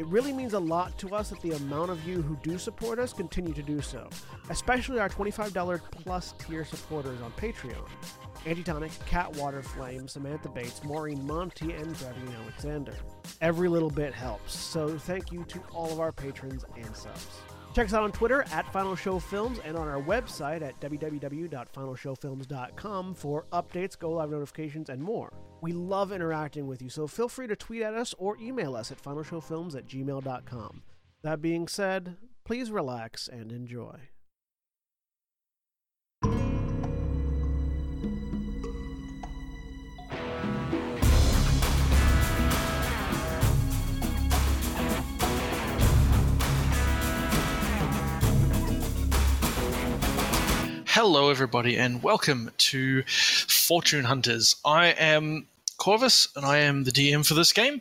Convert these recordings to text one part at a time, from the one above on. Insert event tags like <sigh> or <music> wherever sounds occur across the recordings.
It really means a lot to us that the amount of you who do support us continue to do so, especially our $25 plus tier supporters on Patreon. Antitonic, Kat Waterflame, Samantha Bates, Maureen Montee, and Drevian Alexander. Every little bit helps, so thank you to all of our patrons and subs. Check us out on Twitter at Final Show Films and on our website at www.finalshowfilms.com for updates, go live notifications, and more. We love interacting with you, so feel free to tweet at us or email us at finalshowfilms at gmail.com. That being said, please relax and enjoy. Hello, everybody, and welcome to Fortune Hunters. I am Korvys, and I am the DM for this game.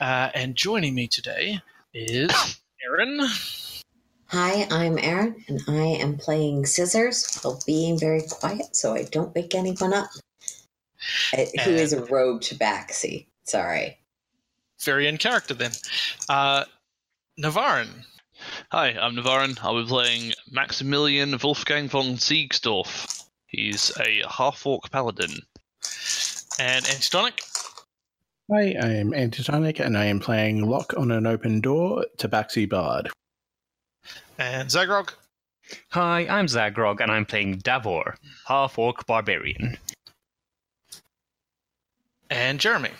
Uh, and joining me today is <coughs> Erin. Hi, I'm Erin, and I am playing Scissors while being very quiet so I don't wake anyone up. Uh, who is a rogue tabaxi. Sorry. Very in character then. Uh, Navarran. Hi, I'm Navarran. I'll be playing Maximillion Wulfgang von Seigsdorf. He's a half orc paladin. And Antitonic. Hi, I am Antitonic, and I am playing Lock on an Open Door, Tabaxi Bard. And Zaghrog. Hi, I'm Zaghrog, and I'm playing Davor, half orc barbarian. And Jeremy.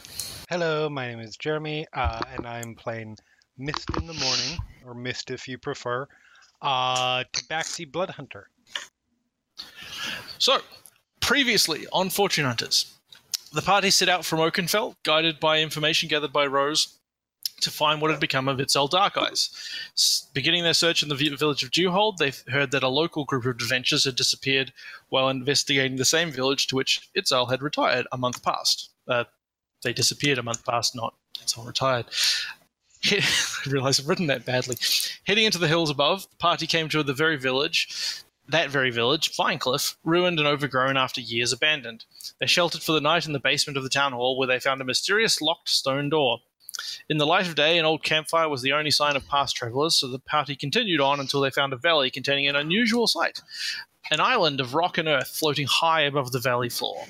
Hello, my name is Jeremy, uh, and I'm playing Mist in the Morning, or Mist if you prefer, uh, Tabaxi Blood Hunter. So, previously on Fortune Hunters, the party set out from Oakenfell, guided by information gathered by Rose to find what had become of Itzel Dark Eyes. Beginning their search in the village of Dewhold, they heard that a local group of adventurers had disappeared while investigating the same village to which Itzel had retired a month past. Uh, they disappeared a month past, not Itzel retired. <laughs> I realize I've written that badly. Heading into the hills above, the party came to the very village, that very village, Vinecliff, ruined and overgrown after years abandoned. They sheltered for the night in the basement of the town hall, where they found a mysterious locked stone door. In the light of day, an old campfire was the only sign of past travelers, so the party continued on until they found a valley containing an unusual sight an island of rock and earth floating high above the valley floor.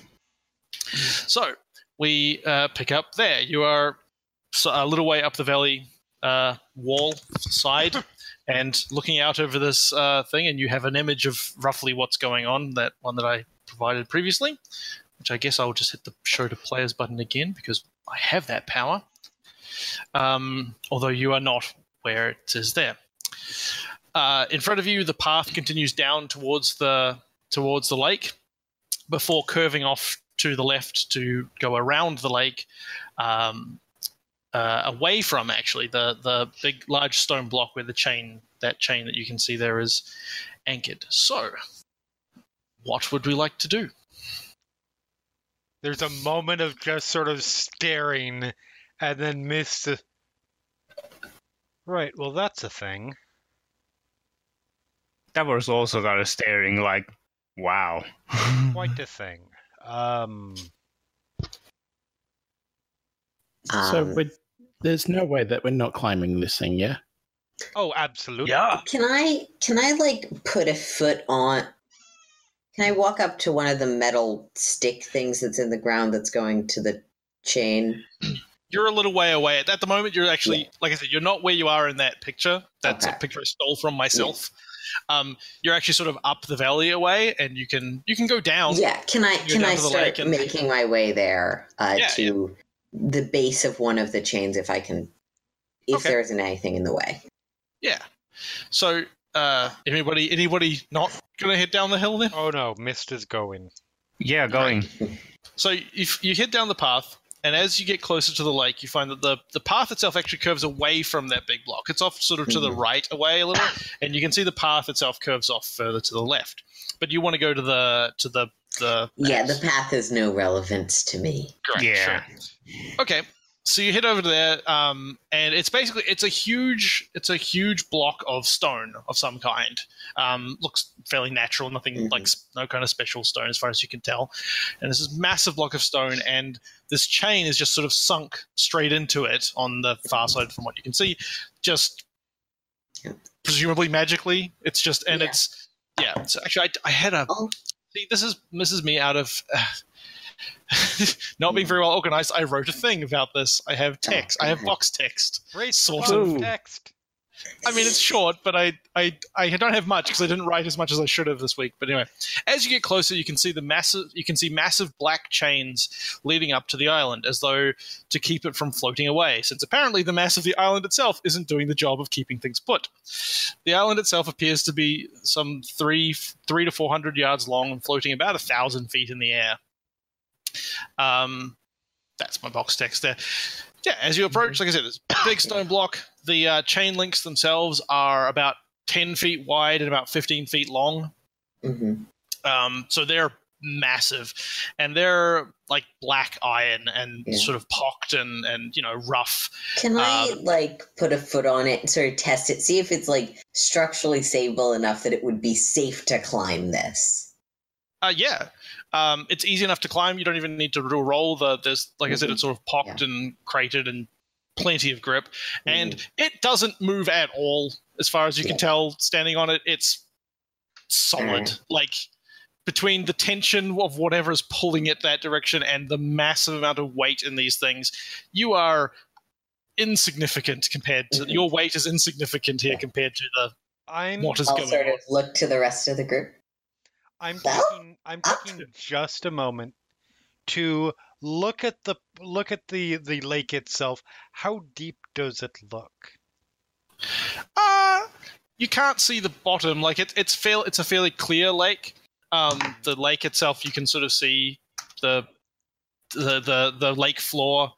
So, we uh, pick up there. You are a little way up the valley uh, wall side and looking out over this uh, thing, and you have an image of roughly what's going on, that one that I provided previously, which I guess I'll just hit the show to players button again because I have that power. Um, although you are not where it is there. Uh, in front of you, the path continues down towards the towards the lake before curving off to the left to go around the lake um, uh, away from actually the the big large stone block where the chain that chain that you can see there is anchored. So, what would we like to do? There's a moment of just sort of staring, and then Mist. Right, well, that's a thing. That was also got us staring like, wow. <laughs> Quite a thing. Um, so Um, we're, there's no way that we're not climbing this thing, yeah? oh, absolutely. Yeah. Can I can I like put a foot on? Can I walk up to one of the metal stick things that's in the ground that's going to the chain? <clears throat> You're a little way away. At the moment, you're actually, like I said, you're not where you are in that picture. That's Okay. a picture I stole from myself. Um, you're actually sort of up the valley away, and you can you can go down. Yeah, can I can I start lake and- making my way there uh, Yeah, to the base of one of the chains if I can, if Okay. there isn't anything in the way? Yeah. So, uh, anybody anybody not gonna head down the hill then? Oh no, Mist is going. Yeah, going. So if you head down the path, and as you get closer to the lake, you find that the, the path itself actually curves away from that big block. It's off sort of to the Mhm. right away a little, and you can see the path itself curves off further to the left. But you want to go to the to the the Yeah, the path has no relevance to me. Correct, Yeah. sure. Okay. So you head over to there, um, and it's basically it's a huge it's a huge block of stone of some kind. Um, looks fairly natural, nothing Mhm. like no kind of special stone as far as you can tell. And this is massive block of stone, and this chain is just sort of sunk straight into it on the far side from what you can see. Just presumably magically, it's just and Yeah. it's yeah. So actually, I, I had a Oh. See. This is misses me out of. <sighs> not being very well organized, I wrote a thing about this. I have text. I have box text. Great Sort of. text. I mean, it's short, but I I, I don't have much because I didn't write as much as I should have this week. But anyway, as you get closer, you can see the massive you can see massive black chains leading up to the island, as though to keep it from floating away. Since apparently the mass of the island itself isn't doing the job of keeping things put. The island itself appears to be some three three to four hundred yards long and floating about a thousand feet in the air. Um, that's my box text there. Yeah, as you approach, like I said, it's a big stone block. The uh, chain links themselves are about 10 feet wide and about 15 feet long. hmm Um, so they're massive. And they're like black iron and Yeah. sort of pocked and, and, you know, rough. Can I Um, like put a foot on it and sort of test it, see if it's like structurally stable enough that it would be safe to climb this? Uh, yeah. Um, it's easy enough to climb. You don't even need to do a roll. The, there's, like I said, it's sort of pocked and crated and plenty of grip. And it doesn't move at all as far as you can tell standing on it. It's solid. Mm. Like between the tension of whatever is pulling it that direction and the massive amount of weight in these things, you are insignificant compared to Mhm. your weight is insignificant here Yeah. compared to the I'm what is I'll going sort on. of look to the rest of the group. I'm Well, taking I'm taking just a moment to look at the look at the the lake itself. How deep does it look? Uh you can't see the bottom. Like it, it's fail. It's a fairly clear lake. Um, the lake itself, you can sort of see the the the, the lake floor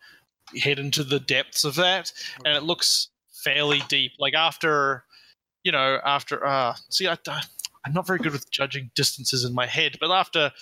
head into the depths of that, and it looks fairly deep. Like after, you know, after. Uh, see, I, I- I'm not very good with judging distances in my head, but after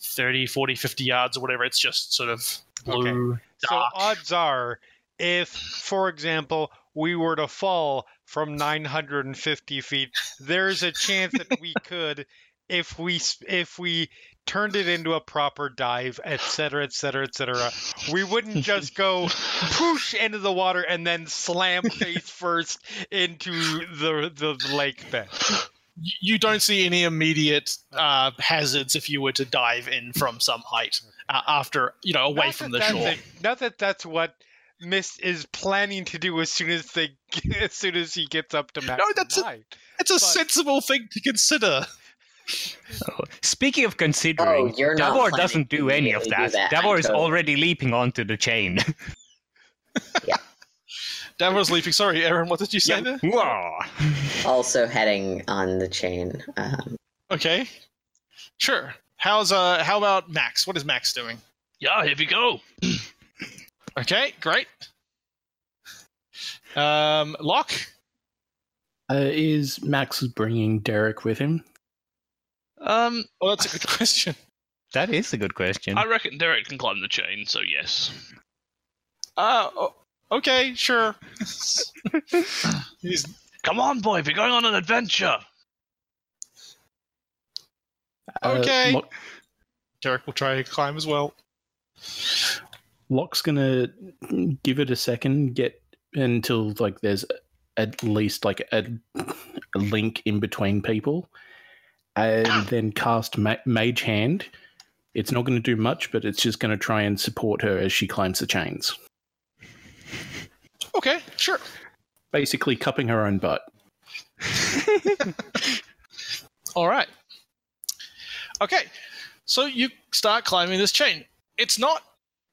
30, 40, 50 yards or whatever, it's just sort of blue, So dark. odds are, if, for example, we were to fall from 950 feet, there's a chance that we could, if we if we turned it into a proper dive, etc., etc., et cetera, et cetera, we wouldn't just go poosh into the water and then slam face first into the the lake bed. You don't see any immediate uh, hazards if you were to dive in from some height uh, after you know away Not from that the shore. it- not that that's what Mist is planning to do as soon as they <laughs> as soon as he gets up to max No, that's a- It's a but- sensible thing to consider. Speaking of considering, Oh, you're Davor doesn't do any of really do that. that, Davor is already leaping onto the chain. <laughs> Davor's leaping. Sorry, Erin. What did you say there? Whoa. Also heading on the chain. Um, Okay, sure. How's uh? How about Max? What is Max doing? Yeah, here we go. Okay, great. Um, Lock. Uh, is Max bringing Derek with him? Um, Well, that's a good <laughs> question. That is a good question. I reckon Derek can climb the chain, so yes. Uh, o- okay, sure. <laughs> He's Come on, boy, we're going on an adventure. Uh, Okay. Lock- Derek will try to climb as well. Lock's gonna give it a second, get until like there's at least like a, a link in between people, and <gasps> then cast Ma- Mage Hand. It's not going to do much, but it's just going to try and support her as she climbs the chains, Okay, sure. basically cupping her own butt. <laughs> All right. Okay, so you start climbing this chain. It's not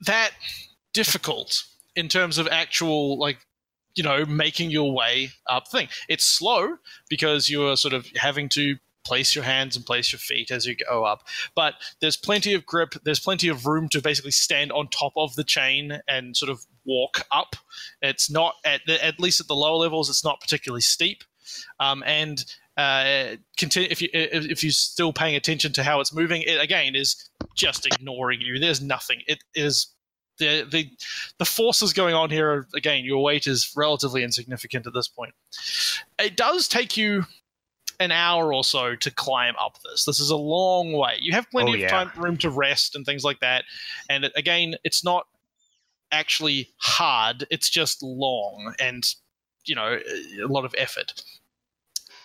that difficult in terms of actual, like, you know, making your way up thing. It's slow because you're sort of having to place your hands and place your feet as you go up. But there's plenty of grip. There's plenty of room to basically stand on top of the chain and sort of walk up. It's not at the, at least at the lower levels. It's not particularly steep, um, and uh, continue if you if, you're still paying attention to how it's moving. It again is just ignoring you. There's nothing. It is. The, the the forces going on here again your weight is relatively insignificant at this point it does take you an hour or so to climb up this. This is a long way. You have plenty Oh, of time, room to rest and things like that. And it, again, it's not actually hard. It's just long and you know a lot of effort.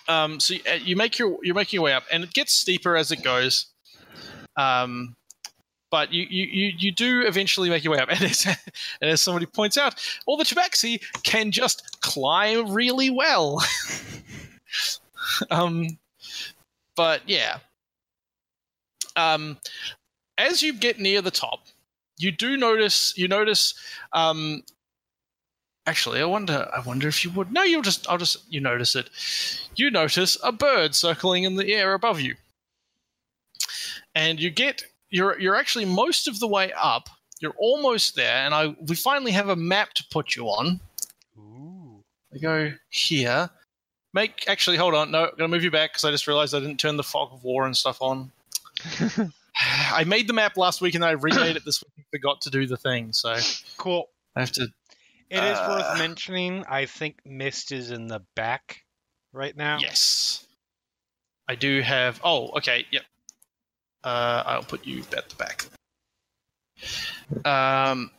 Um, so you, uh, you make your you're making your way up, and it gets steeper as it goes. Um, but you, you, you, you do eventually make your way up, <laughs> and as, and as somebody points out, all the tabaxi can just climb really well. <laughs> <laughs> um, but yeah. Um, as you get near the top, you do notice you notice. Um, actually, I wonder. I wonder if you would. No, you'll just. I'll just. You notice it. You notice a bird circling in the air above you, and you get. You're you're actually most of the way up. You're almost there, and I we finally have a map to put you on. Ooh. I go here. Make actually hold on. No, I'm gonna move you back because I just realized I didn't turn the fog of war and stuff on. <laughs> I made the map last week and I remade it this week and forgot to do the thing, so Cool. I have to. It is Uh, worth mentioning. I think Mist is in the back right now. Yes, I do have. Oh, okay, yep. Uh, I'll put you at the back. Um,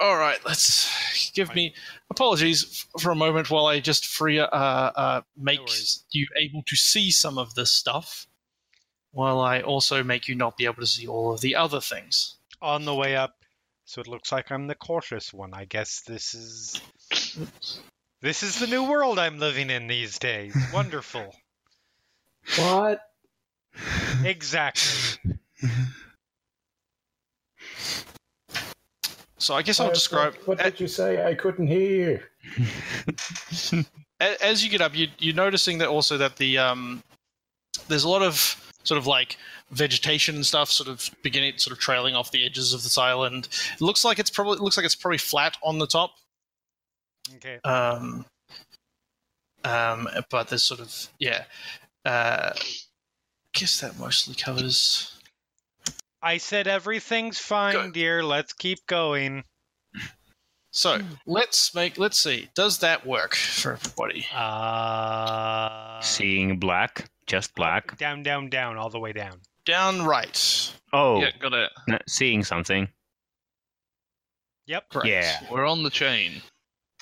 all right. Let's give me apologies for a moment while I just free uh, uh make worries. you able to see some of this stuff, while I also make you not be able to see all of the other things. On the way up. So it looks like I'm the cautious one. I guess this is this is the new world I'm living in these days. <laughs> Wonderful. What? Exactly. <laughs> So I guess I'll describe. What did you say? I couldn't hear. <laughs> a- as you get up, you, you're noticing that also that the um, there's a lot of sort of like vegetation and stuff, sort of beginning, sort of trailing off the edges of this island. It looks like it's probably it looks like it's probably flat on the top. Okay. Um, um, but there's sort of yeah. Uh, I guess that mostly covers. I said everything's fine, Go. dear. Let's keep going. So let's make let's see. Does that work for everybody? Uh Seeing black, just black. down, down, down, all the way down. Down right. Oh, Yeah, got it. no, seeing something. Yep. Correct. Yeah. We're on the chain.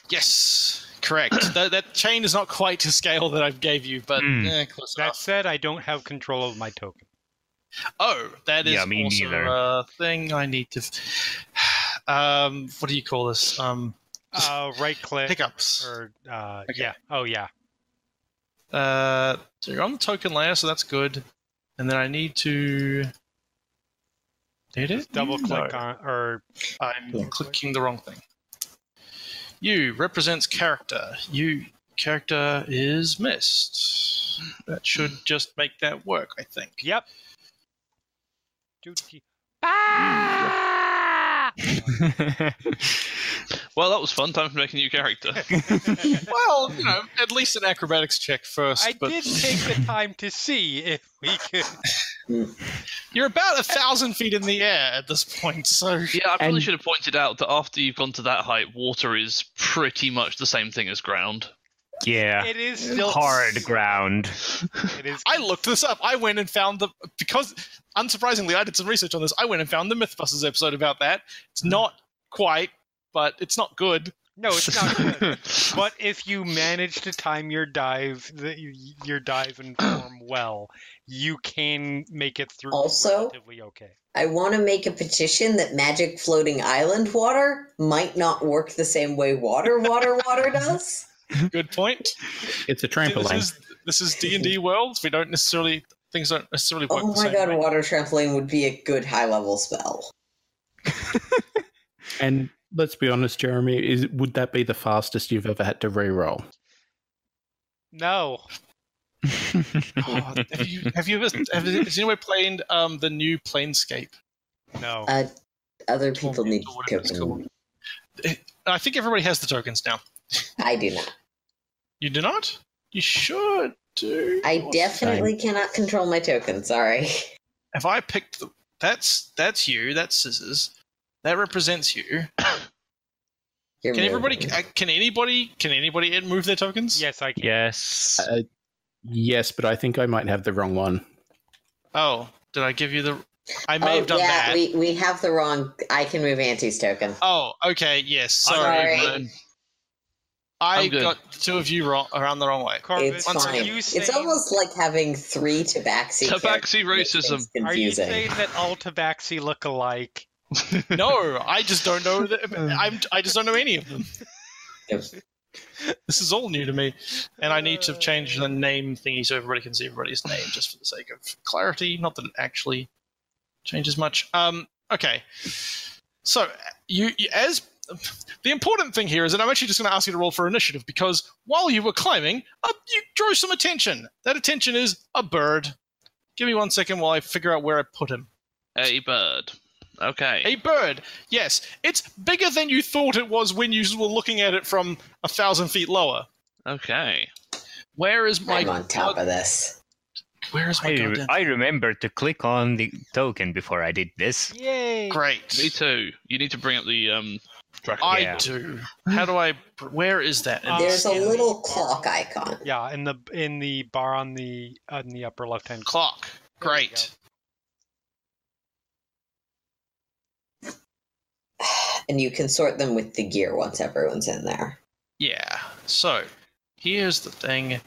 Yes, correct. <coughs> that, that chain is not quite to scale that I gave you, but Mm. eh, close That enough. said, I don't have control of my token. Oh, that is Yeah, me also neither. a thing I need to. <sighs> Um, what do you call this? Um, Uh, right click hiccups. or uh, Okay. yeah. Oh yeah. Uh, so you're on the token layer, so that's good. And then I need to. Did it? Double click No, on or I'm Yeah. clicking the wrong thing. You represents character. You character is Mist. That should just make that work, I think. yep. Dude, <laughs> Ah! <laughs> Well, that was fun. Time for making a new character. <laughs> well, you know, at least an acrobatics check first. I but did take the time to see if we could. you're about a thousand feet in the air at this point, so yeah, I probably And- should have pointed out that after you've gone to that height, water is pretty much the same thing as ground. yeah. It is still Hard ground. It is. I looked this up. I went and found the because unsurprisingly, I did some research on this. I went and found the MythBusters episode about that. It's hmm. not quite, but it's not good. No, it's not good. <laughs> But if you manage to time your dive, the, your dive and form <clears throat> well, you can make it through Also- relatively okay. I want to make a petition that magic floating island water might not work the same way water, water, water does. <laughs> Good point. It's a trampoline. this is D and D worlds. We don't necessarily things don't necessarily work. Oh the my same god, way. water trampoline would be a good high level spell. <laughs> And let's be honest, Jeremy, is would that be the fastest you've ever had to re-roll? No, <laughs> Oh, have you have you ever have, has anyone played um, the new Planescape? No. Uh, other people need Or whatever it's token. called. I think everybody has the tokens now. I do not. You do not? You should do. I definitely cannot control my token. Sorry. <laughs> If I picked the, that's that's you. That's scissors. That represents you. <coughs> You're Can everybody? moving. uh, Can anybody? Can anybody move their tokens? yes, I can. Yes. Uh, yes, but I think I might have the wrong one. Oh, did I give you the? I may Oh, have done yeah, that. we, we have the wrong. I can move Auntie's token. Oh, okay. Yes. Sorry, Sorry. Don't even- I got the two of you wrong around the wrong way. Korvys, It's One are second. fine. you It's almost like having three tabaxi. Tabaxi racism. things Are you Confusing. saying that all tabaxi look alike? <laughs> No, I just don't know. That, I'm. I just don't know any of them. Yep. This is all new to me, and I need to change the name thingy so everybody can see everybody's name, just for the sake of clarity. Not that it actually changes much. Um. Okay. So you, you as <laughs> the important thing here is that I'm actually just going to ask you to roll for initiative because while you were climbing, uh, you drew some attention. That attention is a bird. Give me one second while I figure out where I put him. A bird. Okay. A bird. Yes, it's bigger than you thought it was when you were looking at it from a thousand feet lower. Okay. Where is my? I'm on top of this. Where is my? I, goddamn- I remembered to click on the token before I did this. Yay! Great. Me too. You need to bring up the um tracker. I Yeah. do. How do I? Where is that? Uh, There's a little clock icon. Yeah, in the in the bar on the on the upper left hand. clock. There we Great. And you can sort them with the gear once everyone's in there. Yeah. So here's the thing.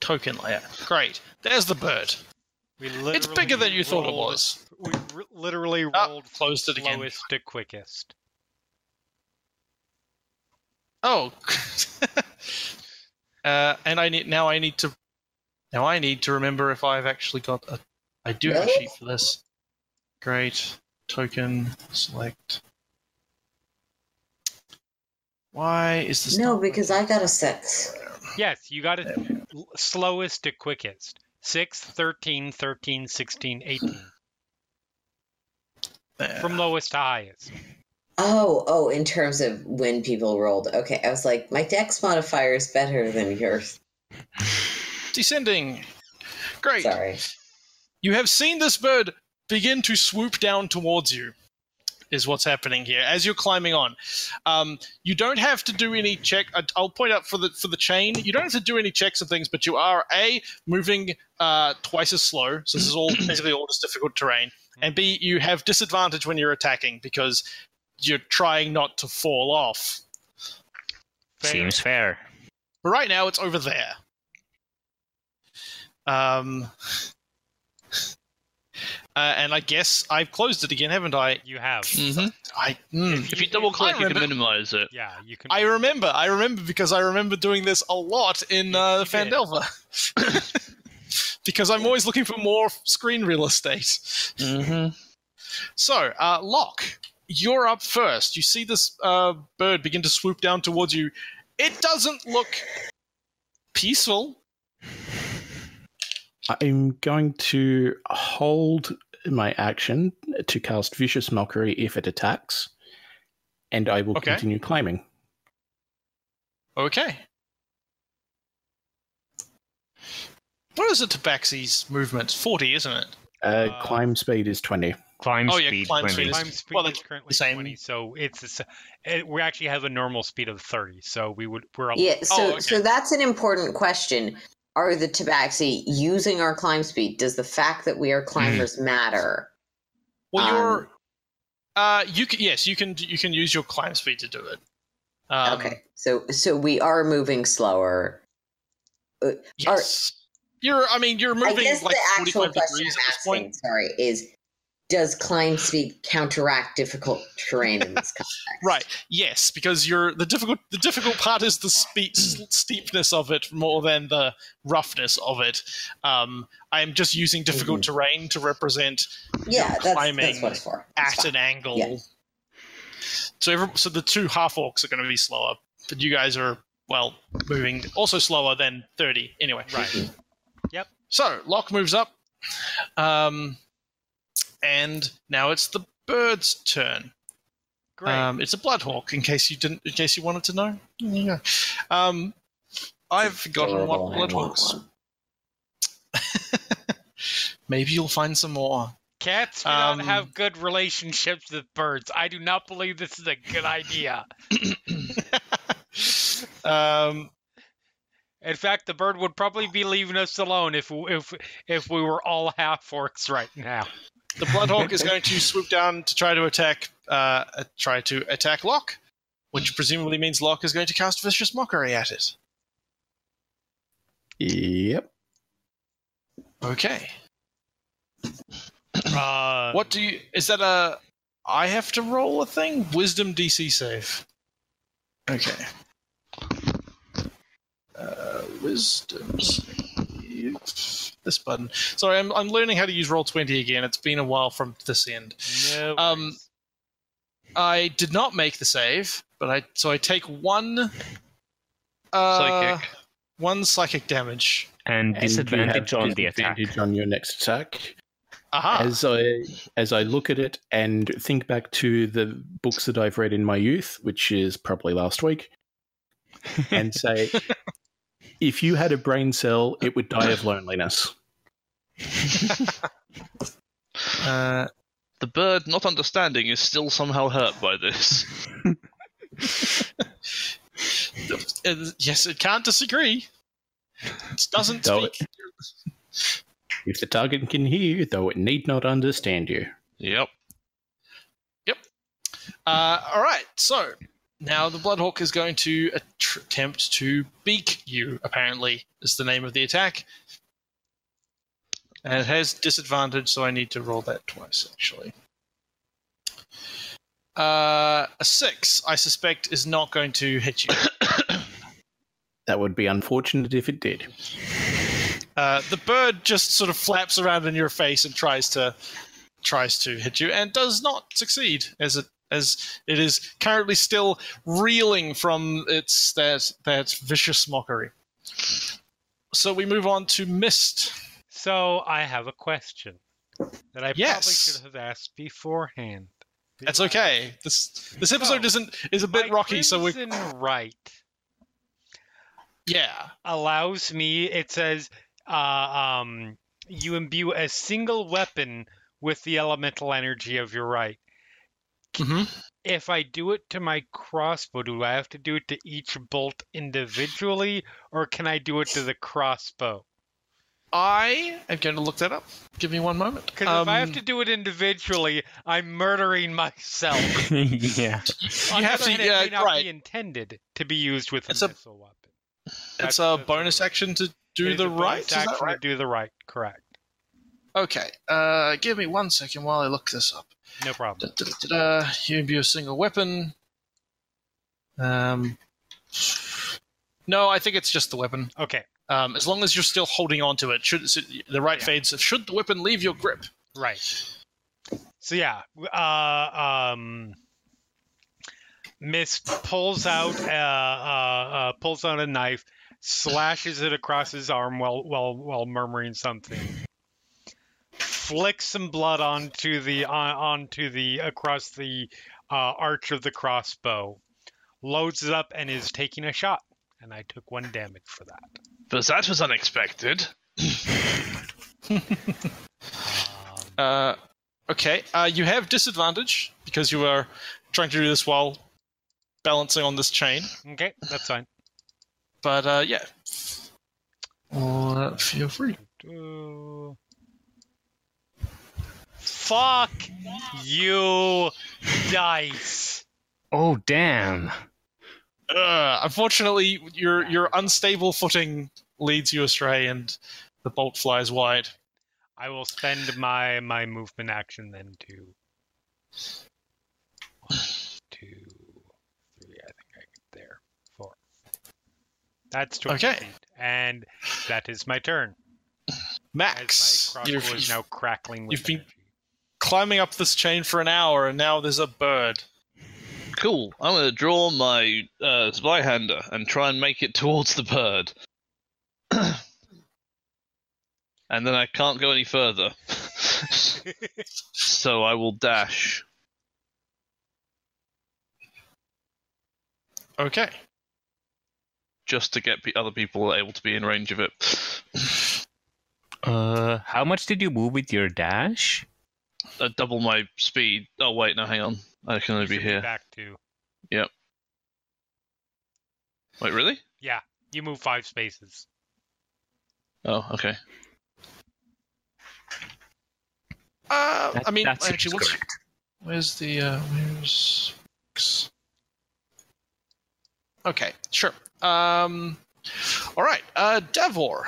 Token layer. Great. There's the bird. We It's bigger than you thought it was. We r- literally Ah, rolled closed it again. slowest to quickest. Oh. <laughs> uh, and I need now. I need to. Now I need to remember if I've actually got a. I do have a Really? sheet for this. Great. Token. Select. Why is this? No, because I got a six. Yes, you got it slowest to quickest. 6, 13, 13, 16, 18. There. From lowest to highest. Oh, oh, in terms of when people rolled. Okay, I was like, my dex modifier is better than yours. descending. Great. Sorry. You have seen this bird begin to swoop down towards you. Is what's happening here as you're climbing on. Um, you don't have to do any check. I'll point out for the for the chain. You don't have to do any checks and things, but you are a moving uh, twice as slow. So this is all <clears throat> basically all just difficult terrain. And b you have disadvantage when you're attacking because you're trying not to fall off. Fair. Seems fair. But right now it's over there. Um, <laughs> uh, and I guess I've closed it again, haven't I? You have. hmm I mm. If you double click, you can minimize it. Yeah, you can. I remember. I remember because I remember doing this a lot in uh, You. Phandelver. <laughs> because I'm always looking for more screen real estate. hmm So, uh, Lock, you're up first. You see this uh, bird begin to swoop down towards you. It doesn't look peaceful. I'm going to hold my action to cast Vicious Mockery if it attacks, and I will Okay. continue climbing. Okay. What is a tabaxi's movement? 40, isn't it? Uh, Uh, climb speed is 20. Climb Oh, yeah, speed climb 20. speed is- Climb speed well, is currently same. 20, so it's the it, we actually have a normal speed of 30. So we would we're a- Yeah, so okay. so that's an important question. Are the tabaxi using our climb speed? Does the fact that we are climbers matter? Well, Um, you're. Uh, you can yes, you can you can use your climb speed to do it. Um, okay, so so we are moving slower. Yes. You're. I mean, you're I moving guess like the actual 45 question degrees I'm at this asking, point. sorry, is does climb speed counteract difficult terrain in this context? <laughs> Right. Yes, because you're the difficult. The difficult part is the spe- s- steepness of it more than the roughness of it. Um, I'm just using difficult Mm-hmm. terrain to represent Yeah, that's, that's climbing what it's for. At fine. an angle. Yeah. So, every, so the two half orcs are going to be slower, but you guys are well moving also slower than thirty anyway. right. Yep. So Lock moves up, um, and now it's the bird's turn. Great. Um, it's a bloodhawk. In case you didn't, in case you wanted to know. There you go. Um, I've forgotten what Adorable, I want bloodhawks. <laughs> Maybe you'll find some more. Cats do um, not have good relationships with birds. I do not believe this is a good idea. <laughs> um, In fact, the bird would probably be leaving us alone if if if we were all half orcs right now. The bloodhawk is going to swoop down to try to attack, uh, uh, try to attack Lock, which presumably means Lock is going to cast vicious mockery at it. Yep. Okay. <clears throat> Uh, What do you? Is that a? I have to roll a thing. Wisdom DC save. Okay. Uh, wisdom. save. This button. Sorry, I'm I'm learning how to use Roll20 again. It's been a while from this end. No. Um. I did not make the save, but I so I take one. Uh, Psychic. One psychic damage. And And disadvantage have on the attack. disadvantage on your next attack. Aha. As I as I look at it and think back to the books that I've read in my youth, which is probably last week, and say, <laughs> if you had a brain cell, it would die of loneliness. <laughs> Uh, The bird, not understanding, is still somehow hurt by this. <laughs> yes, it can't disagree. It doesn't Though speak. If the target can hear you, though it need not understand you. Yep. Yep. Uh, all right, so now the Bloodhawk is going to attempt to beak you. Apparently, is the name of the attack, and it has disadvantage, so I need to roll that twice. Actually, uh, a six, I suspect, is not going to hit you. <coughs> That would be unfortunate if it did. Uh, the bird just sort of flaps around in your face and tries to tries to hit you, and does not succeed as it as it is currently still reeling from its that that vicious mockery. So we move on to Mist. so I have a question that I probably should have asked beforehand. That's okay. This this episode So, isn't is a bit rocky, so we right yeah. allows me. It says uh, um, you imbue a single weapon with the elemental energy of your right. Hmm If I do it to my crossbow, do I have to do it to each bolt individually, or can I do it to the crossbow? I am going to look that up. Give me one moment. Because if I have Um, to do it individually, I'm murdering myself. <laughs> yeah. On the have to- hand, yeah, it may not right. be intended to be used with a It's a- missile weapon. it's that's- a bonus right. action to do It is the a bonus right. Is action right? to do the right. Correct. Okay. Uh, give me one second while I look this up. No problem. Da, da, da, da, imbue a single weapon. Um, no, I think it's just the weapon. Okay. Um, as long as you're still holding on to it, should the right Yeah. fades. Should the weapon leave your grip? Right. So yeah, uh, um, Mist pulls out uh, uh, uh, pulls out a knife, slashes it across his arm while while while murmuring something. Flicks some blood onto the on, onto the across the uh, arch of the crossbow. Loads it up and is taking a shot. And I took one damage for that. But that was unexpected. Um, <laughs> Uh, okay. Uh, you have disadvantage because you are trying to do this while balancing on this chain. okay, that's fine. But uh, yeah. Uh, feel free. Do- Fuck you, dice. Oh, damn. Uh, unfortunately, your your unstable footing leads you astray, and the bolt flies wide. I will spend my my movement action then to one, two, three. I think I get there. Four. That's 20 Okay. feet, and that is my turn. Max, as my crossbow you've, is now crackling with you've been- energy. Climbing up this chain for an hour, and now there's a bird. Cool. I'm going to draw my uh, Zweihander and try and make it <laughs> towards the bird. <clears throat> and then I can't go any further. <laughs> so I will dash. Okay. just to get pe- other people able to be in range of it. <laughs> Uh, how much did you move with your dash? Uh, double my speed. Oh wait, no, hang on. I can only You be should here. back to. Yep. Wait, really? Yeah, you move five spaces. Oh, okay. Uh, That- I mean, that actually, what's, where's the uh, where's Okay, sure. Um, all right, uh, Davor.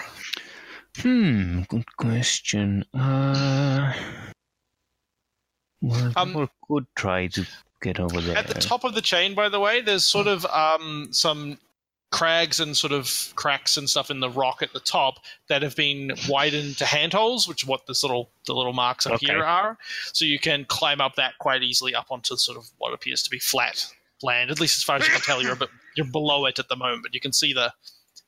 Hmm, good question. Uh, well, Um, could try to get over there. At the top of the chain, by the way, there's sort of um, some crags and sort of cracks and stuff in the rock at the top that have been widened to handholds, which is what this little the little marks up Okay. here are. So you can climb up that quite easily up onto sort of what appears to be flat land. At least as far as you can tell, you're a bit, you're below it at the moment, but you can see the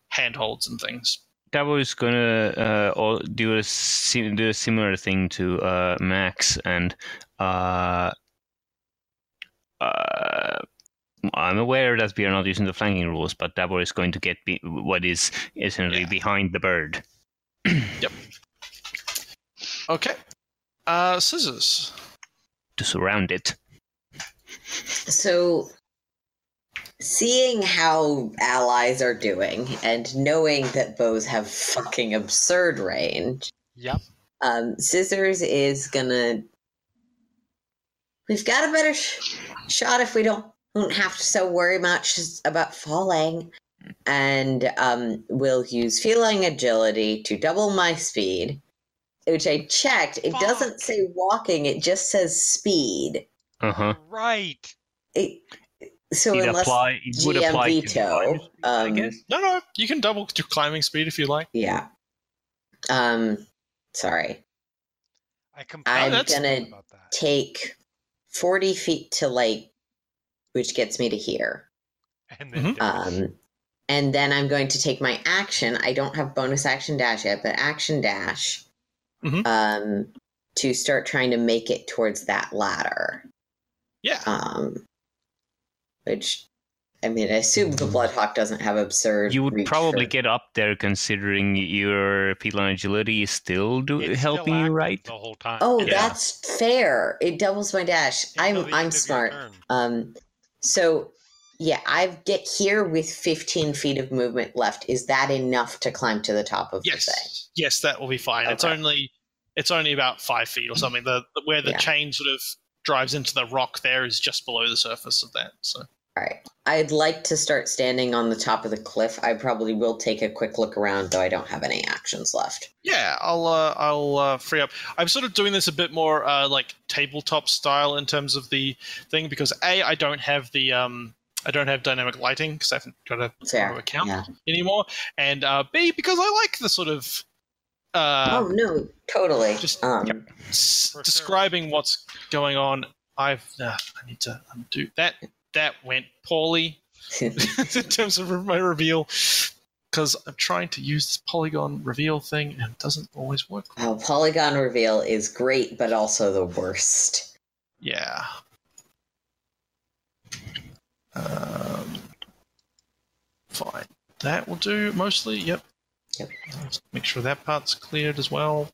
handholds and things. Davor is gonna uh, all do a sim- do a similar thing to uh, Max, and uh, uh, I'm aware that we are not using the flanking rules, but Davor is going to get be- what is essentially Yeah. behind the bird. <clears throat> Yep. Okay. Uh, scissors. to surround it. So, seeing how allies are doing and knowing that bows have fucking absurd range, Yep. um, Scissors is gonna. We've got a better sh- shot if we don't don't have to so worry much about falling, and um, we'll use feline agility to double my speed, which I checked. It doesn't say walking; it just says speed. Uh huh. Right. It, so It unless apply. It would apply veto, divine speed, I um, guess. No, no, you can double your climbing speed if you like. Yeah. Um, sorry. I I'm completely that's- gonna take 40 feet to like, which gets me to here. And then Mhm. Um, and then I'm going to take my action. I don't have bonus action dash yet, but action dash Mhm. um, to start trying to make it towards that ladder. Yeah. Um, which, I mean, I assume the Bloodhawk doesn't have absurd. You would reach probably for- get up there considering your feline agility is still do- It's still helping you, right? The whole time. Oh, Yeah. that's fair. It doubles my dash. Until I'm I'm smart. Um, so yeah, I get here with 15 feet of movement left. Is that enough to climb to the top of the thing? Yes. Yes, that will be fine. It's only it's only about five feet or something. The, the where the Yeah. chain sort of drives into the rock there is just below the surface of that. So All right. I'd like to start standing on the top of the cliff. I probably will take a quick look around, though I don't have any actions left. yeah, I'll uh, I'll uh, free up. I'm sort of doing this a bit more uh, like tabletop style in terms of the thing because a I don't have the um I don't have dynamic lighting because I haven't got a Fair. Account Yeah. anymore, and uh, b because I like the sort of uh, oh no, totally. just- um, s- For sure. describing what's going on. I've uh, I need to undo that. That went poorly <laughs> <laughs> in terms of my reveal because I'm trying to use this polygon reveal thing and it doesn't always work. oh, polygon reveal is great, but also the worst. Yeah. Um, fine. That will do mostly. Yep. Yep. Let's make sure that part's cleared as well.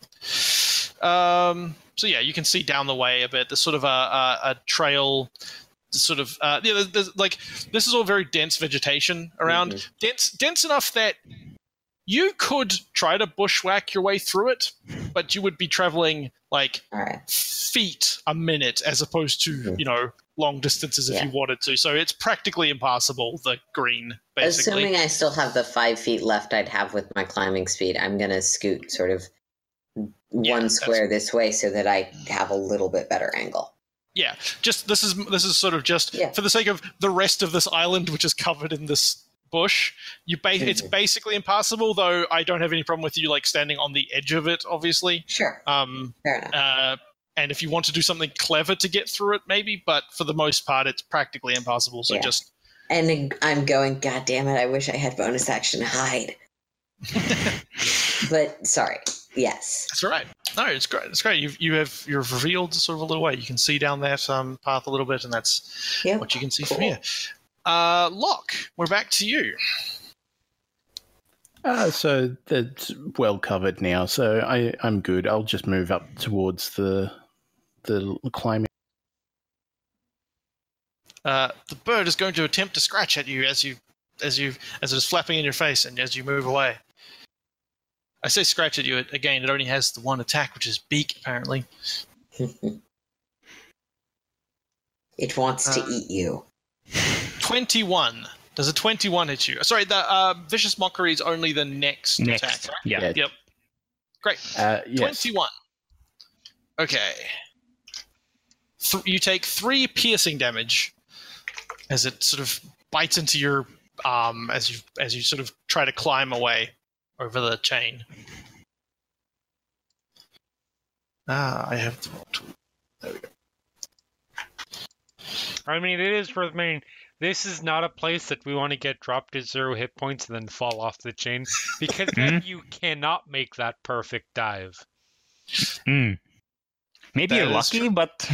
Um, so yeah, you can see down the way a bit. There's sort of a, a, a trail, sort of uh, yeah. There's, there's, like this is all very dense vegetation around, Mhm. dense dense enough that you could try to bushwhack your way through it, but you would be traveling like right. feet a minute as opposed to Mhm. you know long distances if Yeah. you wanted to. So it's practically impossible. The green, basically. Assuming I still have the five feet left I'd have with my climbing speed, I'm going to scoot sort of Yeah, one that's- square this way so that I have a little bit better angle. Yeah, just this is this is sort of just Yeah. for the sake of the rest of this island, which is covered in this bush. You ba- it's Mhm. basically impassable. Though I don't have any problem with you like standing on the edge of it. Obviously, Sure. um, uh, and if you want to do something clever to get through it, maybe. But for the most part, it's practically impossible. So Yeah. just And I'm going, God damn it, I wish I had bonus action hide. <laughs> but sorry. Yes. That's all right. No, it's great. It's great. You've you have you've revealed sort of a little way. You can see down that um, path a little bit, and that's Yeah. what you can see Cool. from here. Uh, Lock, we're back to you. Uh, so that's well covered now. So I, I'm good. I'll just move up towards the the climbing. Uh, the bird is going to attempt to scratch at you as you as you as it is flapping in your face and as you move away. I say scratch at you it- again. It only has the one attack, which is beak. Apparently, <laughs> it wants to Uh, eat you. twenty-one. Does a twenty-one hit you? Sorry, the uh, vicious mockery is only the next, Next. attack. Yeah. Yeah. Yep. Great. Uh, yes. 21. Okay. Th- you take three piercing damage as it sort of bites into your um as you as you sort of try to climb away over the chain. Ah, I have the wrong tool. There we go. I mean, it is worth mentioning. This is not a place that we want to get dropped to zero hit points and then fall off the chain because then you cannot make that perfect dive. Mm. Maybe That you're lucky, but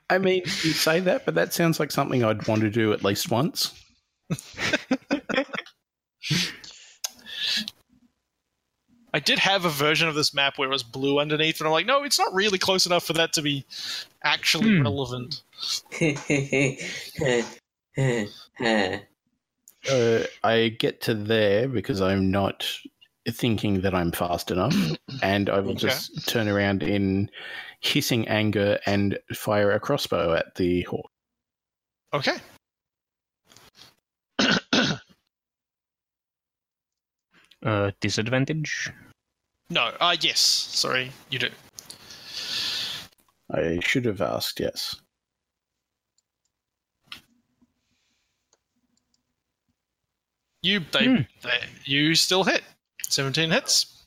<laughs> I mean, you say that, but that sounds like something I'd want to do at least once. <laughs> I did have a version of this map where it was blue underneath, and I'm like, no, it's not really close enough for that to be actually Hmm. relevant. <laughs> Uh, I get to there because I'm not thinking that I'm fast enough, <coughs> and I will Okay. just turn around in hissing anger and fire a crossbow at the horse. Okay. <coughs> uh, disadvantage. No, uh, yes. Sorry, you do. I should have asked. Yes. You they, Hmm. they you still hit. Seventeen hits.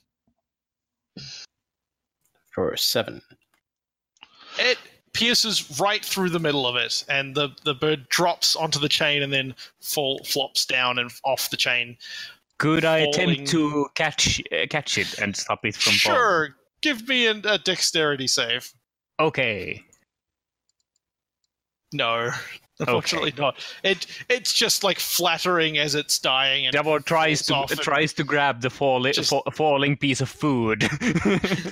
For seven. It pierces right through the middle of it, and the, the bird drops onto the chain and then fall flops down and off the chain. Could I Falling. attempt to catch uh, catch it and stop it from falling? Sure, give me an, a dexterity save. Okay. No, <laughs> unfortunately not. It it's just like flattering as it's dying, and Double tries to falls and tries to grab the falling Just- fa- falling piece of food. <laughs>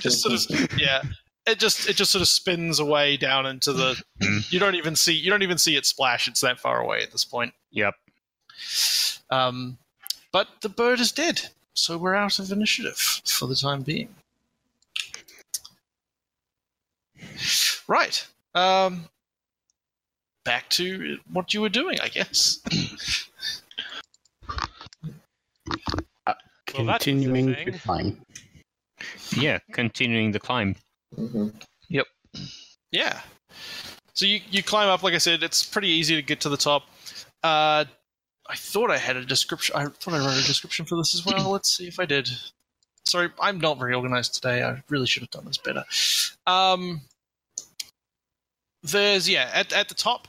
just sort of yeah. It just it just sort of spins away down into the. <clears throat> you don't even see you don't even see it splash. It's that far away at this point. yep. Um, but the bird is dead, so we're out of initiative for the time being. Right. Um, back to what you were doing, I guess. <clears throat> Well, that's the Continuing thing. to climb. Yeah. Continuing the climb. Mhm. Yeah. So you, you climb up, like I said, it's pretty easy to get to the top. Uh, I thought I had a description. I thought I wrote a description for this as well. <clears throat> Let's see if I did. Sorry, I'm not very organized today. I really should have done this better. Um, there's yeah, at at the top,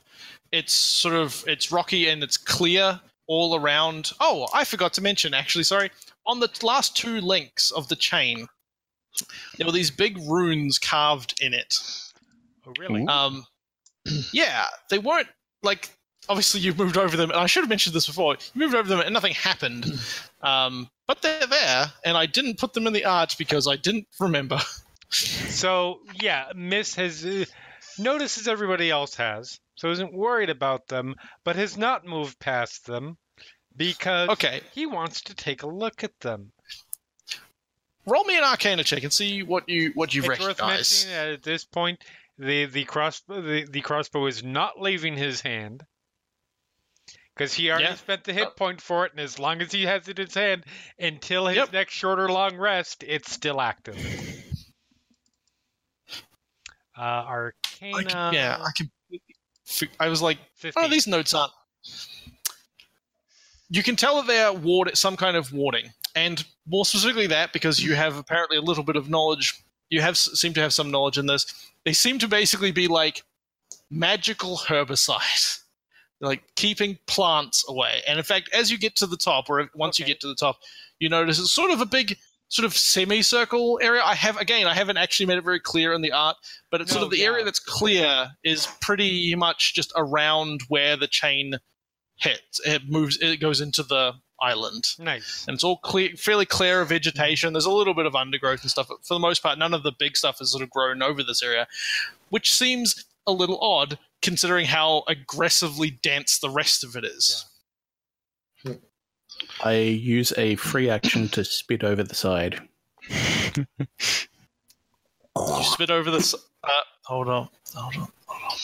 it's sort of it's rocky and it's clear all around. Oh, I forgot to mention actually. Sorry, on the last two links of the chain, there were these big runes carved in it. Oh, really? Um, yeah, they weren't like. Obviously, you've moved over them, and I should have mentioned this before. You moved over them, and nothing happened. Um, but they're there, and I didn't put them in the art because I didn't remember. <laughs> So yeah, Mist has uh, noticed as everybody else has, so isn't worried about them, but has not moved past them because Okay, he wants to take a look at them. roll me an Arcana check and see what you what you it's worth recognize. mentioning that at this point, the the crossbow the, the crossbow is not leaving his hand. Because he already Yeah. spent the hit point for it, and as long as he has it in his hand until his Yep. next short or long rest, it's still active. Uh, I Arcana. can- yeah, I can. I was like, 15. oh, these notes aren't. You can tell that they are ward some kind of warding, and more specifically that because you have apparently a little bit of knowledge. You have seem to have some knowledge in this. They seem to basically be like magical herbicide, like keeping plants away. And in fact, as you get to the top, or once you get to the top, you notice it's sort of a big sort of semicircle area. I have again, I haven't actually made it very clear in the art, but it's sort of oh, the yeah. area that's clear is pretty much just around where the chain hits. It moves. It goes into the island, Nice. and it's all clear, fairly clear of vegetation. There's a little bit of undergrowth and stuff, but for the most part, none of the big stuff has sort of grown over this area, which seems a little odd considering how aggressively dense the rest of it is. I use a free action to spit over the side. You spit over this. Uh, hold on, hold on, hold on.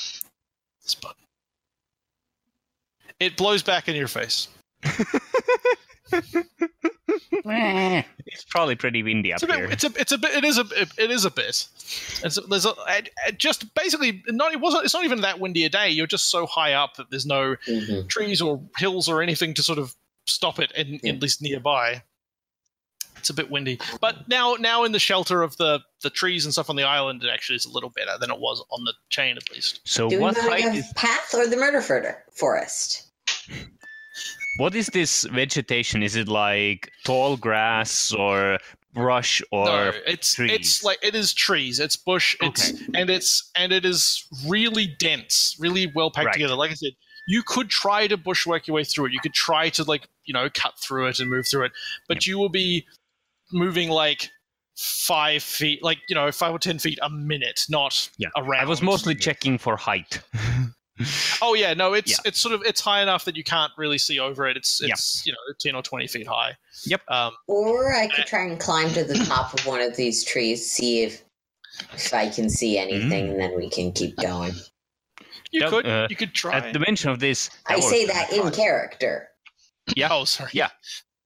This button. It blows back in your face. <laughs> <laughs> It's probably pretty windy up It's a bit. here. It's a. It's a bit. It is a. It is a bit. It's, there's a, it- it just basically not. It wasn't. It's not even that windy a day. You're just so high up that there's no Mhm. trees or hills or anything to sort of stop it, in, Yeah. at least nearby. It's a bit windy, but now now in the shelter of the the trees and stuff on the island, it actually is a little better than it was on the chain, at least. so Do what want to height is path or the murder forest? What is this vegetation? Is it like tall grass or brush or no, it's trees? it's like it is trees. It's bush. It's and it's and it is really dense, really well packed Right. together. Like I said, you could try to bushwork your way through it. You could try to like you know cut through it and move through it, but you will be moving like five feet, like you know five or ten feet a minute, not Yeah. around. I was mostly checking for height. <laughs> <laughs> Oh yeah, no, it's Yeah. it's sort of it's high enough that you can't really see over it. It's Yeah. it's you know ten or twenty feet high. Yep. Um, Or I could try and climb to the top of one of these trees, see if if I can see anything, and then we can keep going. you Yep, could uh, you could try. At the mention of this, I say that in character. Yeah. Oh, sorry. Yeah.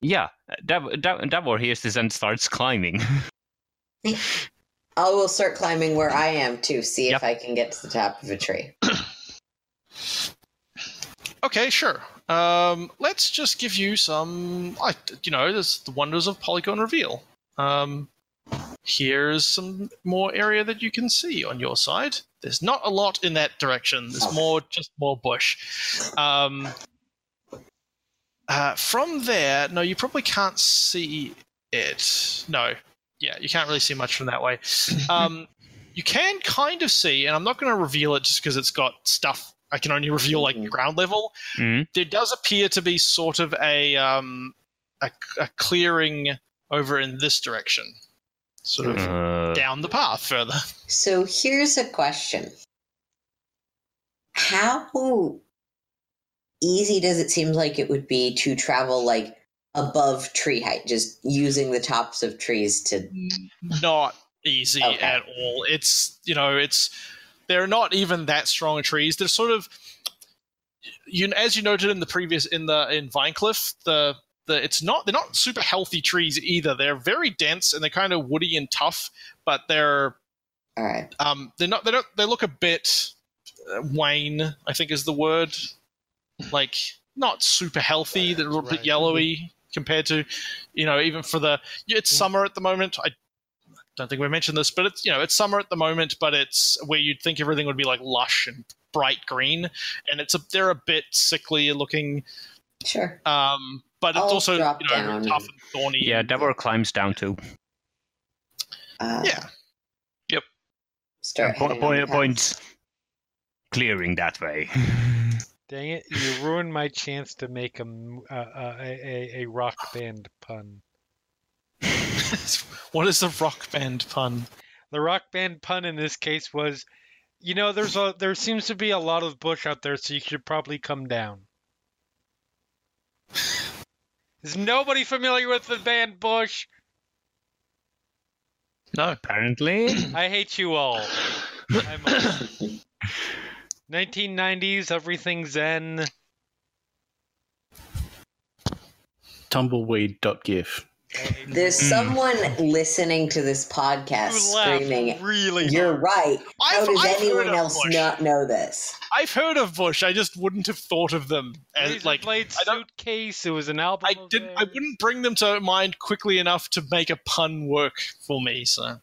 Yeah, Dav- Dav- Davor hears this and starts climbing. <laughs> I will start climbing where <laughs> I am to see Yep. if I can get to the top of a tree. Okay, sure. Um, let's just give you some, like, you know, there's the wonders of polygon reveal. Um, here's some more area that you can see on your side. There's not a lot in that direction. There's more, just more bush. Um, uh, from there, no, you probably can't see it. No, yeah, you can't really see much from that way. <laughs> Um, you can kind of see, and I'm not going to reveal it just because it's got stuff. I can only reveal like Mhm. ground level. Mhm. There does appear to be sort of a um, a, a clearing over in this direction, sort of Uh, down the path further. So here's a question. How easy does it seem like it would be to travel like above tree height, just using the tops of trees to Not easy Okay. at all. It's you know it's they're not even that strong trees. They're sort of you as you noted in the previous in the in Vinecliff the the it's not they're not super healthy trees either. They're very dense and they're kind of woody and tough, but they're all right. um they're not they don't they look a bit uh, wane i think is the word like not super healthy they're a little bit yellowy compared to you know even for the it's summer at the moment i don't think we mentioned this but it's you know it's summer at the moment but it's where you'd think everything would be like lush and bright green and it's a they're a bit sickly looking Sure. um but it's I'll also you know down. tough and thorny yeah, and- Davor climbs down too. Uh, yeah Start Po- heading point- on the path. points clearing that way. <laughs> Dang it! You ruined my chance to make a m- a, a, a rock band pun. <laughs> what is the rock band pun The rock band pun in this case was, you know, there's a there seems to be a lot of bush out there, so you should probably come down. Is nobody familiar with the band Bush? no Apparently, I hate you all. I'm 1990s, everything zen. Tumbleweed.gif. There's hmm. someone listening to this podcast screaming, really You're hard. right. How I've- does I've anyone else Bush. not know this? I've heard of Bush. I just wouldn't have thought of them as Razor like Blade I don't- Suitcase. It was an album. I didn't. I wouldn't bring them to mind quickly enough to make a pun work for me. So,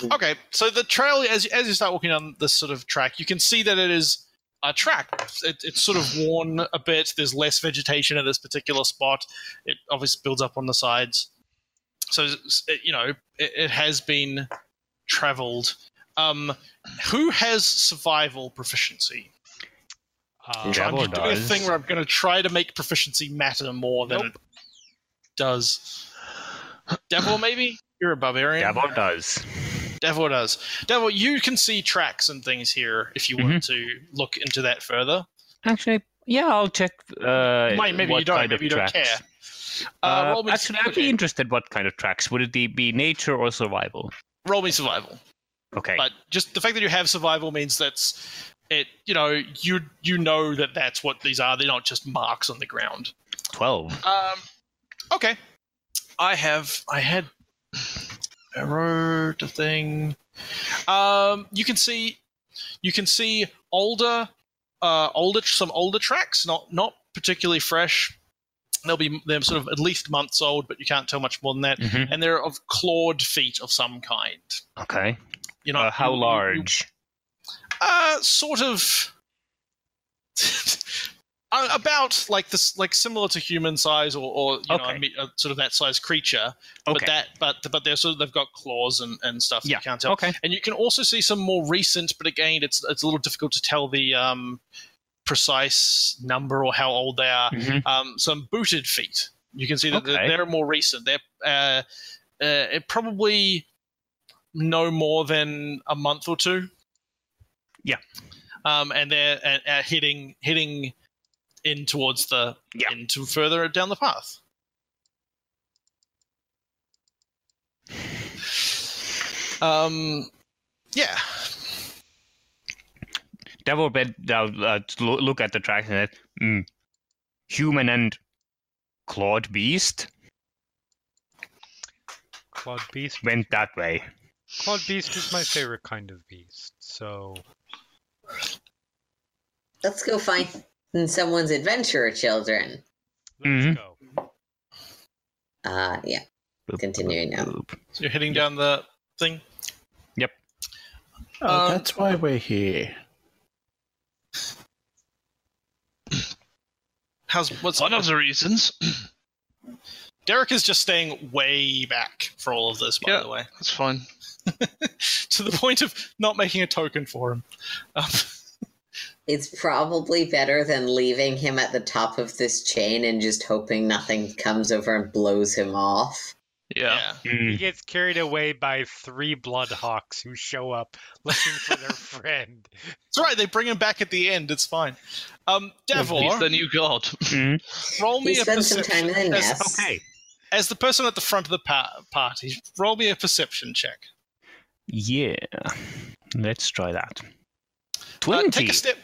hmm. okay. So the trail, as as you start walking on this sort of track, you can see that it is a track. It, it's sort of worn a bit. There's less vegetation at this particular spot. It obviously builds up on the sides. so it- you know it, it has been traveled. Um, who has survival proficiency? Uh, I'm doing a thing where I'm going to try to make proficiency matter more than Nope. it does. Davor, maybe you're a barbarian. Davor does. Davor does. Davor, you can see tracks and things here if you want to look into that further. Actually, yeah, I'll check. Uh, Might- maybe what you don't. kind Maybe of you don't care. Uh, Uh, roll me actually, I'd be interested. What kind of tracks would it be? Be nature or survival? roll me survival. Okay. But just the fact that you have survival means that's it. You know, you you know that that's what these are. They're not just marks on the ground. Twelve. Um, okay. I have. I had. Wrote a thing. Um, you can see. You can see older, uh, older some older tracks. Not not particularly fresh. They'll be they're sort of at least months old, but you can't tell much more than that. Mhm. And they're of clawed feet of some kind. Okay. You know Uh, how you- you- large? uh, sort of. <laughs> Uh, about like this, like similar to human size, or, or you know, a me- a sort of that size creature. Okay. But that, but but they're sort of they've got claws and, and stuff. Yeah. You can't tell. Okay. And you can also see some more recent, but again, it's it's a little difficult to tell the um, precise number or how old they are. Mhm. Um, some booted feet. You can see that they're- they're more recent. They're uh, uh, probably no more than a month or two. Yeah. Um, and they're uh, uh, hitting hitting in towards the Yeah. into further down the path. Um, yeah. Davor bit down uh, look at the tracks and said, mm, human and clawed beast Clawed beast. went that way. Clawed beast is my favorite kind of beast. So Let's go find someone's adventurer children. let's Mhm. go. Uh, yeah. Boop, Continuing now. boop, boop. So you're heading down the thing. Oh, Um, that's why we're here. How's what's One of the reasons. <clears throat> Derek is just staying way back for all of this, by Yeah. the way, That's fine. <laughs> to the point of not making a token for him. Um, It's probably better than leaving him at the top of this chain and just hoping nothing comes over and blows him off. Yeah. yeah. Mm. He gets carried away by three bloodhawks who show up looking for their <laughs> friend. It's all right. They bring him back at the end. It's fine. Um, Davor, He's the new god. Mm. roll me He a spends some time perception. in the as, nest. Okay. as the person at the front of the pa- party, roll me a perception check. Yeah. Let's try that. Uh, 20. take a step.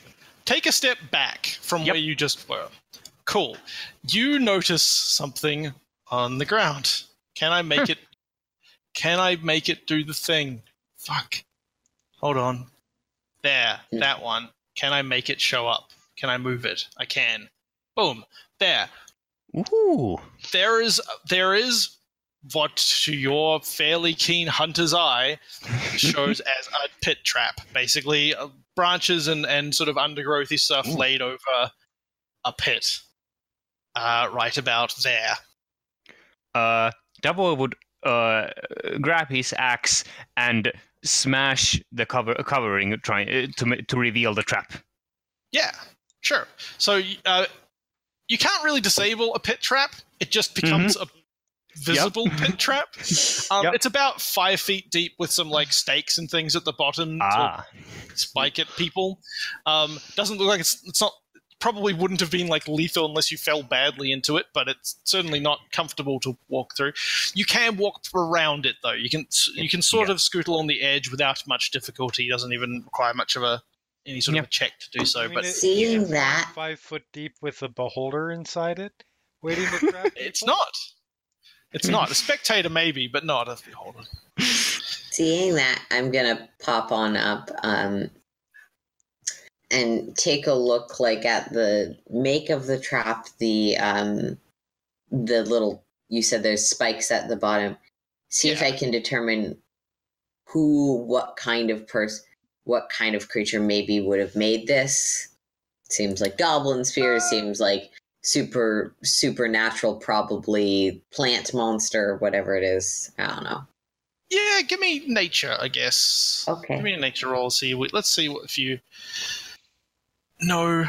Take a step back from Yep. where you just were. Cool. You notice something on the ground. Can I make it? Can I make it do the thing? Fuck. Hold on. There. Hmm. That one. Can I make it show up? Can I move it? I can. Boom. There. Ooh. There is. There is. What to your fairly keen hunter's eye shows <laughs> as a pit trap, basically uh, branches and, and sort of undergrowthy stuff Ooh. laid over a pit, uh, right about there. Uh, Davor would uh, grab his axe and smash the cover covering trying uh, to to reveal the trap. Yeah, sure. So uh, you can't really disable a pit trap; it just becomes a visible pit <laughs> trap. Um, Yep. It's about five feet deep with some like stakes and things at the bottom to Ah. spike at people. Um, doesn't look like it's it's not probably wouldn't have been like lethal unless you fell badly into it, but it's certainly not comfortable to walk through. You can walk around it though. You can you can sort Yeah. of scoot along the edge without much difficulty. It doesn't even require much of a any sort Yeah. of a check to do so. I mean, but Seeing it's that- five foot deep with a beholder inside it, waiting to <laughs> trap it's not. It's not a spectator, maybe, but not a beholder. Seeing that, I'm gonna pop on up um, and take a look, like at the make of the trap. The um, the little you said there's spikes at the bottom. See if I can determine who, what kind of person, what kind of creature maybe would have made this. Seems like goblin spears. Uh, seems like super supernatural, probably plant monster, whatever it is. I don't know. Yeah, give me nature, I guess. Okay. Give me a nature roll. See, let's see what if you. No.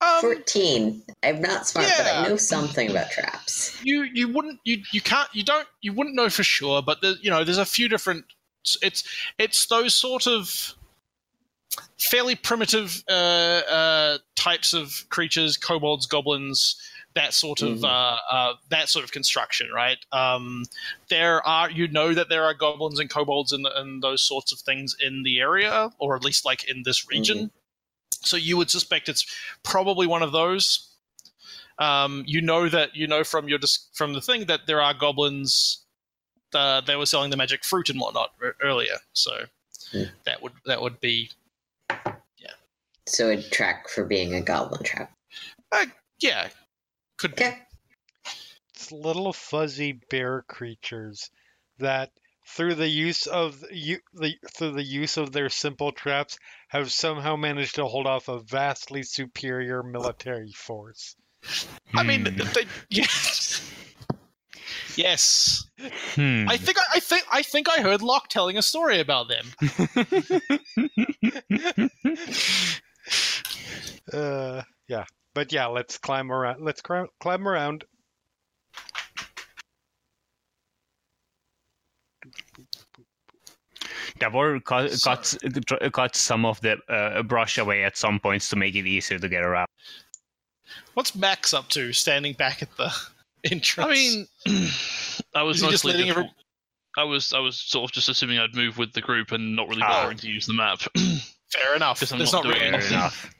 Um, 14. I'm not smart, but. I know something about traps. you you wouldn't you you can't you don't you wouldn't know for sure, but there, you know there's a few different. It's it's those sort of fairly primitive uh, uh, types of creatures, kobolds, goblins, that sort of Mhm. uh, uh, that sort of construction, right? Um, there are you know that there are goblins and kobolds and, and those sorts of things in the area, or at least like in this region. So you would suspect it's probably one of those. Um, you know that you know from your from the thing that there are goblins. Uh, they were selling the magic fruit and whatnot earlier, so Hmm. that would that would be So it'd track for being a goblin trap. yeah, could be. Okay. It's little fuzzy bear creatures that through the use of you the through the use of their simple traps have somehow managed to hold off a vastly superior military force. I mean, Hmm. they, yes, <laughs> yes. Hmm. I think I, I think I think I heard Lock telling a story about them. <laughs> <laughs> Uh yeah. But yeah, let's climb around. Let's climb, climb around. Davor cut, Sorry. cuts cuts some of the uh, brush away at some points to make it easier to get around. What's Max up to, standing back at the <laughs> entrance? I mean, <clears throat> I was just mostly letting just- every- I was I was sort of just assuming I'd move with the group and not really Ah. bothering to use the map. <clears throat> fair enough. Because I'm There's not not doing really enough.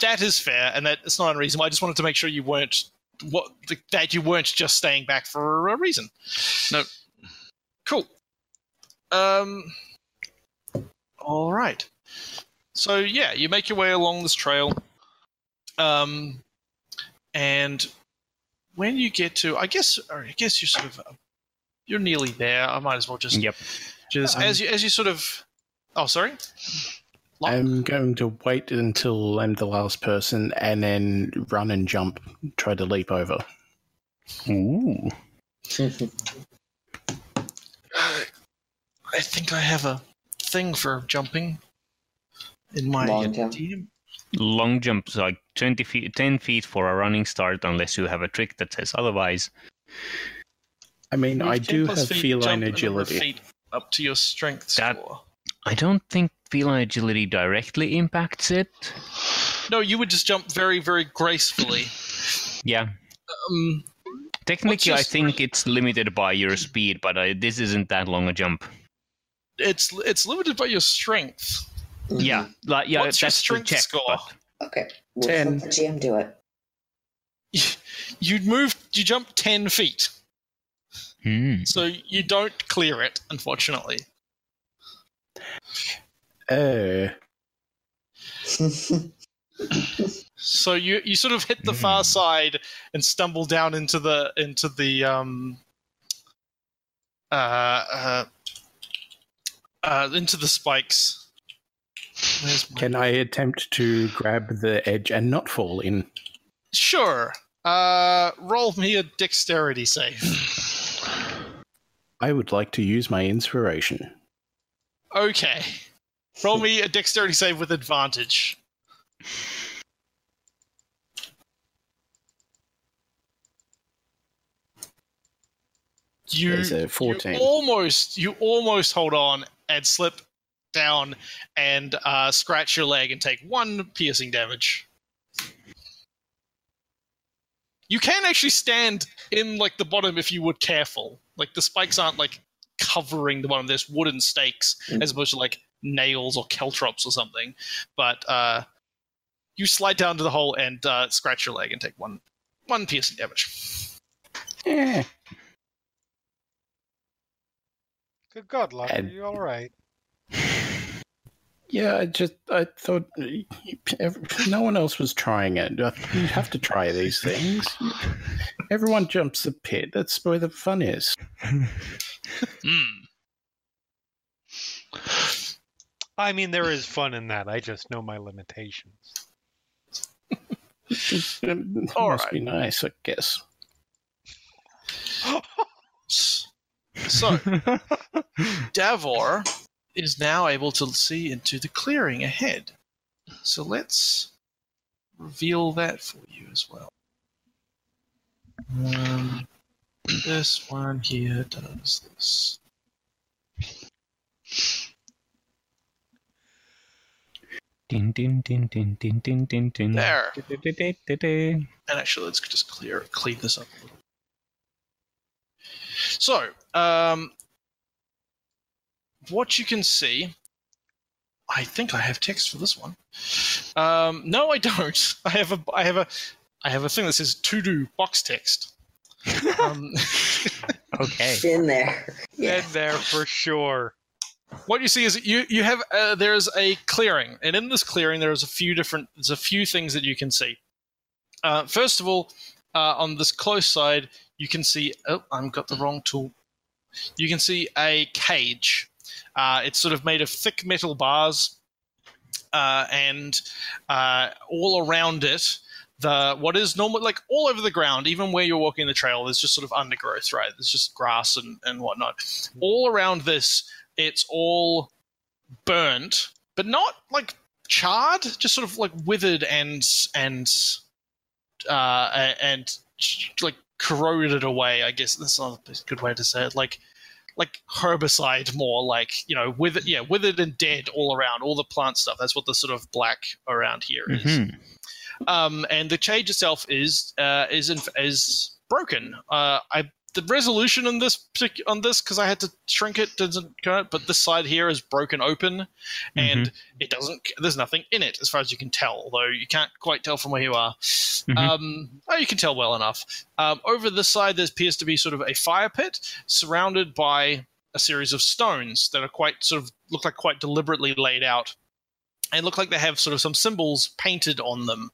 that is fair, and that it's not unreasonable. I just wanted to make sure you weren't what that you weren't just staying back for a reason. Nope. Cool. Um. All right. So yeah, you make your way along this trail. Um, and when you get to, I guess, or I guess you're sort of, uh, you're nearly there. I might as well just Yep. do this as you as you sort of. Oh, sorry. Lock. I'm going to wait until I'm the last person and then run and jump, try to leap over. Ooh. I think I have a thing for jumping in my Long jump. Long jumps like 20 feet, 10 feet for a running start, unless you have a trick that says otherwise. I mean, I do have feline jump a number of agility. feet up to your strength That- score. I don't think feline agility directly impacts it. No, you would just jump very, very gracefully. Yeah. Um, Technically, your I think it's limited by your speed, but I, this isn't that long a jump. it's it's limited by your strength. Yeah, like yeah, What's your that's the strength check, score? but- Okay. We'll Ten. let the GM do it. <laughs> You move, you jump ten feet, Hmm. so you don't clear it, unfortunately. Uh, So you you sort of hit the far Hmm. side and stumble down into the into the um uh uh, uh into the spikes. My- can I attempt to grab the edge and not fall in? Sure. Uh roll me a dexterity save. I would like to use my inspiration. Okay. Roll me a dexterity save with advantage. You, There's a 14. you almost you almost hold on and slip down and uh, scratch your leg and take one piercing damage. You can actually stand in like the bottom if you were careful. Like the spikes aren't like covering the bottom. There's wooden stakes Mm. as opposed to like nails or caltrops or something. But uh, you slide down to the hole and uh, scratch your leg and take one one piercing damage. Eh, Good God, Lock, are you all right? <laughs> yeah, I just I thought no one else was trying it. You have to try these things. Everyone jumps the pit. That's where the fun is. Hmm. I mean, there is fun in that. I just know my limitations. It <laughs> All must right. be nice, I guess. So, <laughs> Davor is now able to see into the clearing ahead. So let's reveal that for you as well. Um, this one here does this. Din, din, din, din, din, din, din, din. There. And actually, let's just clear clean this up a little. So, um, what you can see, I think I have text for this one. Um, no, I don't. <laughs> I have a, I have a, I have a thing that says to do box text. Um, <laughs> Okay. In there. Yeah. Been there for sure. what you see is you you have uh, there's a clearing, and in this clearing there is a few different there's a few things that you can see. Uh, first of all, uh, on this close side, you can see oh I've got the wrong tool. You can see a cage. Uh, it's sort of made of thick metal bars, uh, and uh, all around it. The what is normal like all over the ground, even where you're walking the trail, there's just sort of undergrowth, right? There's just grass and, and whatnot. All around this, it's all burnt, but not like charred, just sort of like withered and and uh and like corroded away. I guess that's not a good way to say it. Like like herbicide, more like you know, withered, yeah, withered and dead all around, all the plant stuff. That's what the sort of black around here is Mhm. um, and the cage itself is uh, is in, is broken. Uh, I the resolution on this on this because I had to shrink it doesn't go, but this side here is broken open, and it doesn't. There's nothing in it as far as you can tell, although you can't quite tell from where you are. Um, oh, you can tell well enough. Um, over this side, there appears to be sort of a fire pit surrounded by a series of stones that are quite sort of look like quite deliberately laid out and look like they have sort of some symbols painted on them,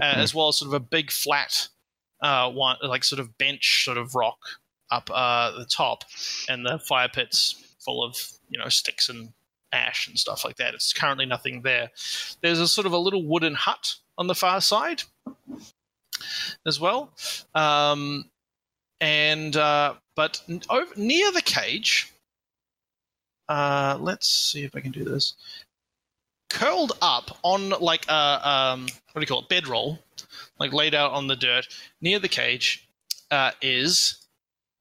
uh, as well as sort of a big flat uh, one, like sort of bench sort of rock up uh, the top, and the fire pit's full of you know sticks and ash and stuff like that. It's currently nothing there. There's a sort of a little wooden hut on the far side as well, um, and uh, but over, near the cage. Uh, let's see if I can do this curled up on like a um, what do you call it bedroll, like laid out on the dirt near the cage, uh, is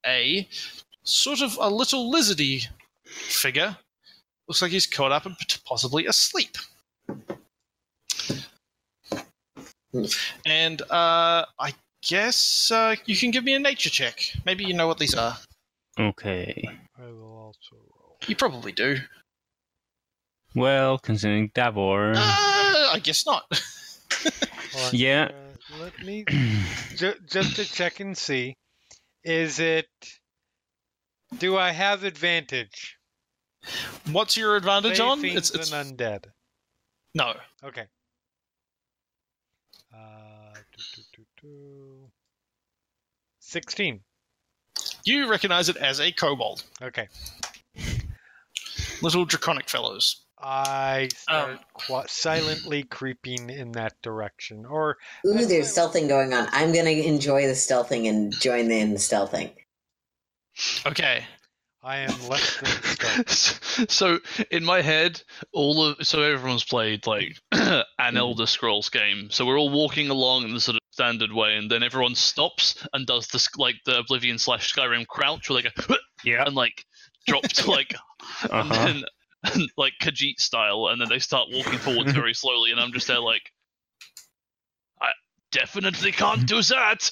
a sort of a little lizardy figure. Looks like he's caught up and possibly asleep. And uh, I guess uh, you can give me a nature check. Maybe you know what these are. Okay. I will also roll. You probably do. Well, considering Davor. Uh, I guess not. <laughs> Hold on, Yeah. uh, let me <clears throat> ju- just to check and see. Is it? Do I have advantage? What's your advantage Say on? It's, it's and undead. no. Okay. Uh, do, do, do, do. Sixteen. You recognize it as a kobold. Okay. Little draconic fellows. I start Um, qui- silently creeping in that direction, or Ooh, there's stealthing going on. I'm gonna enjoy the stealthing and join in the stealthing. Okay. I am less than <laughs> stealth. so in my head, all of so everyone's played like <clears throat> an Elder Scrolls game. So we're all walking along in the sort of standard way, and then everyone stops and does this like the Oblivion slash Skyrim crouch, where they go Yeah. and like drop to <laughs> like and Uh-huh. then and, <laughs> like Khajiit style, and then they start walking forward <laughs> very slowly, and I'm just there like, I definitely can't do that.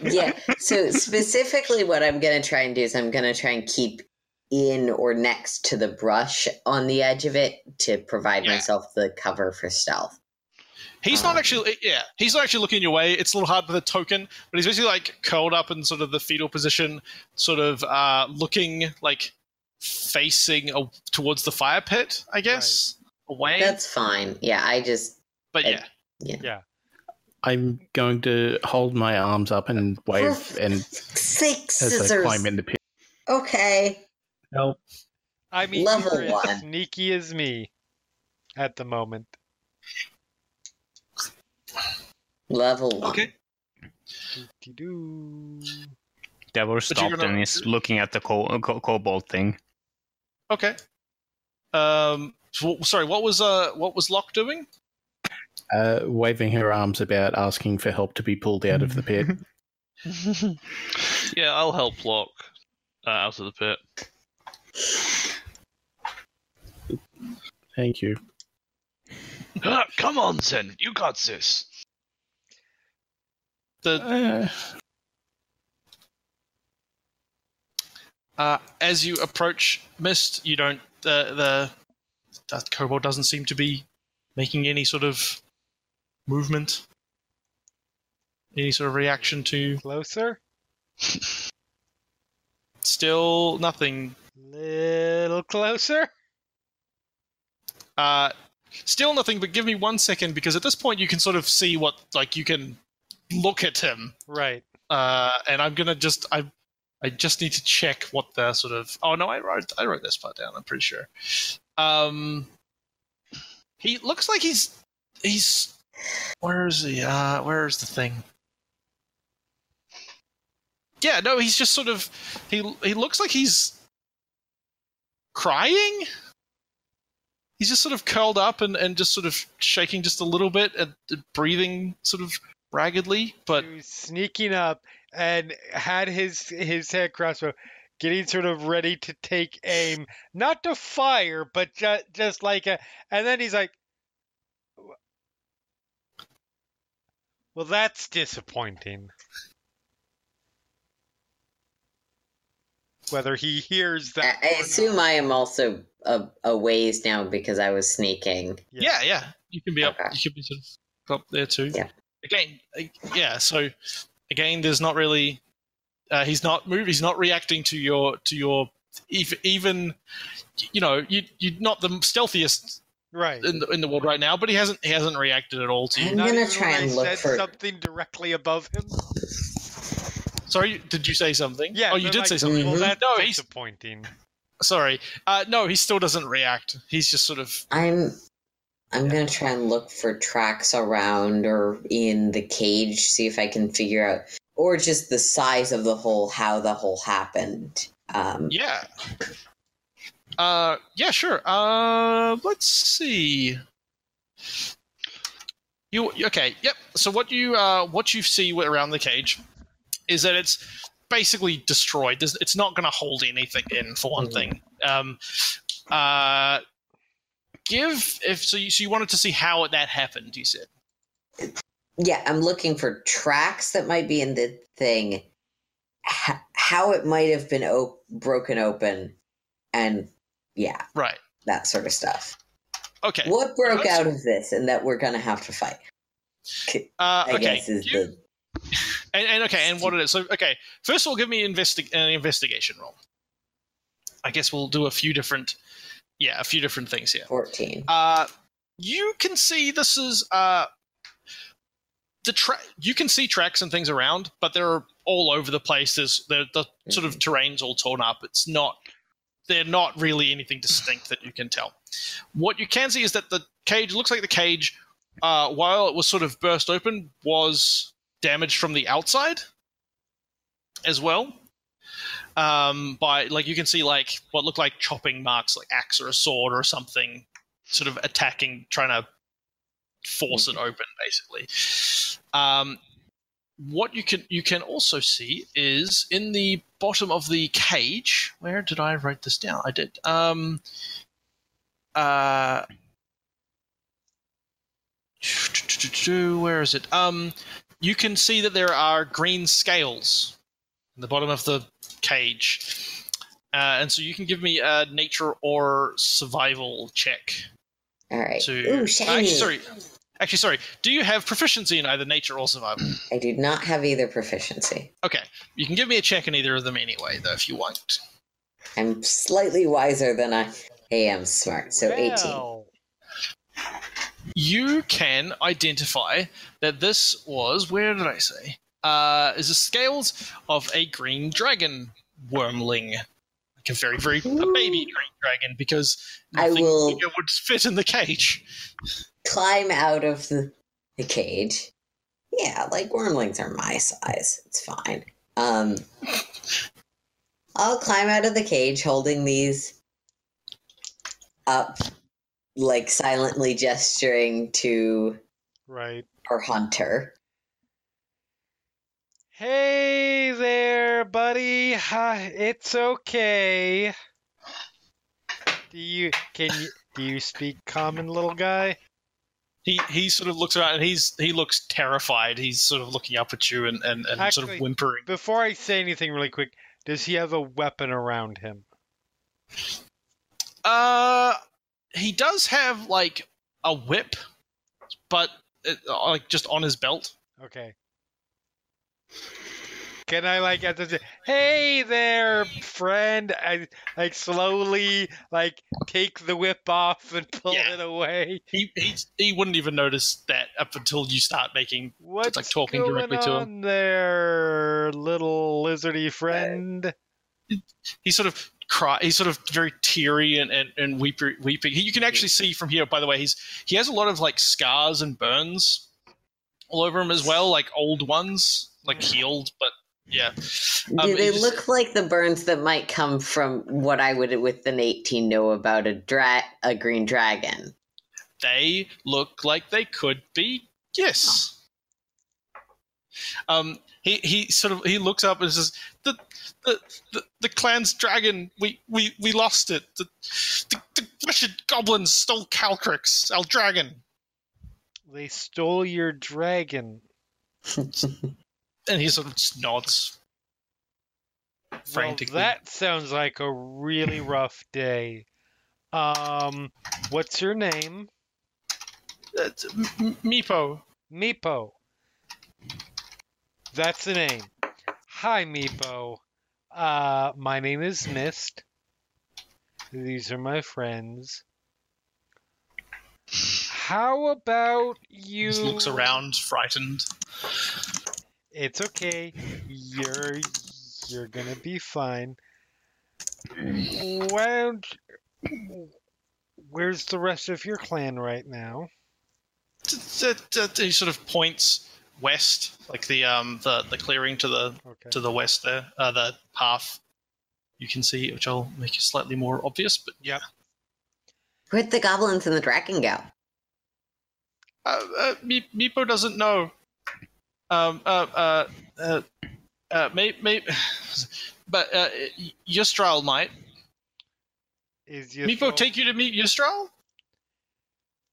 <laughs> yeah. So specifically, what I'm gonna try and do is I'm gonna try and keep in or next to the brush on the edge of it to provide Yeah. myself the cover for stealth. He's not Um, actually, yeah, he's not actually looking your way. It's a little hard with a token, but he's basically like curled up in sort of the fetal position, sort of uh, looking like facing a, towards the fire pit, I guess, away. That's fine. Yeah, I just but yeah, yeah. I'm going to hold my arms up and wave and Six as I climb in the pit. Okay. Help. I mean, Level you're one. as sneaky as me at the moment. Level one. Okay. Doo-dee-doo. Davor stopped gonna- and is looking at the co- co- kobold thing. Okay. Um. so- sorry. What was uh? What was Lock doing? Uh, waving her arms about, asking for help to be pulled out of the pit. <laughs> yeah, I'll help Lock uh, out of the pit. Thank you. <laughs> Ah, Come on, Zen, you got this. The Uh, uh, as you approach Mist, you don't the the that kobold doesn't seem to be making any sort of movement, any sort of reaction to. Closer. <laughs> Still nothing. Little closer. Uh, still nothing. But give me one second because at this point you can sort of see what like you can look at him. Right. uh, and I'm gonna just I I just need to check what the sort of oh no I wrote I wrote this part down I'm pretty sure. Um, he looks like he's he's where is he? Uh, where is the thing? Yeah, no, he's just sort of he he looks like he's crying. He's just sort of curled up and, and just sort of shaking just a little bit and breathing sort of raggedly, but He was sneaking up and had his his head crossbow, getting sort of ready to take aim, not to fire, but just just like a. And then he's like, "Well, that's disappointing." Whether he hears that, I or assume not. I am also a, a ways now because I was sneaking. Yeah, yeah. You can be up. You can be sort of up there too. Yeah. Again, yeah. So again, there's not really. Uh, he's not move. He's not reacting to your to your even even. You know, you you're not the stealthiest right. in the, in the world right now, but he hasn't he hasn't reacted at all to you. I'm Not gonna try and look said for- something directly above him. Sorry, did you say something? Yeah. Oh, you did like, say something. Well, that's No, he's disappointing. sorry. Uh, no, he still doesn't react. He's just sort of I'm I'm gonna try and look for tracks around or in the cage, see if I can figure out or just the size of the hole, how the hole happened. Um Yeah. Uh, yeah, sure. Uh, let's see. You okay? Yep. So what you uh what you see around the cage is that it's basically destroyed. It's not going to hold anything in for one Mhm. thing. Um, uh, give if so. You, so you wanted to see how that happened. You said. yeah, I'm looking for tracks that might be in the thing, h- how it might have been op- broken open, and yeah, Right. that sort of stuff. Okay. What broke That's- out of this, and that we're gonna have to fight? Uh, I okay. guess is You- the <laughs> And, and okay, and what it is. So okay, first of all, give me investi- an investigation roll. I guess we'll do a few different, yeah, a few different things here. fourteen. Uh, you can see this is uh, the tra- You can see tracks and things around, but they're all over the place. There's the the sort of terrain's all torn up. It's not. They're not really anything distinct that you can tell. What you can see is that the cage looks like the cage, uh, while it was sort of burst open, was damaged from the outside as well. Um, by like you can see like what look like chopping marks, like axe or a sword or something, sort of attacking, trying to force it open, basically. Um, what you can you can also see is in the bottom of the cage. Where did I write this down? I did. Um, uh, where is it? Um, you can see that there are green scales in the bottom of the cage. Uh, and so you can give me a nature or survival check All right. to. Ooh, shiny. actually, sorry. Actually, sorry. Do you have proficiency in either nature or survival? I do not have either proficiency. Okay, you can give me a check in either of them anyway, though, if you want. I'm slightly wiser than I am smart, so 18. Well, You can identify that this was where did I say? Uh, is the scales of a green dragon wyrmling, like a very very a baby green dragon, because I nothing will- bigger would fit in the cage. Climb out of the, the cage. Yeah, like wyrmlings are my size. It's fine. Um, I'll climb out of the cage holding these up, like silently gesturing to Right. our hunter. Hey there, buddy. Hi, it's okay. Do you can you do you speak common, little guy? He he sort of looks around and he's he looks terrified. He's sort of looking up at you and, and, and sort of whimpering. Before I say anything really quick, does he have a weapon around him? Uh, he does have like a whip, but it, like just on his belt. Okay. Can I like at the hey there, friend? I like slowly like take the whip off and pull Yeah. it away. He he he wouldn't even notice that up until you start making. What's like talking going directly to him. on there, little lizardy friend? He sort of cry. He's sort of very teary and and, and weepy, weeping. You can actually see from here. By the way, he's he has a lot of like scars and burns all over him as well, like old ones, like healed, but yeah. Um, Do they just- look like the burns that might come from what I would with an 18 know about a dra- a green dragon? they look like they could be yes um he he sort of he looks up and says the the the, the clan's dragon we we we lost it the the, the wretched goblins stole calcryx our dragon They stole your dragon. <laughs> and he sort of just nods frantically Well, that sounds like a really <clears throat> rough day. Um, what's your name? That's M- meepo Meepo. That's the name. Hi, Meepo. Uh, my name is Mist. These are my friends. How about you? just looks around frightened It's okay. You're you're gonna be fine. Why don't Where's the rest of your clan right now? He sort of points west like the um the the clearing to the Okay. to the west there, uh, the path you can see, which I'll make it slightly more obvious. But yeah. Where'd the goblins and the dragon go? uh, uh, Meepo doesn't know. Um, uh, uh, uh, uh, may, may, <sighs> but uh, Yusdrayl might. Is your Meepo take you to meet Yusdrayl?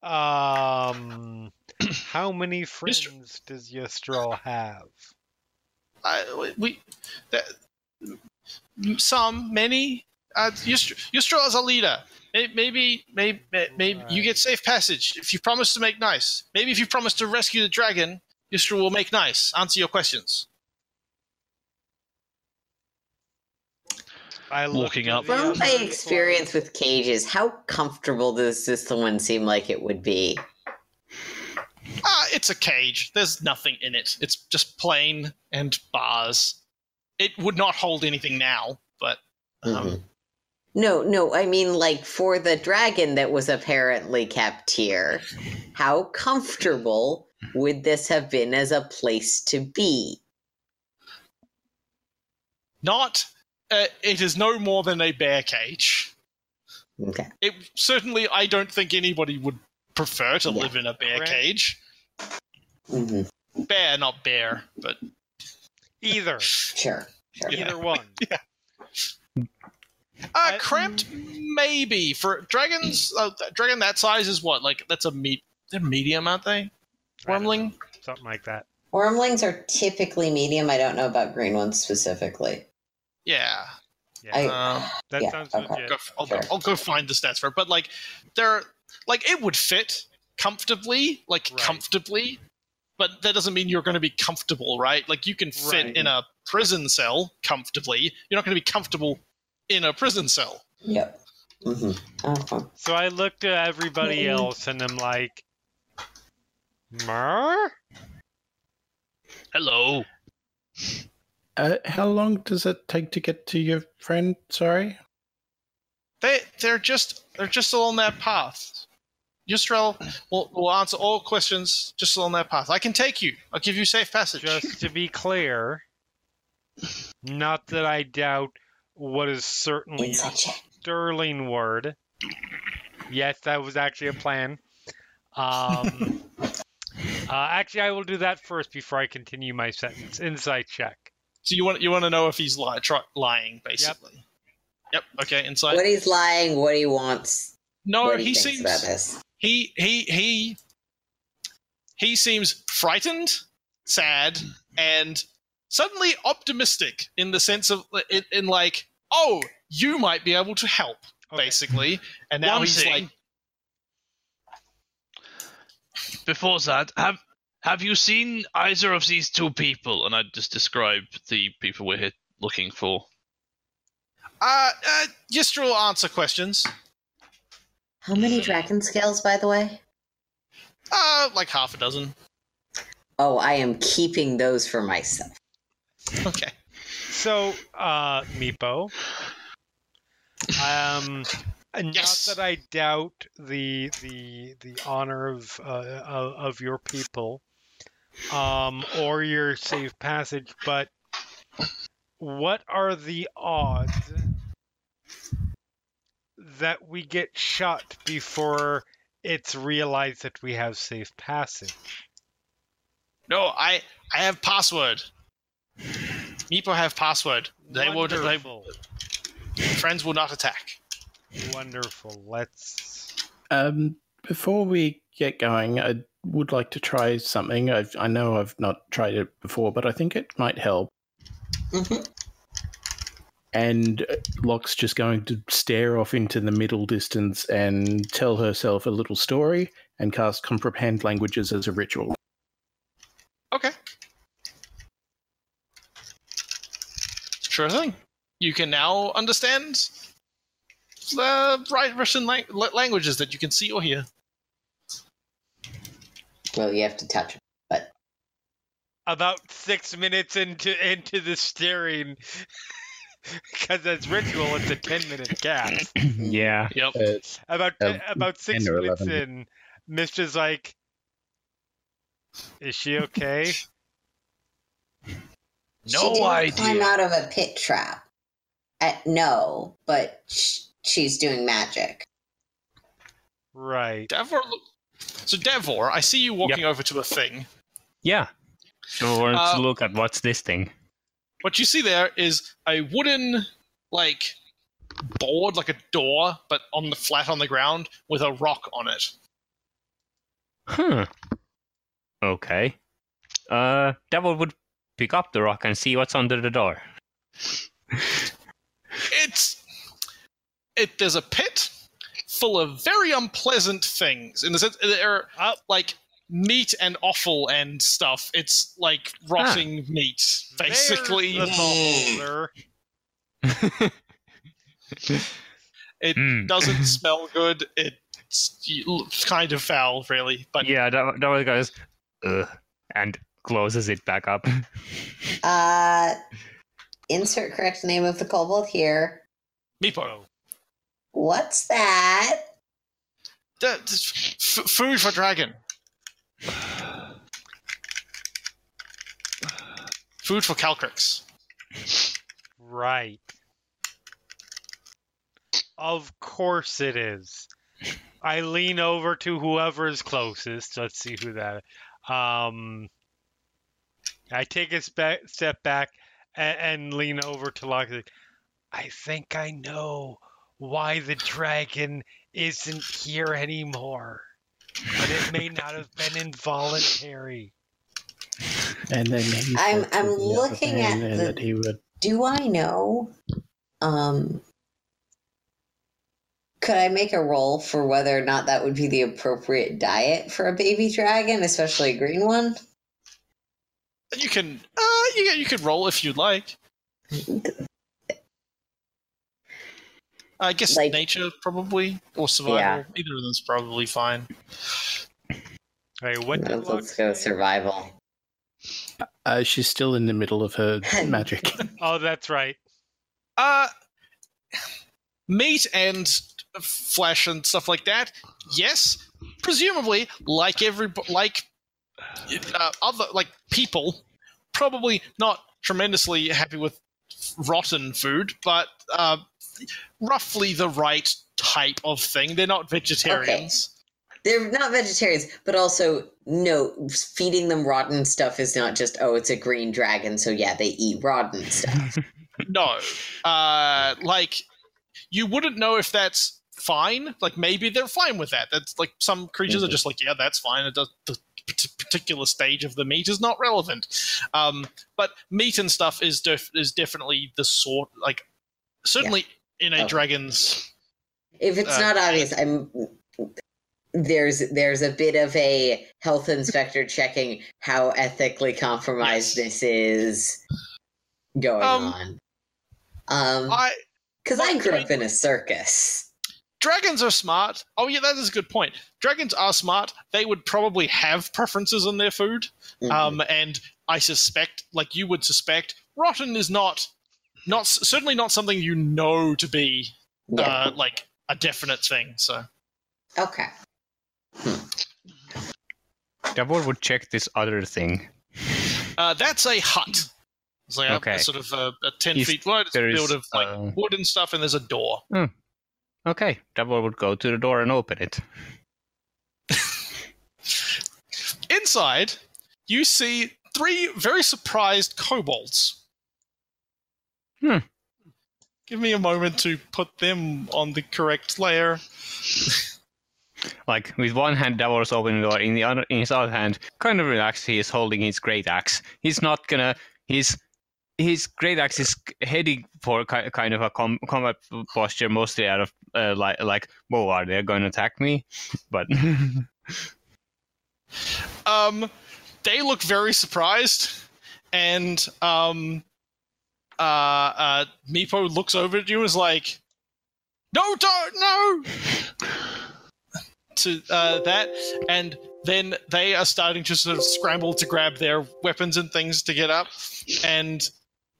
Um, <coughs> how many friends does Yestral have? I, we, that, some, many. Uh, Yusdrayl, Yusdrayl is a leader. May- Maybe, maybe, maybe you get safe passage if you promise to make nice. Maybe if you promise to rescue the dragon, Yusdrayl will make nice. Answer your questions. I looked Walking at up. From my experience with cages, how comfortable does this one seem like it would be? Ah, it's a cage. There's nothing in it. It's just plain and bars. It would not hold anything now, but um, Mhm. No, no, I mean like for the dragon that was apparently kept here. How comfortable would this have been as a place to be? not. Uh, it is no more than a bear cage. Okay. It certainly, I don't think anybody would prefer to Yeah. live in a bear Right. cage. hmm Bear, not bear, but Either, Sure. Sure. Yeah. either one. <laughs> uh, I- cramped maybe for dragons. Uh, dragon that size is what? Like that's a meat. They're medium, aren't they? I don't know, Wyrmling. something like that. Wyrmlings are typically medium. I don't know about green ones specifically. Yeah. Yeah, I- Um, that yeah, sounds okay. legit. go, I'll, go, Sure. I'll go find the stats for it. But like, they're like it would fit comfortably, like Right. comfortably. But that doesn't mean you're going to be comfortable, right? Like you can fit Right. in a prison cell comfortably. You're not going to be comfortable in a prison cell. Yep. hmm Okay. So I looked at everybody Mm. else and I'm like, Mer? Hello. Uh, how long does it take to get to your friend? Sorry. They they're just they're just along that path. Ystrel will, will answer all questions just along that path. I can take you. I'll give you safe passage. Just to be clear, not that I doubt what is certainly a sterling word. Yes, that was actually a plan. Um, <laughs> uh, actually, I will do that first before I continue my sentence. Insight check. So you want you want to know if he's li- try, lying, basically. Yep. yep. Okay. Insight. What he's lying, what he wants, no, what he, he seems about this. he he he he seems frightened, sad, and suddenly optimistic in the sense of in, in like, oh, you might be able to help, Okay. basically. And now One he's thing- like, Before that, have have you seen either of these two people? And I just describe the people we're here looking for. uh, uh Ystrel will answer questions. How many dragon scales, by the way? Uh, like half a dozen. Oh, I am keeping those for myself. Okay. So, uh, Meepo, um, and Yes. not that I doubt the the the honor of uh, of, your people, um, or your safe passage, but what are the odds that we get shot before it's realized that we have safe passage? No, I I have password. Meepo have password. They will. They, Wonderful. friends will not attack. Wonderful. Let's. Um, before we get going, I would like to try something. I've, I know I've not tried it before, but I think it might help. Mhm. And uh, Lock's just going to stare off into the middle distance and tell herself a little story and cast comprehend languages as a ritual. Okay. Sure thing. You can now understand the right Russian lang- la- languages that you can see or hear. Well, you have to touch it, But about six minutes into into the steering <laughs> because as ritual it's a 10 minute cast <clears throat> yeah. Yep. Uh, about Uh, about six minutes 11. in mistra's like is she okay she No didn't idea. climb out of a pit trap. Uh, no, but sh- she's doing magic. right Davor. So Davor, I see you walking over to a thing. Yeah. So I wanted Uh, to look at what's this thing. What you see there is a wooden, like, board, like a door, but on the flat on the ground with a rock on it. Huh. Okay. Uh, Davor would pick up the rock and see what's under the door. It's it. There's a pit full of very unpleasant things. In the sense, they're Oh. like meat and offal and stuff. It's like rotting meat, basically. The. <laughs> It Hmm. doesn't smell good. It's kind of foul, really. But yeah, Davor, Davor goes, Ugh, and closes it back up. Uh, insert correct name of the kobold here. Meepo, What's that? D- d- f- food for dragon. Food for Calcryx. right of course it is i lean over to whoever is closest let's see who that um i take a spe- step back and, and lean over to Lock. I think I know why the dragon isn't here anymore. But it may not have been involuntary. And then he I'm- I'm looking at the- that he would. Do I know? Um, could I make a roll for whether or not that would be the appropriate diet for a baby dragon, especially a green one? You can, uh, you you could roll if you'd like. I guess Like- nature probably or survival. Yeah. Either of them's probably fine. Right, what did Let's, let's go say? survival. Uh, she's still in the middle of her <laughs> magic. <laughs> Oh, that's right. Uh, meat and flesh and stuff like that. Yes, presumably, like every like uh, other like people, probably not tremendously happy with rotten food, but uh, roughly the right type of thing. They're not vegetarians. They're not vegetarians, but also no, feeding them rotten stuff is not just oh, it's a green dragon, so yeah, they eat rotten stuff. <laughs> No, uh, like you wouldn't know if that's fine. Like maybe they're fine with that. That's like some creatures are just like, yeah, that's fine. It does, the p- particular stage of the meat is not relevant. Um, but meat and stuff is def- is definitely the sort like certainly in a Oh. dragon's. if it's Uh, not obvious, I'm there's there's a bit of a health inspector checking how ethically compromised Yes. this is going Um, on. Um, I because I grew I mean- up in a circus. dragons are smart. Oh yeah, that is a good point. Dragons are smart. They would probably have preferences on their food. Mhm. Um, and I suspect, like you would suspect, rotten is not, not certainly not something you know to be yeah. uh, like a definite thing. So okay. Davor would check this other thing. uh, that's a hut. It's like a- a, Okay. sort of a, a ten If feet wide. It's there is, built of like uh, wood and stuff, and there's a door. Okay, Davor would go to the door and open it. <laughs> Inside, you see three very surprised kobolds. Hmm. Give me a moment to put them on the correct layer. Like with one hand, Davor's opening the door. In the other, in his other hand, kind of relaxed, he is holding his great axe. He's not gonna. His his great axe is heading for ki- kind of a com- combat posture, mostly out of uh, like like, whoa, are they going to attack me? But <laughs> Um, they look very surprised, and um, uh, uh, Meepo looks over at you and is like, "No, don't, no!" to uh, that, and then they are starting to sort of scramble to grab their weapons and things to get up, and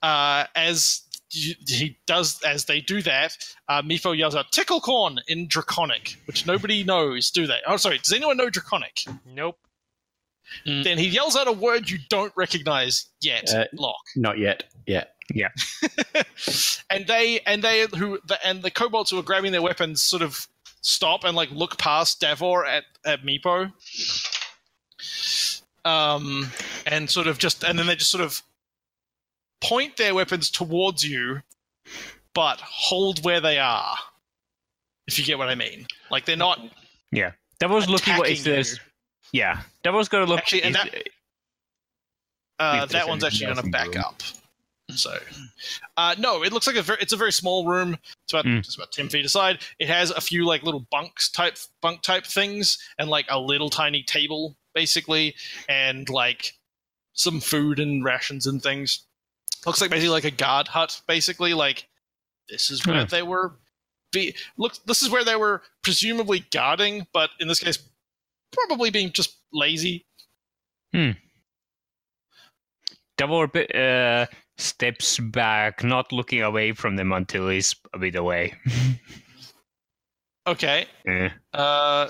uh, as y- he does, as they do that, uh, Meepo yells out "Ticklecorn" in Draconic, which nobody knows, do they? Oh, sorry. Does anyone know Draconic? Nope. then he yells out a word you don't recognize yet. Uh, Lock. Not yet. Yeah. <laughs> and they and they who the, and the kobolds who are grabbing their weapons sort of stop and like look past Davor at at Meepo. Um, and sort of just and then they just sort of point their weapons towards you, but hold where they are. If you get what I mean, like they're not Yeah. Davor's looking what is attacking you. this? Yeah, Davor's gonna look. Actually, and that- Uh, that one's actually going to back room. up. So, uh, no, it looks like a very, it's a very small room. It's about Mm. it's about ten feet aside. It has a few like little bunks type bunk type things and like a little tiny table basically, and like some food and rations and things. Looks like basically like a guard hut basically. Like this is where Yeah. they were. Be look, this is where they were presumably guarding, but in this case, probably being just lazy. Davor bit, uh, steps back, not looking away from them until he's a bit away. <laughs> Okay. Eh. Uh,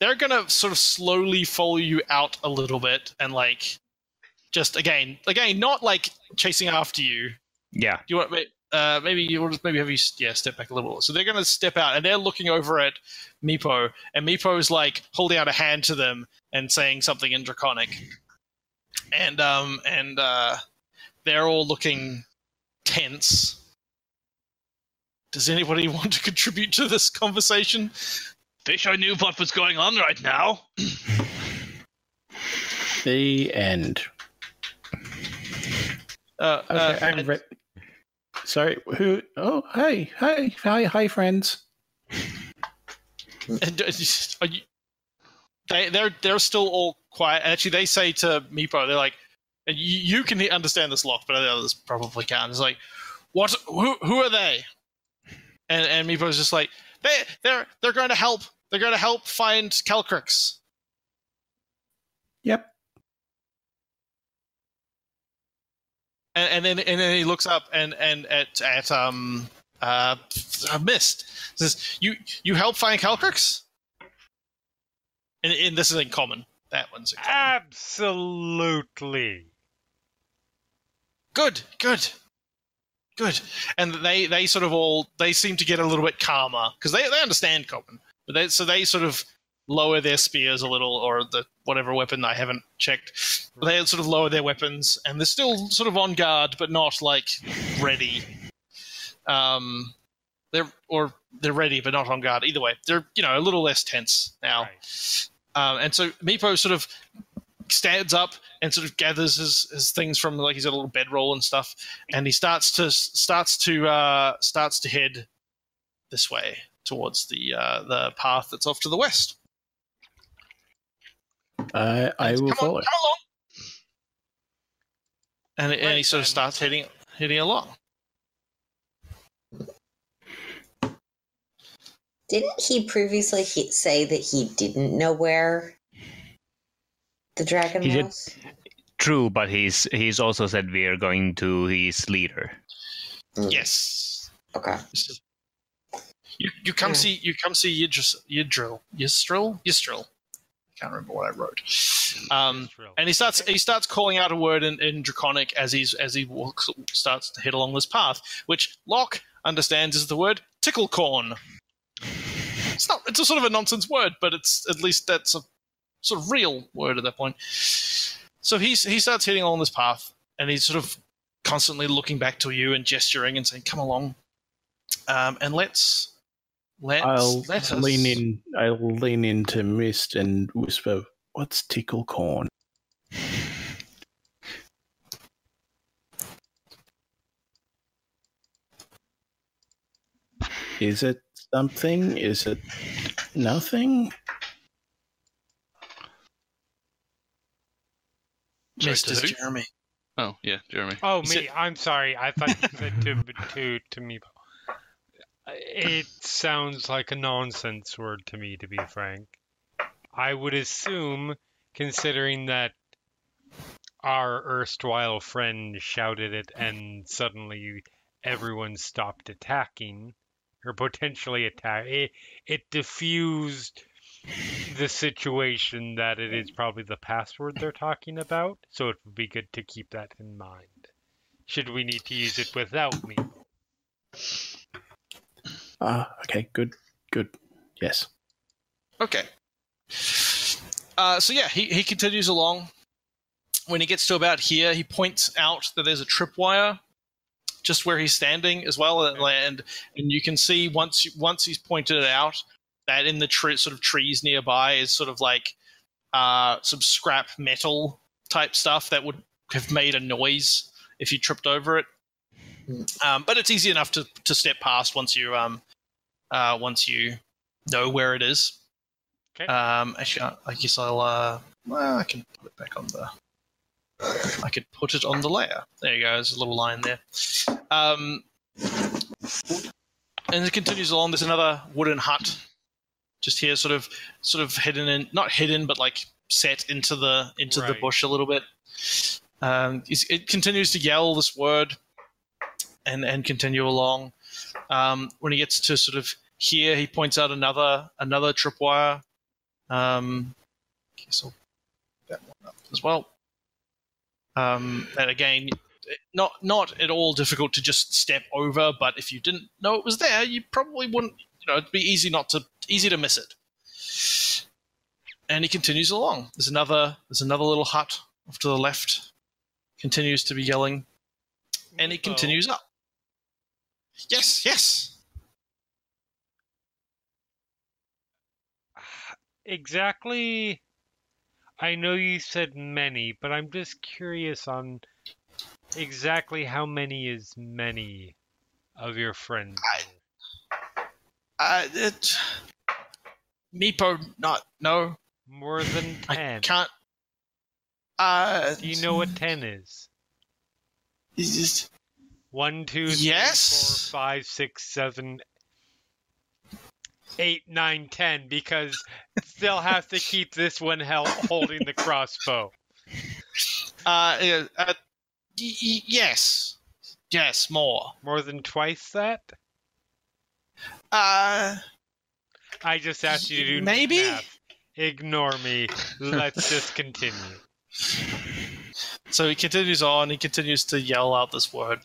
they're gonna sort of slowly follow you out a little bit and like just again again not like chasing after you Yeah. Do you want uh maybe you will just maybe have you yeah step back a little so they're gonna step out and they're looking over at Meepo and Meepo is like holding out a hand to them and saying something in draconic and um and uh they're all looking tense does anybody <laughs> want to contribute to this conversation Wish I knew what was going on right now. <clears throat> The end. uh, Okay, uh, I'm re- Sorry, who? Oh, hey, hey, hi, hi, friends. <laughs> And, uh, are you, they they're they're still all quiet. And actually, they say to Meepo, they're like, and you, you can understand this lock, but the others probably can't. It's like, what? Who who are they? And and Meepo's just like, they they're they're going to help. They're going to help find Calcryx. Yep. And, and then and then he looks up and and at at um uh Mist says, you you help find Calcryx? And, and this is in common. That one's in common. Absolutely. Good, good, good. And they they sort of all they seem to get a little bit calmer because they they understand common, but they so they sort of lower their spears a little or the whatever weapon I haven't checked. They sort of lower their weapons and they're still sort of on guard, but not like ready. Um, they're or they're ready but not on guard. Either way, they're you know a little less tense now. Right. Um, and so Meepo sort of stands up and sort of gathers his, his things from like he's got a little bedroll and stuff, and he starts to starts to uh, starts to head this way towards the uh, the path that's off to the west. I I will come follow. On, come along. And, and he sort of starts heading heading along. Didn't he previously he- say that he didn't know where the dragon He did. True, but he's he's also said we are going to his leader. Mm, Yes. Okay. You you come Yeah. see you come see Yidris, Yidril Yistril Yistril. I can't remember what I wrote. Um, and he starts he starts calling out a word in, in draconic as he's as he walks starts to head along this path, which Lock understands is the word ticklecorn. It's not it's a sort of a nonsense word, but it's at least that's a sort of real word at that point. So he's he starts heading along this path, and he's sort of constantly looking back to you and gesturing and saying, "Come along," um, and let's let's I'll let us lean in. I'll lean into Mist and whisper, "What's tickle corn?" Is it something? Is it nothing? Sorry, Mr. to who? Jeremy. Oh yeah, Jeremy. Oh, You me. said- I'm sorry. I thought you said to <laughs> to to me. It sounds like a nonsense word to me, to be frank. I would assume, considering that our erstwhile friend shouted it and suddenly everyone stopped attacking, or potentially attack, it, it diffused the situation that it is probably the password they're talking about, so it would be good to keep that in mind. Should we need to use it without me? Ah, okay, good, good. Yes. Okay. Uh, so yeah, he, he continues along. When he gets to about here, he points out that there's a tripwire just where he's standing as well, and and, and you can see once once he's pointed it out that in the tree, sort of trees nearby is sort of like uh, some scrap metal type stuff that would have made a noise if you tripped over it. Um, but it's easy enough to, to step past once you um, uh, once you know where it is. Okay. Um, actually, I- I guess I'll. Uh, well, I can put it back on the. I could put it on the layer. There you go. There's a little line there. Um, and it continues along. There's another wooden hut, just here, sort of, sort of hidden in, not hidden, but like set into the into the bush a little bit. Um, it continues to yell this word, and and continue along. Um, when he gets to sort of here, he points out another another tripwire. Um, I'll that one up as well. Um, and again, not not at all difficult to just step over, but if you didn't know it was there, you probably wouldn't. You know, it'd be easy not to easy to miss it. And he continues along. There's another there's another little hut off to the left. Continues to be yelling, and he continues up. Yes, yes. Ah, exactly. I know you said many, but I'm just curious on exactly how many is many of your friends. Uh, it, Meepo, not no. More than ten. I can't. Uh, Do you know what ten is? is- One, two, three, Yes. four, five, six, seven, eight, nine, ten. Because still have to keep this one held, holding the crossbow. Uh, uh, y- y- yes, yes, more. More than twice that. Uh, I just asked you to do Maybe? math. Ignore me. Let's just continue. So he continues on. He continues to yell out this word,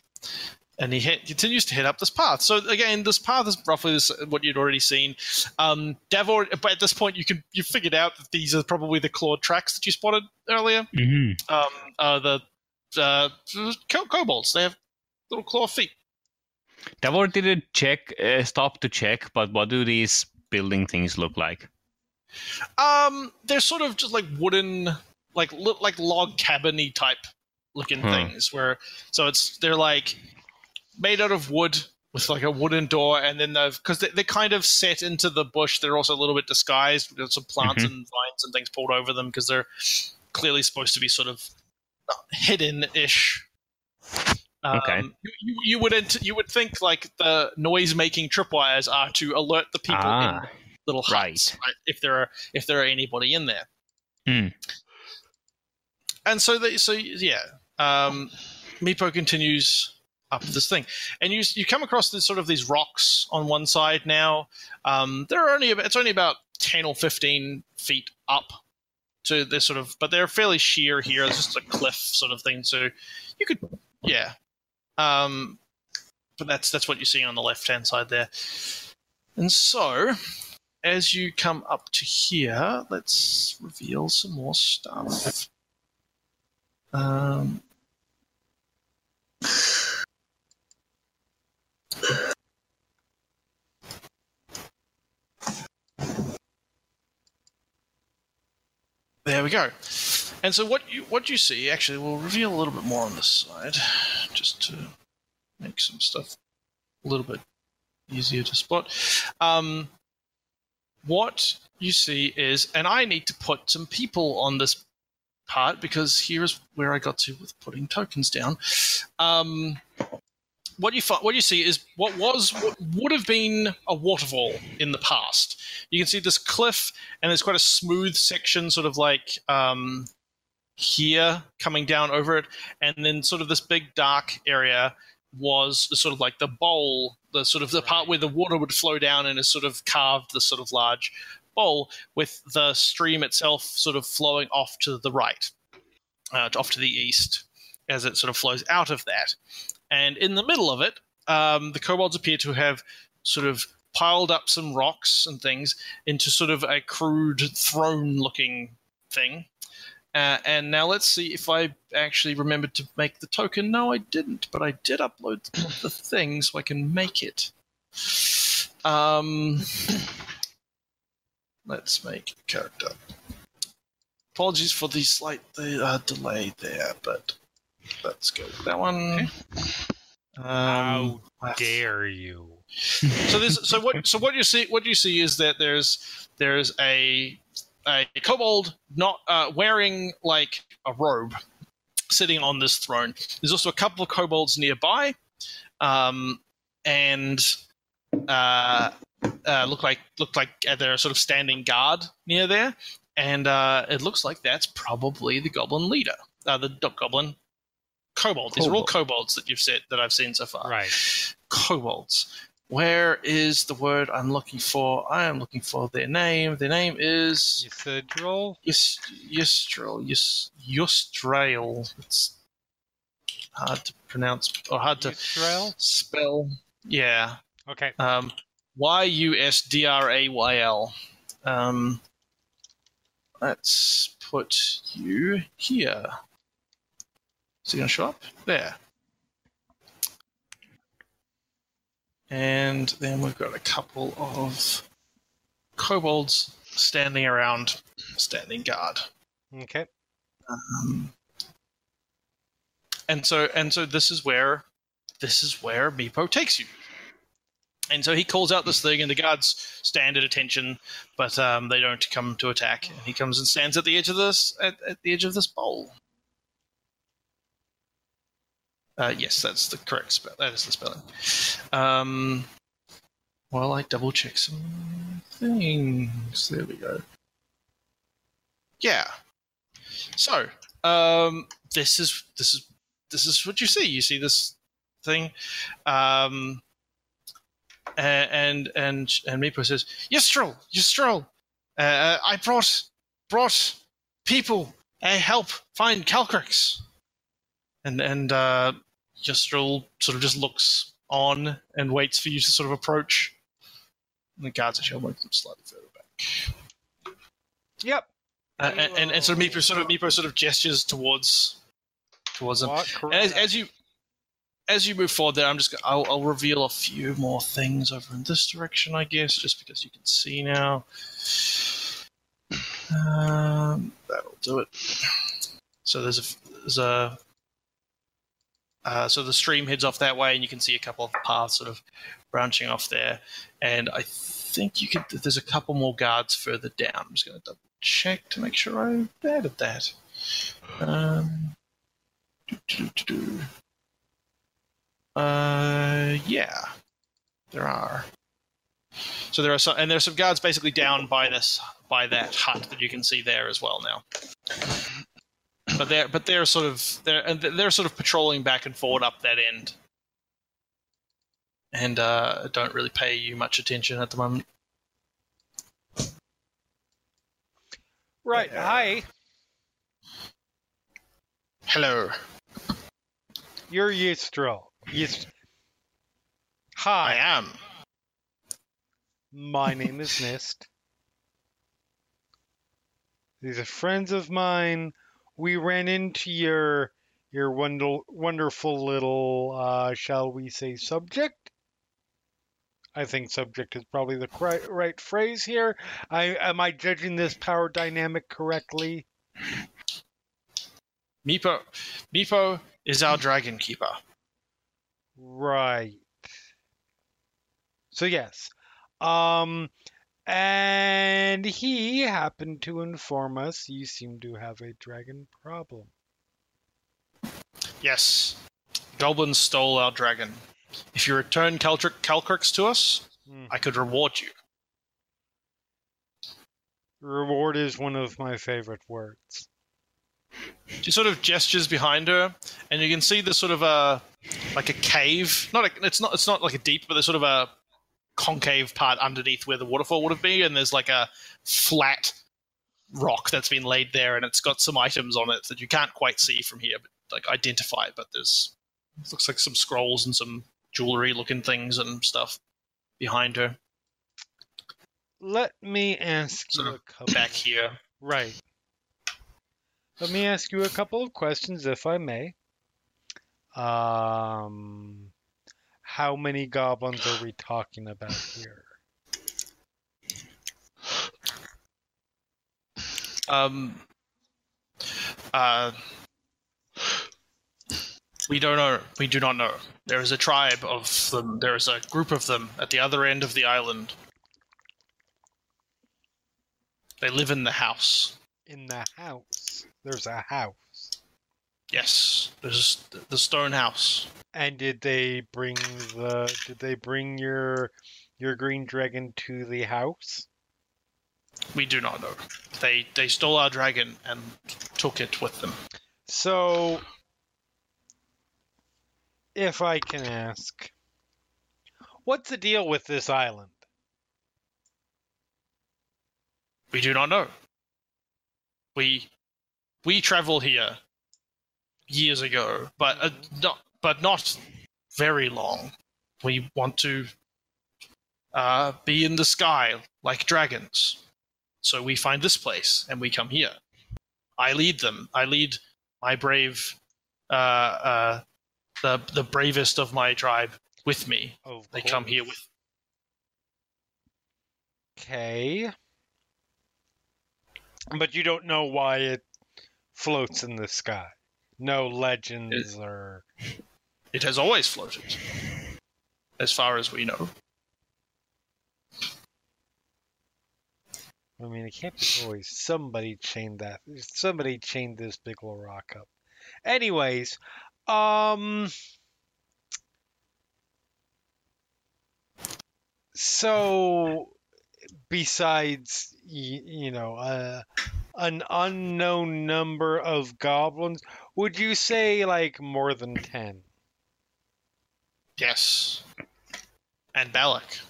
and he hit, continues to hit up this path. So again, this path is roughly this, what you'd already seen. Um, Davor, but at this point, you can you figured out that these are probably the clawed tracks that you spotted earlier. Mm-hmm. Um, uh, the uh, kobolds. They have little claw feet. Davor didn't check, uh, stop to check, but what do these building things look like? Um, they're sort of just like wooden, like look like log cabiny type looking Hmm. things. Where so it's they're like made out of wood with like a wooden door, and then they've because they, they're kind of set into the bush. They're also a little bit disguised with some plants Mhm. and vines and things pulled over them because they're clearly supposed to be sort of hidden-ish. Um, Okay. You, you, would you would think like the noise-making tripwires are to alert the people in Ah, little huts, right. If there are if there are anybody in there. Hmm. And so they so yeah, um, Meepo continues up this thing, and you you come across this sort of these rocks on one side now. Um, they're only it's only about ten or fifteen feet up to this sort of, but they're fairly sheer here. It's just a cliff sort of thing. So you could yeah. Um, but that's that's what you see on the left hand side there. And so, as you come up to here, let's reveal some more stuff. Um, there we go. And so what you what you see actually we'll reveal a little bit more on this side, just to make some stuff a little bit easier to spot. Um, what you see is, and I need to put some people on this part because here's where I got to with putting tokens down. Um, what you fi- what you see is what was what would have been a waterfall in the past. You can see this cliff, and there's quite a smooth section, sort of like um, here coming down over it, and then sort of this big dark area was sort of like the bowl, the sort of the part where the water would flow down and is sort of carved this sort of large bowl with the stream itself sort of flowing off to the right, uh, off to the east as it sort of flows out of that. And in the middle of it, um, the kobolds appear to have sort of piled up some rocks and things into sort of a crude throne looking thing. Uh, and now let's see if I actually remembered to make the token. No, I didn't, but I did upload the thing so I can make it. Um, let's make a character. Apologies for the slight uh, delay there, but let's go with that one. Um, How dare you? <laughs> so this so what so what you see what you see is that there's there's a a kobold not uh, wearing like a robe sitting on this throne there's also a couple of kobolds nearby um, and uh, uh, look like look like they're sort of standing guard near there and uh, it looks like that's probably the goblin leader uh, the goblin kobold these are all kobolds that you've said that i've seen so far Right. kobolds. Where is the word I'm looking for? I am looking for their name. Their name is Ysidril? Yus- Yustrel. Yus- Yustrail. It's hard to pronounce or hard to Yisrael? spell. Yeah. Okay. Um, Y U S D R A Y L. Um, let's put you here. Is he going to show up? There. And then we've got a couple of kobolds standing around, standing guard. Okay. Um, and so and so this is where this is where Meepo takes you. And so he calls out this thing, and the guards stand at attention, but um, they don't come to attack. And he comes and stands at the edge of this at, at the edge of this bowl. Uh, yes, that's the correct spell. That is the spelling. Um, while I double check some things. There we go. Yeah. So, um, this is this is this is what you see. You see this thing, um, and and and Meepo says, "Ystrel, Ystrel, Uh, I brought brought people uh, help find Calcryx. And and uh, Ystrel sort of just looks on and waits for you to sort of approach. And the guards actually move them slightly further back. Yep. Uh, and, and, and sort of Meepo sort of Meepo sort of gestures towards towards them. As, as you as you move forward there, I'm just gonna- I'll, I'll reveal a few more things over in this direction, I guess, just because you can see now. Um, that'll do it. So there's a there's a uh, so the stream heads off that way, and you can see a couple of paths sort of branching off there. And I think you could. There's a couple more guards further down. I'm just going to double check to make sure I added that. Um, do, do, do. Uh, yeah, there are. So there are some, and there are some guards basically down by this, by that hut that you can see there as well now. But they're, but they're sort of, they're, and they're sort of patrolling back and forward up that end, and uh, don't really pay you much attention at the moment. Right. Hi. Hello. You're Ystrel. Yst- I Hi. am. My name is <laughs> Mist. These are friends of mine. We ran into your your wonder, wonderful little, uh, shall we say, subject. I think subject is probably the right, right phrase here. I am I judging this power dynamic correctly? Meepo, Meepo is our dragon keeper. Right. So yes. Um and he happened to inform us you seem to have a dragon problem. Yes. Goblins stole our dragon. If you return Caltric Calcryx to us, Hmm. I could reward you. Reward is one of my favorite words. She sort of gestures behind her, and you can see the sort of a like a cave. Not a, it's not it's not like a deep, but there's sort of a concave part underneath where the waterfall would have been, and there's like a flat rock that's been laid there, and it's got some items on it that you can't quite see from here, but like identify. But there's looks like some scrolls and some jewelry looking things and stuff behind her. Let me ask Sort you a couple Back here, Right. Let me ask you a couple of questions if I may. Um how many goblins are we talking about here? Um, uh, we don't know. We do not know. There is a tribe of them. There is a group of them at the other end of the island. They live in the house. In the house. There's a house. Yes, there's the stone house. And did they bring the did they bring your your green dragon to the house? We do not know. They they stole our dragon and took it with them. So if I can ask, what's the deal with this island? We do not know. We we travel here years ago, but uh, not but not very long. We want to uh, be in the sky like dragons, so we find this place and we come here. I lead them. I lead my brave, uh, uh, the the bravest of my tribe with me. Of They come here with Okay. But you don't know why it floats in the sky. No legends or It has always floated, as far as we know. I mean it can't be always somebody chained that somebody chained this big ol' rock up. Anyways, um so besides y- you know uh, an unknown number of goblins would you say like more than 10 Yes. And Belak.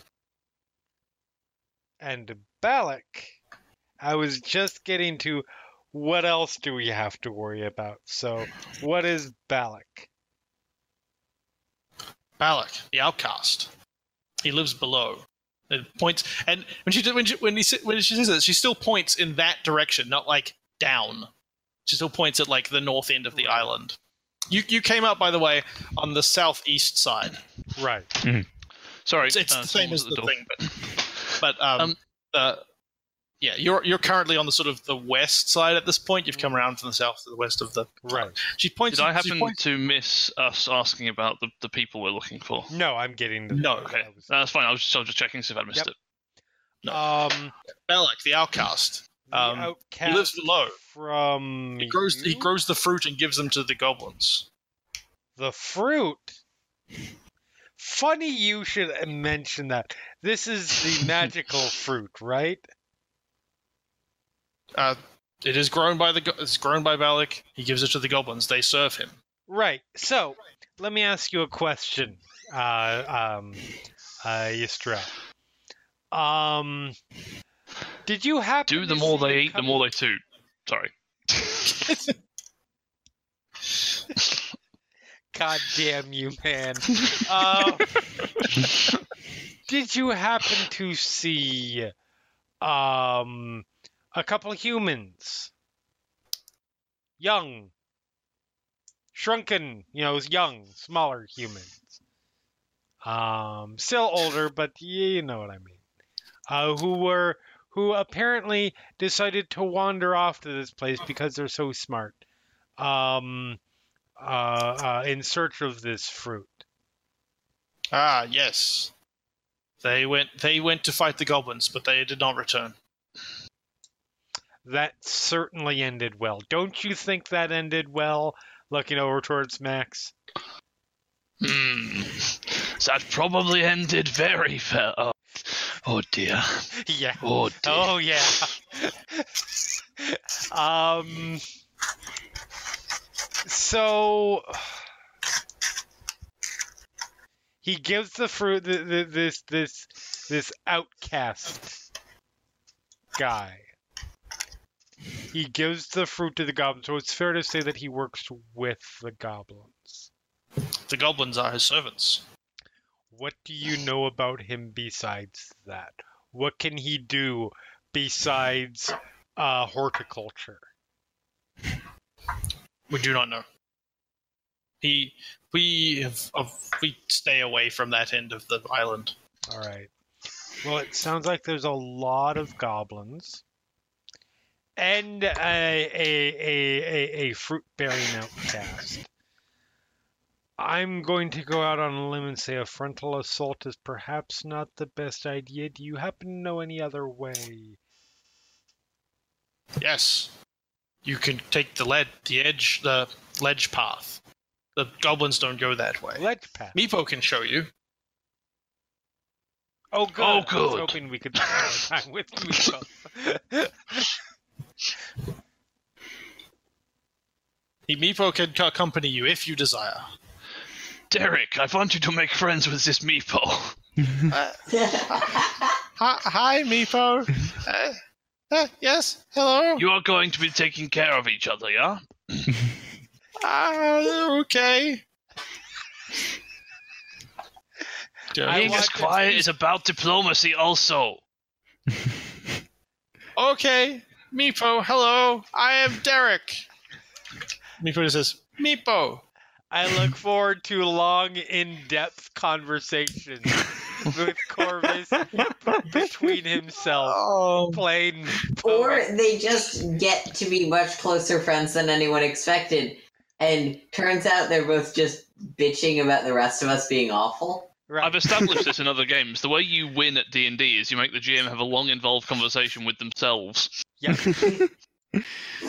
and Belak I was just getting to what else do we have to worry about? So, what is Belak? Belak, the outcast. He lives below. It points, and when she when she, when, he, when she says that, she still points in that direction, not like down. She still points at like the north end of the island. You you came up by the way on the southeast side. Right. Sorry, It's, it's uh, the same as at the thing, but but um, Um, uh, yeah, you're you're currently on the sort of the west side at this point. You've come around from the south to the west of the. Right. She points. Did I she happen points- to miss us asking about the, the people we're looking for? No, I'm getting to No, Okay, I was- that's fine. I was just, I was just checking to see if I missed Yep. it. Um, Belak, the outcast. the Um, outcast he lives below. from He grows he grows the fruit and gives them to the goblins. the fruit. Funny you should mention that. This is the magical fruit, right? Uh, it is grown by the it's grown by Belak. He gives it to the goblins. They serve him. Right. So, let me ask you a question, uh, um, uh, Yusdrayl. Um, did you happen Do the more they eat, the more they toot. Sorry. <laughs> God damn you, man. Uh, <laughs> did you happen to see um, a couple of humans? Young. Shrunken, you know, young, smaller humans. Um, still older, but you know what I mean. Uh, who were who apparently decided to wander off to this place because they're so smart. Um, uh, uh, in search of this fruit. Ah, yes. They went they went to fight the goblins, but they did not return. That certainly ended well. Don't you think that ended well? Looking over towards Max. Hmm. That probably ended very well. Oh, oh dear. Yeah. Oh dear. Oh yeah. um. So he gives the fruit the, the, this this this outcast guy. He gives the fruit to the goblins, so it's fair to say that he works with the goblins. The goblins are his servants. What do you know about him besides that? What can he do besides uh, horticulture? We do not know. He we have of we stay away from that end of the island. All right. Well, it sounds like there's a lot of goblins and a a a a, a fruit bearing outcast. I'm going to go out on a limb and say a frontal assault is perhaps not the best idea. Do you happen to know any other way? Yes. You can take the lead the edge the ledge path. The goblins don't go that way. Ledge path. Meepo can show you. Oh, good. Oh, I was good. hoping we could spend time with Meepo. <laughs> He Meepo can accompany you if you desire. Derek, I want you to make friends with this meepo. <laughs> Hi, hi Meepo. <laughs> Uh, uh, yes, hello. You are going to be taking care of each other, yeah? Ah, <laughs> okay. I Being want as to quiet see- is about diplomacy, also. Okay, Meepo, hello. I am Derek. Meepo says, Meepo. I look forward to long, in-depth conversations <laughs> with Korvys between himself Oh, playing. or they just get to be much closer friends than anyone expected. And turns out they're both just bitching about the rest of us being awful. Right. I've established this in <laughs> other games. The way you win at D and D is you make the GM have a long, involved conversation with themselves. Yeah. <laughs>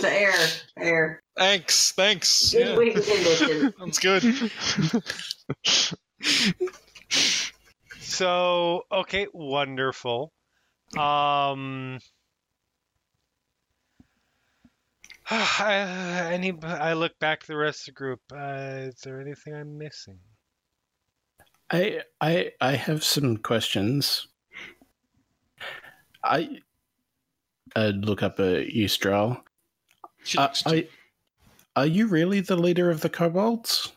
Fair, fair. thanks, thanks. Good Yeah, win condition. that's good. So okay, wonderful. Um. <sighs> I, any, I look back to the rest of the group. Uh, is there anything I'm missing? I I I have some questions. I uh, look up a Yusdrayl. She Uh, looks- I, are you really the leader of the kobolds?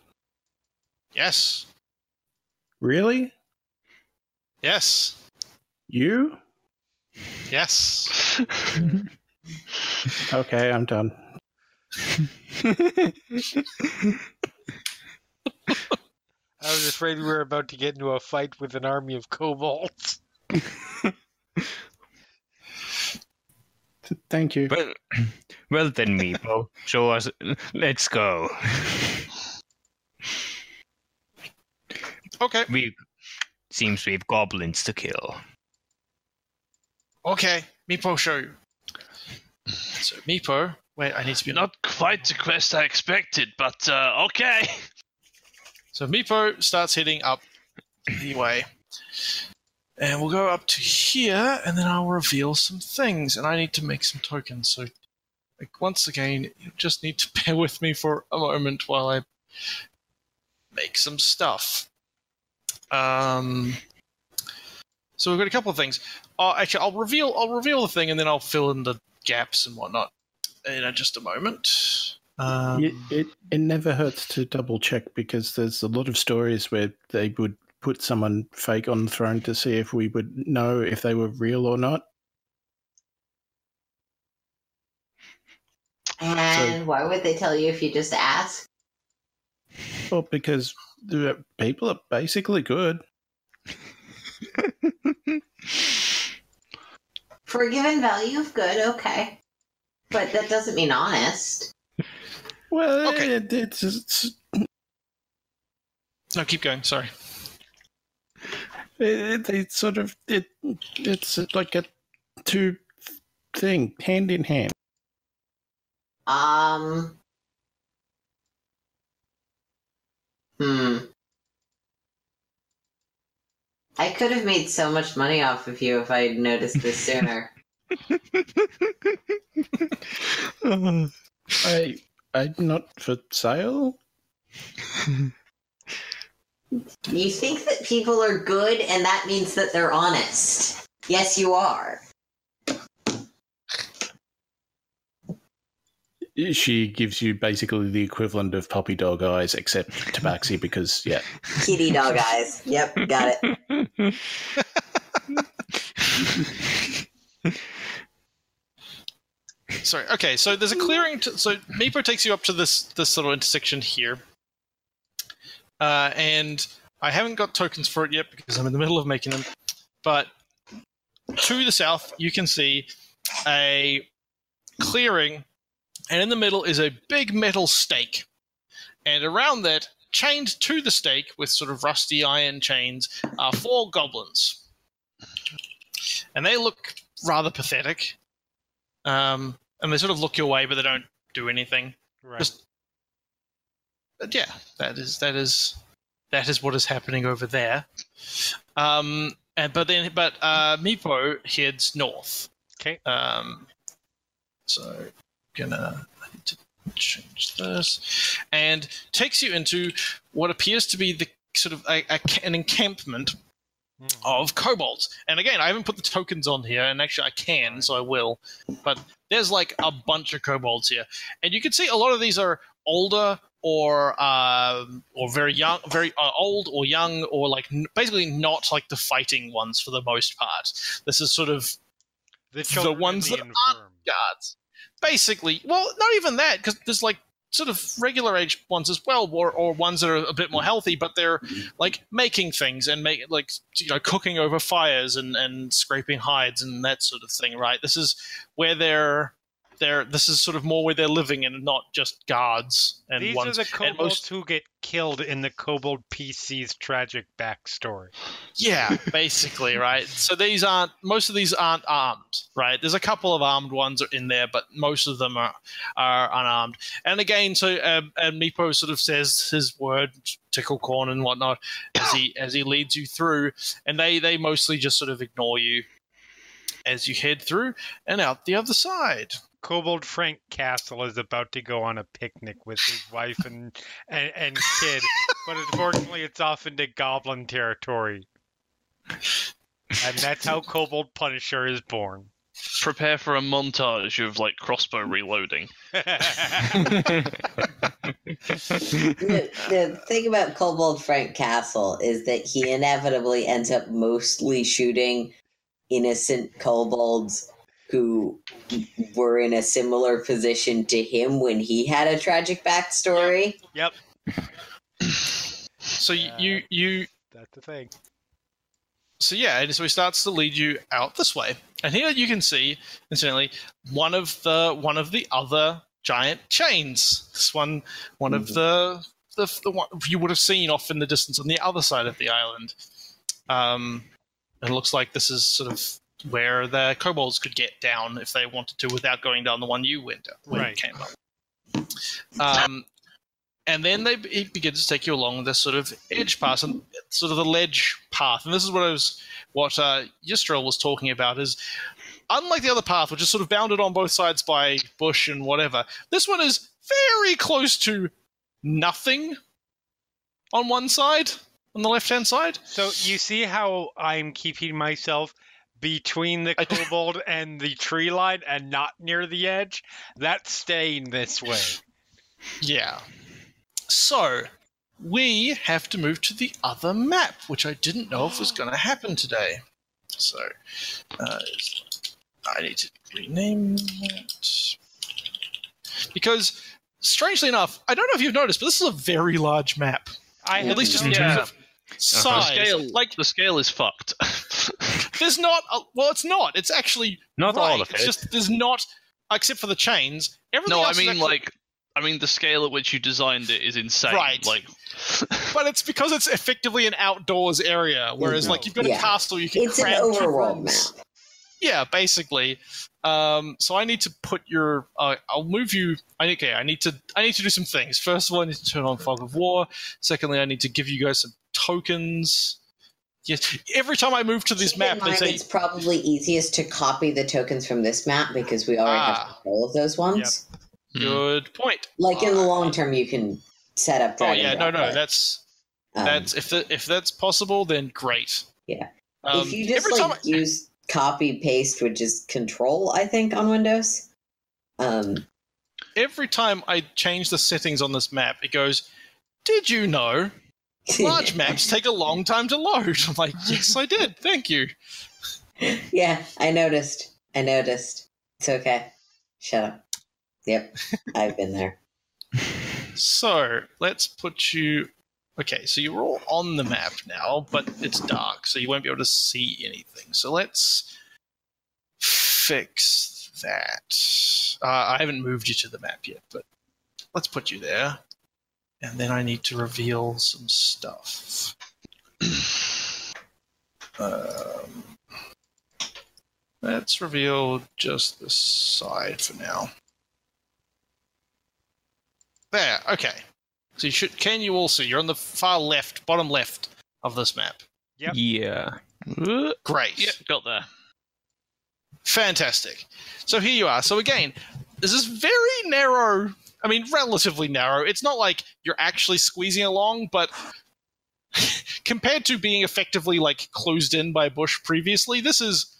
yes, Really? yes, You? yes. <laughs> Okay, I'm done. <laughs> I was afraid we were about to get into a fight with an army of kobolds. <laughs> Thank you. well, <clears throat> well then, <laughs> Meepo, show us. Let's go. Okay, We seems we have goblins to kill. okay. Meepo, show you. So Meepo, wait, I need to be Not quite the quest I expected, but uh, okay. So Meepo starts heading up the way. And we'll go up to here, and then I'll reveal some things. And I need to make some tokens. So, like, once again, you just need to <laughs> bear with me for a moment while I make some stuff. Um, so we've got a couple of things. Uh, actually, I'll reveal. I'll reveal the thing, and then I'll fill in the gaps and whatnot in uh, just a moment. Um, it, it it never hurts to double check because there's a lot of stories where they would put someone fake on the throne to see if we would know if they were real or not. And why would they tell you if you just ask? Well, because the people are basically good. For a given value of good, okay. But that doesn't mean honest. Well, Okay. it, it's, it's no, keep going. Sorry. It, it's sort of it it's like a two thing hand in hand. Um. Hmm. I could have made so much money off of you if I had noticed this sooner. <laughs> I I'm not for sale. <laughs> you think that people are good and that means that they're honest. Yes, you are. She gives you basically the equivalent of puppy dog eyes, except tabaxi, because yeah, Kitty dog eyes. Yep, got it. <laughs> Sorry. Okay, so there's a clearing. To, so Meepo takes you up to this this little intersection here, uh, and I haven't got tokens for it yet because I'm in the middle of making them. But to the south, you can see a clearing, and in the middle is a big metal stake, and around that, chained to the stake with sort of rusty iron chains, are four goblins, and they look rather pathetic. Um, and they sort of look your way, but they don't do anything. Right. Just, but yeah, that is that is that is what is happening over there. Um, and but then but uh, Meepo heads north. Okay. Um, so gonna I need to change this, and takes you into what appears to be the sort of a, a, an encampment Mhm. of kobolds. And again, I haven't put the tokens on here, and actually I can, so I will. But there's like a bunch of kobolds here, and you can see a lot of these are older or um, or very young, very uh, old or young, or like n- basically not like the fighting ones for the most part. This is sort of The, and ones the that aren't guards. Basically, well, not even that, because there's like sort of regular age ones as well, or, or ones that are a bit more healthy, but they're like making things and make like you know cooking over fires and and scraping hides and that sort of thing. Right? This is where they're they're this is sort of more where they're living and not just guards and These ones. are the and kobolds most- who get killed in the kobold PC's tragic backstory. Yeah, <laughs> basically, right. So these aren't most of these aren't armed, right? There's a couple of armed ones in there, but most of them are are unarmed. And again, so um, and Meepo sort of says his word, tickle corn and whatnot, as he as he leads you through, and they they mostly just sort of ignore you as you head through and out the other side. Kobold Frank Castle is about to go on a picnic with his wife and, and, and kid, but unfortunately it's off into goblin territory. And that's how Kobold Punisher is born. prepare for a montage of like crossbow reloading. the, the thing about Kobold Frank Castle is that he inevitably ends up mostly shooting innocent kobolds who were in a similar position to him when he had a tragic backstory. yep, So you you, you that's the thing. so yeah, and so he starts to lead you out this way, and here you can see, incidentally, one of the one of the other giant chains. This one, one of the the, the one you would have seen off in the distance on the other side of the island. Um, it looks like this is sort of where the kobolds could get down if they wanted to, without going down the one you went down when Right. you came up. Um, and then they he begins to take you along this sort of edge path and sort of the ledge path. And this is what I was what uh, Yusdrayl was talking about is unlike the other path, which is sort of bounded on both sides by bush and whatever, this one is very close to nothing on one side, on the left hand side. So you see how I'm keeping myself between the I- kobold and the tree line and not near the edge? That's staying this way. Yeah. So we have to move to the other map, which I didn't know if was going to happen today. So uh, I need to rename that because, strangely enough, I don't know if you've noticed, but this is a very large map. I At least just in noticed- terms Yeah. of The size. scale, Like the scale is fucked. <laughs> there's not. A, well, it's not. It's actually Not right. all of It's it. just there's not, except for the chains. Everything no, I else is mean actually- like, I mean the scale at which you designed it is insane. Right. Like, <laughs> but it's because it's effectively an outdoors area. Whereas, Mhm. like, you've got a castle, you can It's an cram two overworld rooms. map. Yeah, basically. Um, so I need to put your. Uh, I'll move you. I okay. I need to. I need to do some things. First of all, I need to turn on fog of war. Secondly, I need to give you guys some tokens. Yes. Every time I move to this Keep map, they mind, say it's probably easiest to copy the tokens from this map because we already Ah. have control of those ones. hmm. good point. Like in the Ah. long term, you can set up. Oh yeah, no, no. it. That's Um, that's if the, if that's possible, then great. Yeah. Um, if you just like I- use copy paste, which is control, I think on Windows. Um, every time I change the settings on this map, it goes, Did you know large maps take a long time to load? <laughs> I'm like, Yes, I did. Thank you. yeah, I noticed. I noticed. It's okay. Shut up. Yep, I've been there. So let's put you. Okay, so you're all on the map now, but it's dark, so you won't be able to see anything. So let's fix that. Uh, I haven't moved you to the map yet, but let's put you there. And then I need to reveal some stuff. Um, let's reveal just the side for now. There, okay. So you should can you also you're on the far left, bottom left of this map. Yep. Yeah. Great. yeah, got there. Fantastic. So here you are. So again, this is very narrow. I mean, relatively narrow. It's not like you're actually squeezing along, but <laughs> compared to being effectively like closed in by bush previously, this is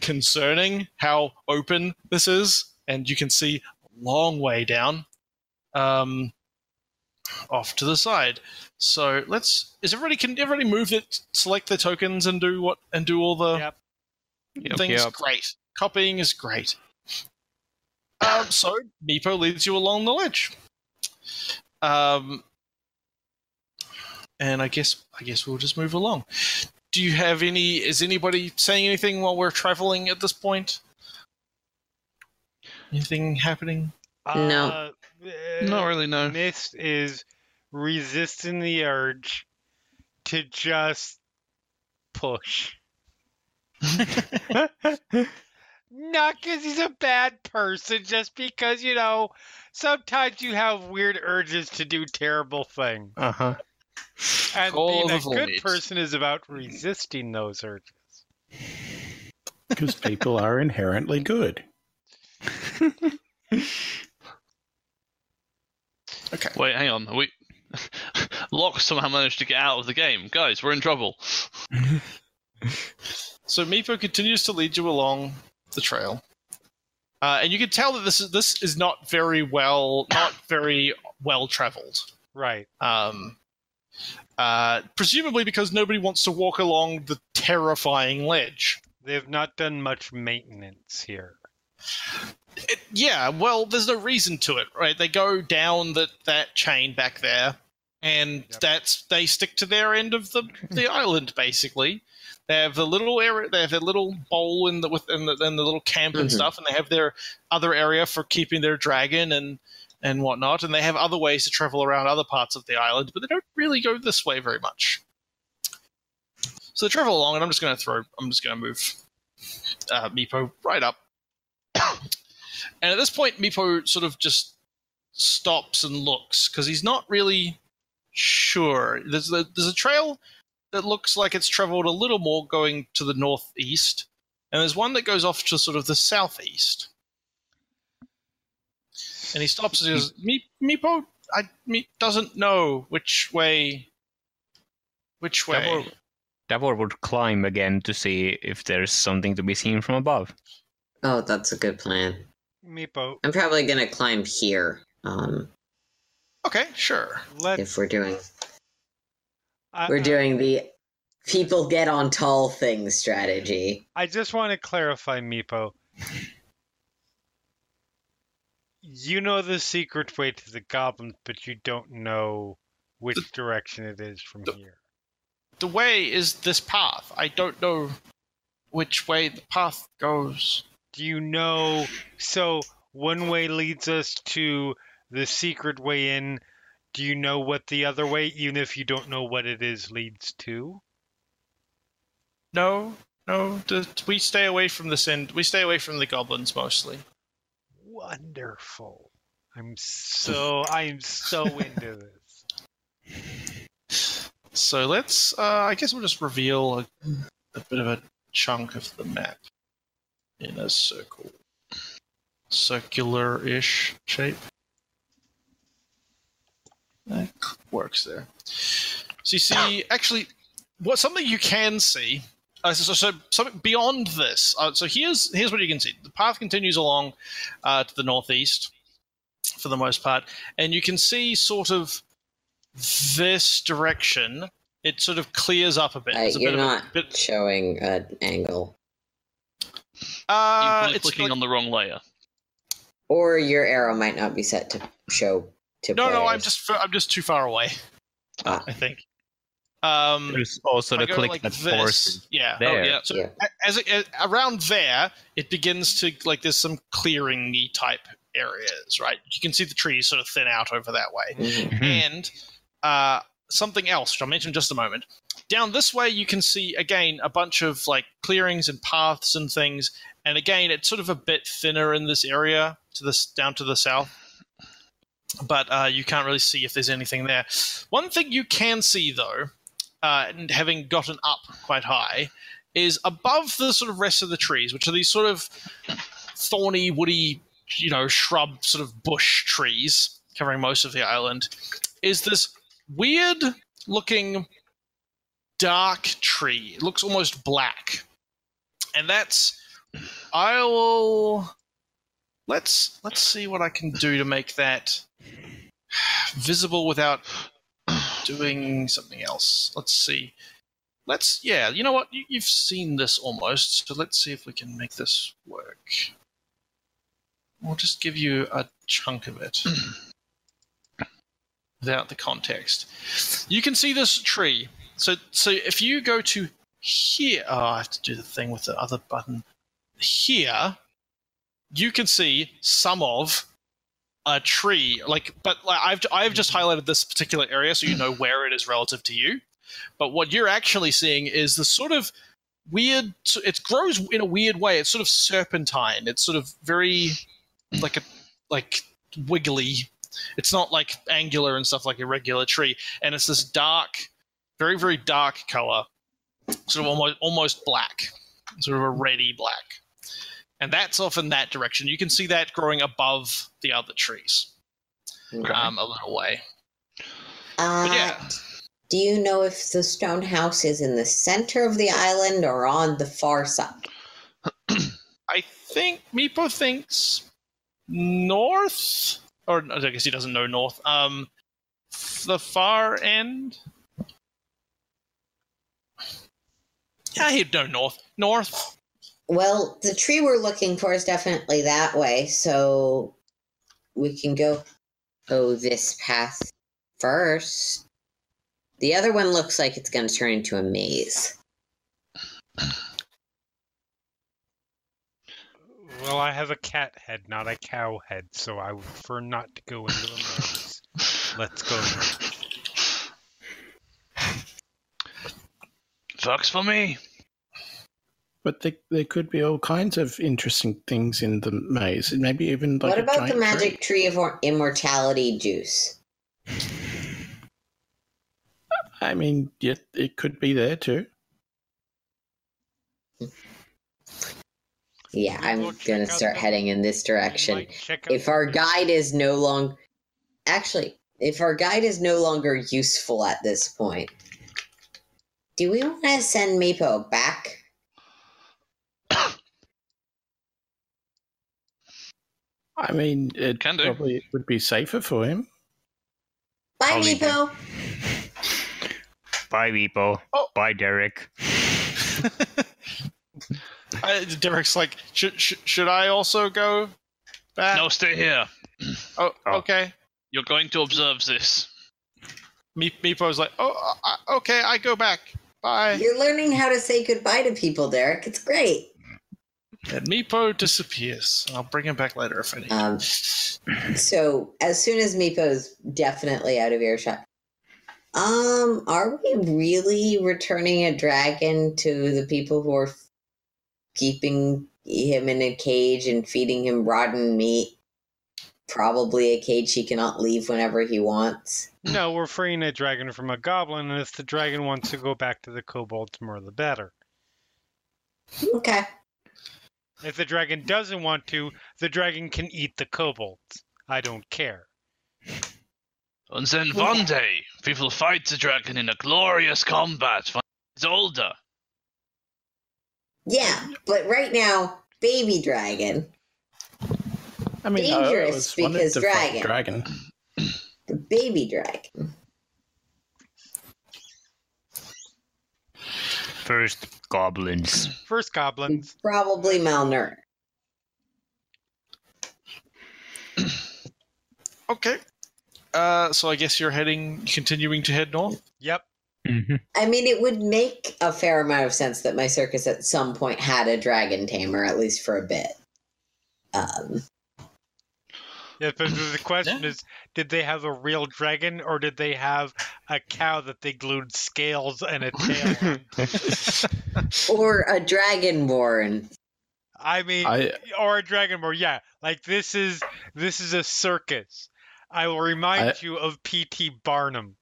concerning how open this is, and you can see a long way down, um, off to the side. So let's. Is everybody can everybody move it, select the tokens, and do what and do all the Yep. Yep, things yep. great. Copying is great. Um, so Meepo leads you along the ledge. Um, and I guess I guess we'll just move along. Do you have any? Is anybody saying anything while we're traveling at this point? Anything happening? No. Uh, Not really, no. Mist is resisting the urge to just push. <laughs> <laughs> <laughs> Not because he's a bad person, just because, you know, sometimes you have weird urges to do terrible things. Uh huh. And All being a good voids. person is about resisting those urges. because people <laughs> are inherently good. Okay. Wait, hang on. We <laughs> Lock somehow managed to get out of the game. Guys, we're in trouble. <laughs> So Meepo continues to lead you along the trail. Uh, and you can tell that this is this is not very well not very well traveled. Right. Um, uh, presumably because nobody wants to walk along the terrifying ledge. They've not done much maintenance here. It, yeah, well, there's no reason to it, right? They go down that that chain back there, and Yep. that's they stick to their end of the the island basically. They have the little area, they have their little bowl in the within the, in the little camp and Mhm. stuff, and they have their other area for keeping their dragon and and whatnot, and they have other ways to travel around other parts of the island, but they don't really go this way very much. So they travel along, and I'm just going to throw, I'm just going to move uh, Meepo right up. <coughs> and at this point, Meepo sort of just stops and looks because he's not really sure. There's a, there's a trail that looks like it's traveled a little more going to the northeast, and there's one that goes off to sort of the southeast. And he stops and he goes, "Me, Meepo, I me doesn't know which way. Which way? Davor, Davor would climb again to see if there's something to be seen from above. Oh, that's a good plan. Meepo, I'm probably gonna climb here. Um, Okay, sure. let's. if we're doing I, we're doing the people get on tall things strategy. I just want to clarify, Meepo. You know the secret way to the goblins, but you don't know which direction it is from the- here. The way is this path. I don't know which way the path goes. Do you know? So one way leads us to the secret way in. Do you know what the other way, even if you don't know what it is, leads to? No, no. We stay away from this end. We stay away from the goblins mostly. Wonderful. I'm so I'm so <laughs> into this. So let's. Uh, I guess we'll just reveal a, a bit of a chunk of the map in a circle, circular-ish shape. That works there. So you see, actually, what something you can see. Uh, so, so something beyond this. Uh, so here's here's what you can see. The path continues along uh, to the northeast, for the most part, and you can see sort of this direction. It sort of clears up a bit. Uh, a you're bit of a- not bit- showing an angle, uh, You're it's clicking like- on the wrong layer. or your arrow might not be set to show to no, no. I'm just I'm just too far away. Ah. I think. Um, There's also if the click like that this, forces. Yeah. there. Oh, yeah. So Yeah. as, it, as around there, it begins to like there's some clearingy type areas, right? You can see the trees sort of thin out over that way. Mhm. Mhm. and uh, something else, which I'll mention in just a moment. Down this way, you can see again a bunch of like clearings and paths and things. And again, it's sort of a bit thinner in this area to this down to the south, but uh, you can't really see if there's anything there. One thing you can see though, uh, and having gotten up quite high, is above the sort of rest of the trees, which are these sort of thorny, woody, you know, shrub sort of bush trees covering most of the island, is this weird looking dark tree. It looks almost black. And that's I will let's let's see what I can do to make that visible without doing something else. Let's see. Let's yeah, you know what? You, you've seen this almost, so let's see if we can make this work. We'll just give you a chunk of it <clears throat> without the context. You can see this tree. So so if you go to here, oh, I have to do the thing with the other button. Here, you can see some of a tree. Like, but like, I've I've just highlighted this particular area so you know <clears throat> where it is relative to you. But what you're actually seeing is the sort of weird. It grows in a weird way. It's sort of serpentine. It's sort of very like a like wiggly. It's not like angular and stuff like a regular tree. And it's this dark, very very dark color, sort of almost almost black, sort of a reddy black. And that's off in that direction. You can see that growing above the other trees, Okay. um, a little way. Uh, But yeah, Do you know if the stone house is in the center of the island or on the far side? I <clears throat> I think Meepo thinks north, or I guess he doesn't know north. Um, the far end. Yeah, he'd know north. North. Well, the tree we're looking for is definitely that way, so we can go go this path first. The other one looks like it's going to turn into a maze. Well, I have a cat head, not a cow head, so I would prefer not to go into a maze. Let's go. Works for me. But there, there could be all kinds of interesting things in the maze. Maybe even like what a about the magic tree. tree of or- immortality juice? I mean, yeah, it could be there too. Yeah, I'm will gonna start heading in this direction. might check out If our guide is no longer actually, if our guide is no longer useful at this point, do we want to send Meepo back? I mean, it Can do. probably would be safer for him. Bye, I'll leave Meepo. Bye, Meepo. Oh. Bye, Derek. <laughs> Uh, Derek's like, should, should should I also go back? No, stay here. Oh, Oh. okay. You're going to observe this. Me- Meepo's like, oh, uh, okay, I go back. Bye. You're learning how to say goodbye to people, Derek. It's great. And Meepo disappears. I'll bring him back later if I need. Um, so as soon as Meepo's definitely out of earshot, um, are we really returning a dragon to the people who are keeping him in a cage and feeding him rotten meat? Probably a cage he cannot leave whenever he wants. No, we're freeing a dragon from a goblin, and if the dragon wants to go back to the kobolds, more the better. Okay. If the dragon doesn't want to, the dragon can eat the kobolds. I don't care. And then one day, we will fight the dragon in a glorious combat when it's older. Yeah, but right now, baby dragon, I mean, I Dangerous always wanted because to fight dragon. dragon. the baby dragon. First, goblins. First goblins. Probably malnourished. Okay. Uh, so I guess you're heading, continuing to head north. Yep. hmm I mean, it would make a fair amount of sense that my circus at some point had a dragon tamer, at least for a bit. Um, Yeah, but the the <laughs> question is, did they have a real dragon, or did they have a cow that they glued scales and a tail? on? <laughs> or a dragonborn. I mean, I or a dragonborn. Yeah, like this is this is a circus. I will remind I- you of P.T. Barnum.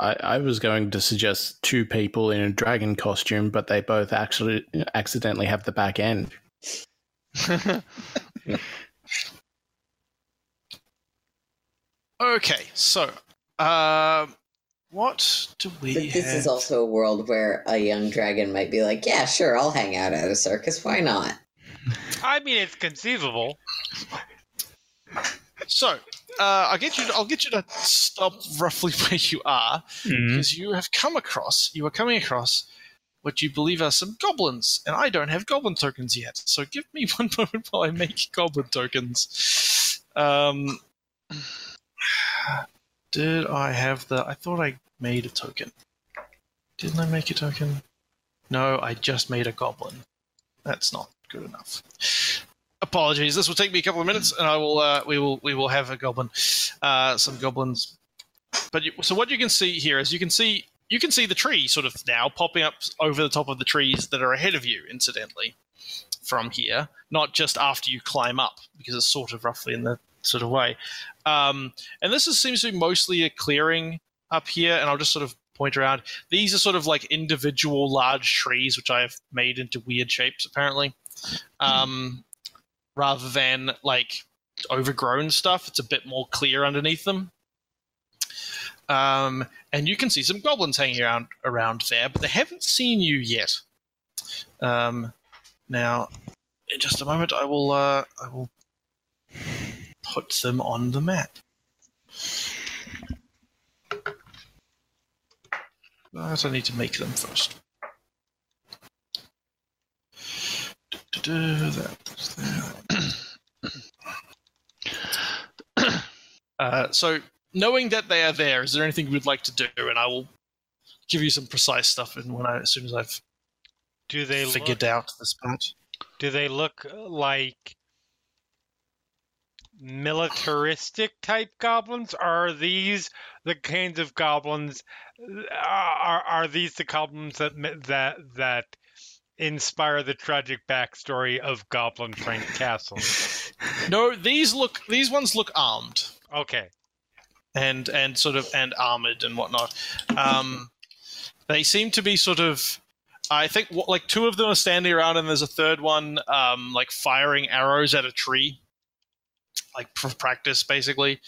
I, I was going to suggest two people in a dragon costume, but they both actually accidentally have the back end. <laughs> Okay, so um, what do we? But this have? is also a world where a young dragon might be like, yeah, sure, I'll hang out at a circus. Why not? I mean, it's conceivable. So, uh, I'll get you. To, I'll get you to stop roughly <laughs> where you are Mhm. because you have come across. You are coming across what you believe are some goblins, and I don't have goblin tokens yet. So give me <laughs> one moment while I make goblin tokens. Um, did I have the? I thought I made a token. Didn't I make a token? No, I just made a goblin. That's not good enough. Apologies. This will take me a couple of minutes, and I will. Uh, we will. We will have a goblin. Uh, some goblins. But you, so what you can see here is you can see you can see the tree sort of now popping up over the top of the trees that are ahead of you. Incidentally, from here, not just after you climb up, because it's sort of roughly in the sort of way. Um, and this is, seems to be mostly a clearing up here, and I'll just sort of point around. These are sort of like individual large trees, which I have made into weird shapes, apparently, um, rather than like overgrown stuff. It's a bit more clear underneath them. Um, and you can see some goblins hanging around around there, but they haven't seen you yet. Um, now, in just a moment, I will. Uh, I will put them on the map. But I need to make them first. <coughs> Uh, so, knowing that they are there, is there anything you would like to do? And I will give you some precise stuff and when I, as soon as I've Do they figured look, out this part. Do they look like militaristic type goblins? Are these the kinds of goblins? Are are these the goblins that that that inspire the tragic backstory of Goblin Frank Castle? <laughs> No, these look. These ones look armed Okay, and and sort of and armored and whatnot. Um, they seem to be sort of. I think like two of them are standing around, and there's a third one um, like firing arrows at a tree, like for practice, basically.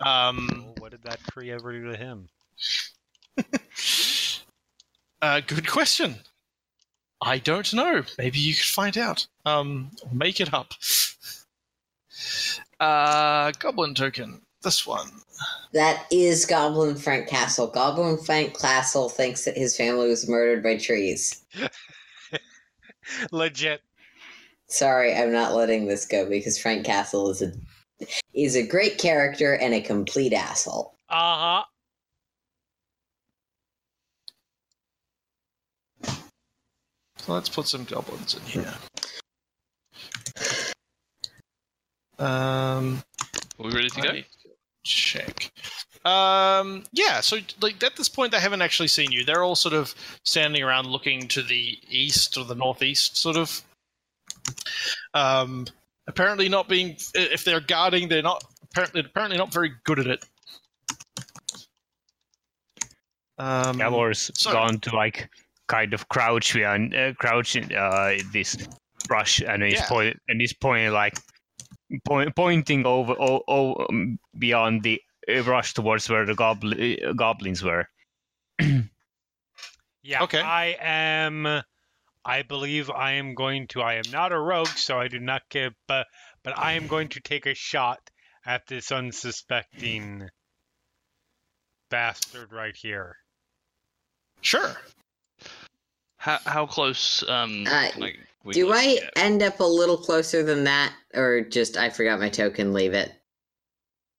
Um, well, what did that tree ever do to him? <laughs> uh, good question. I don't know. Maybe you could find out. Um, make it up. <laughs> Uh, goblin token. This one. That is Goblin Frank Castle. Goblin Frank Castle thinks that his family was murdered by trees. <laughs> Legit. Sorry, I'm not letting this go because Frank Castle is a is a great character and a complete asshole. Uh huh. So let's put some goblins in here. Um, Are we ready to I go? need to check. Um, yeah. So, like at this point, they haven't actually seen you. They're all sort of standing around, looking to the east or the northeast, sort of. Um, apparently not being. If they're guarding, they're not apparently apparently not very good at it. Um, Davor's so- gone to like kind of crouch behind, uh, crouch in uh, this brush, and he's Yeah. point and he's pointing like point, pointing over o- o- um, beyond the uh, brush towards where the gobli- uh, goblins were. <clears throat> Yeah. Okay. I am. I believe I am going to. I am not a rogue, so I do not give. But but I am going to take a shot at this unsuspecting bastard right here. Sure. How, how close? Um, Uh, can I, we Do I at- end up a little closer than that, or just I forgot my token? Leave it.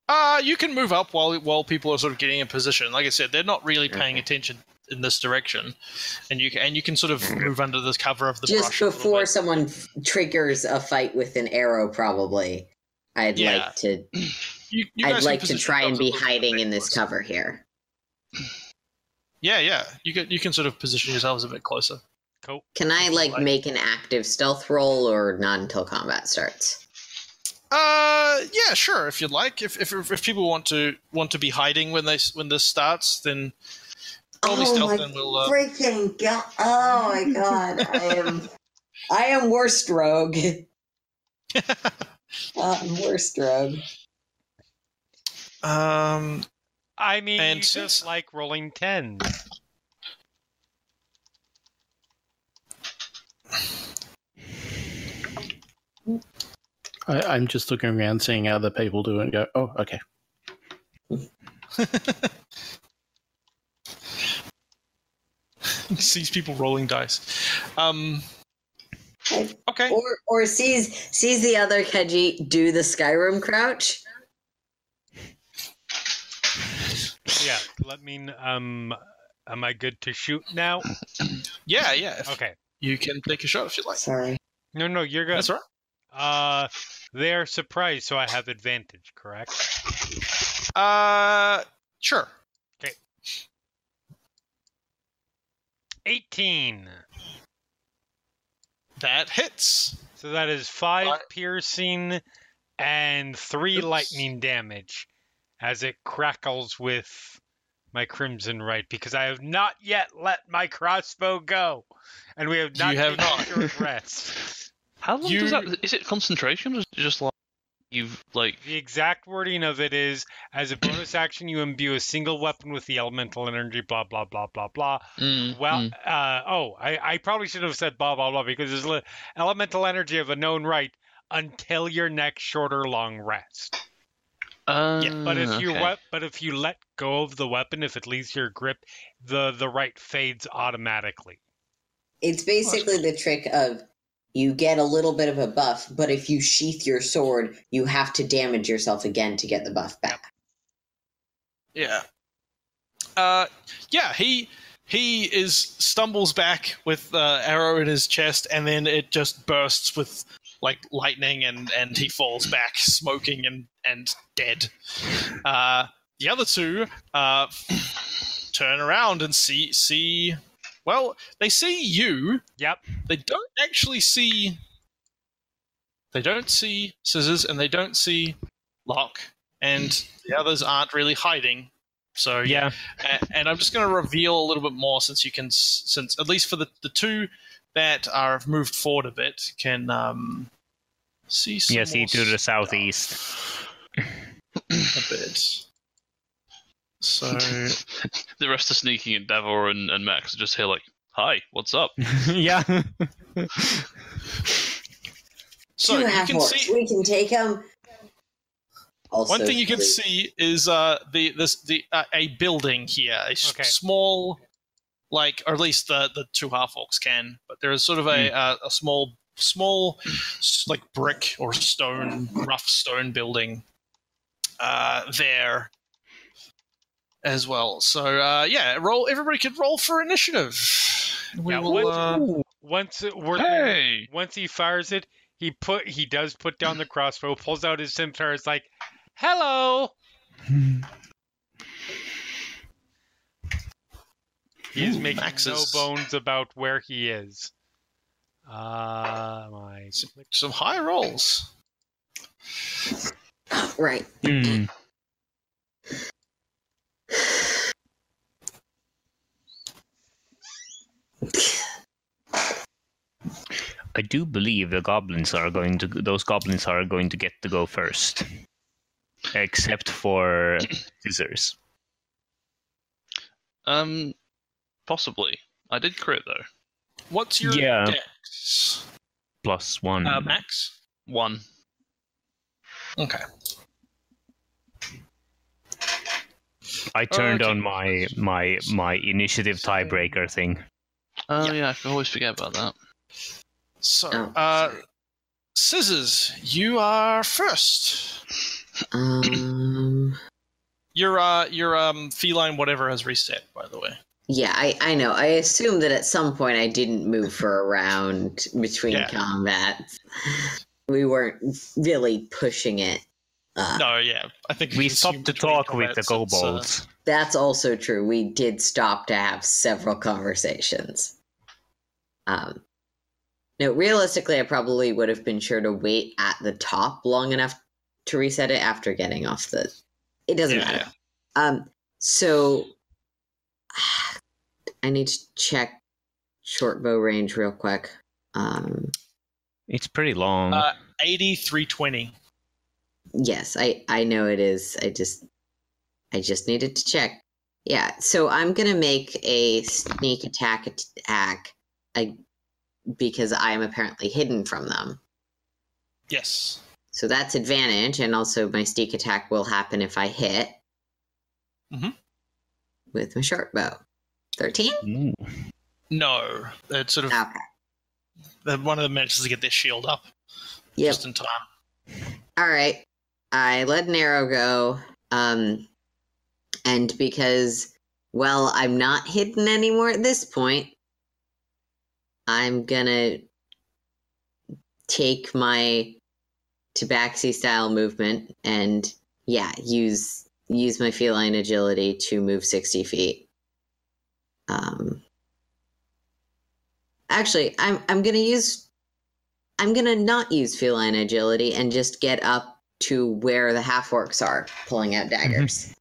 Uh, you can move up while while people are sort of getting in position. Like I said, they're not really paying Okay. attention in this direction, and you can, and you can sort of move under the cover of the just brush before someone triggers a fight with an arrow, probably. I'd Yeah. like to. <clears throat> You, you I'd like to try and be hiding in this cover here. Yeah, yeah. You can you can sort of position yourselves a bit closer. Cool. Can I like Like- make an active stealth roll, or not until combat starts? Uh, yeah, sure. If you'd like, if if if people want to want to be hiding when they when this starts, then roll me Oh stealth my and we'll. Uh, Freaking god! Oh my god! I am. I am worst rogue. <laughs> Uh, I'm worst rogue. um, I mean, And you just like rolling tens. I, I'm just looking around, seeing other people do it, and go, "Oh, okay." <laughs> <laughs> sees people rolling dice. Um, okay. Or or sees sees the other Khajiit do the Skyrim crouch. Yeah. Let me. Um. Am I good to shoot now? <clears throat> Yeah, yeah. If Okay. You can take a shot if you'd like. Sorry. No, no, you're good. That's all right. Uh, they're surprised, so I have advantage. Correct. Uh, sure. Eighteen. That hits. So that is five Right. piercing and three Oops. lightning damage as it crackles with my crimson rite because I have not yet let my crossbow go, and we have not You not have taken not. short rest. How long You- does that? Is it concentration or is it just like? You've like The exact wording of it is as a bonus <coughs> action, you imbue a single weapon with the elemental energy, blah, blah, blah, blah, blah. mm, Well, mm. uh, oh, I, I probably should have said blah, blah, blah because there's le- elemental energy of a known rite until your next short or long rest. Uh, yeah, But if you okay. wep- but if you let go of the weapon, if it leaves your grip, the the rite fades automatically. It's basically the trick of you get a little bit of a buff, but if you sheath your sword, you have to damage yourself again to get the buff back. Yeah. Uh, yeah. He he is stumbles back with uh, arrow in his chest, and then it just bursts with like lightning, and and he falls back, smoking and and dead. Uh, the other two uh, turn around and see see. Well, they see you. Yep. They don't actually see. They don't see scissors, and they don't see Lock, and the others aren't really hiding. So Yeah. and I'm just going to reveal a little bit more since you can, since at least for the, the two that are moved forward a bit, can um, see some Yeah, see to the southeast. a bit. So <laughs> the rest are sneaking in. Davor and, and Max are just here like, "Hi, what's up?" <laughs> yeah. so Two you half can orcs. see We can take them. Also, one thing you can three. see is uh the this the uh, a building here, a Okay. small, like or at least the the two half orcs can, but there is sort of a uh, a small small like brick or stone rough stone building uh there as well. So uh yeah, roll everybody could roll for initiative. We Yeah, will, what- uh, Once it, Hey, once he fires it, he put he does put down the crossbow, pulls out his scimitar, is like, "Hello." He's making Max no bones about where he is. Uh, my some high rolls. Right. Hmm. I do believe the goblins are going to those goblins are going to get to go first. Except for <clears throat> scissors. um, possibly. I did crit though. What's your Yeah. dex? Plus one. Uh, Max. One. Okay. I turned okay. on my my my initiative tiebreaker thing. Oh Yeah. yeah, I can always forget about that. So, Oh, uh. Scissors, you are first. Um. Your uh, your um, feline whatever has reset, by the way. Yeah, I, I know. I assume that at some point I didn't move for a round between Yeah. combats. We weren't really pushing it. Uh, No, yeah, I think We stopped to talk with the combats, it's, uh, kobolds. That's also true. We did stop to have several conversations. Um, no, realistically, I probably would have been sure to wait at the top long enough to reset it after getting off the. It doesn't Yeah, matter. Um, so <sighs> I need to check short bow range real quick. Um, It's pretty long. Uh, 80, 320. Yes, I I know it is. I just I just needed to check. Yeah, so I'm gonna make a sneak attack attack, I, because I am apparently hidden from them. Yes. So that's advantage, and also my sneak attack will happen if I hit. Mhm. With my short bow, thirteen. Ooh. No, it's sort of Okay. one of them manages to get their shield up Yep. just in time. All right. I let an arrow go. Um, and because, well, I'm not hidden anymore at this point, I'm gonna take my tabaxi style movement and yeah, use use my feline agility to move 60 feet. Um, actually, I'm I'm gonna use I'm gonna not use feline agility and just get up to where the half orcs are, pulling out daggers.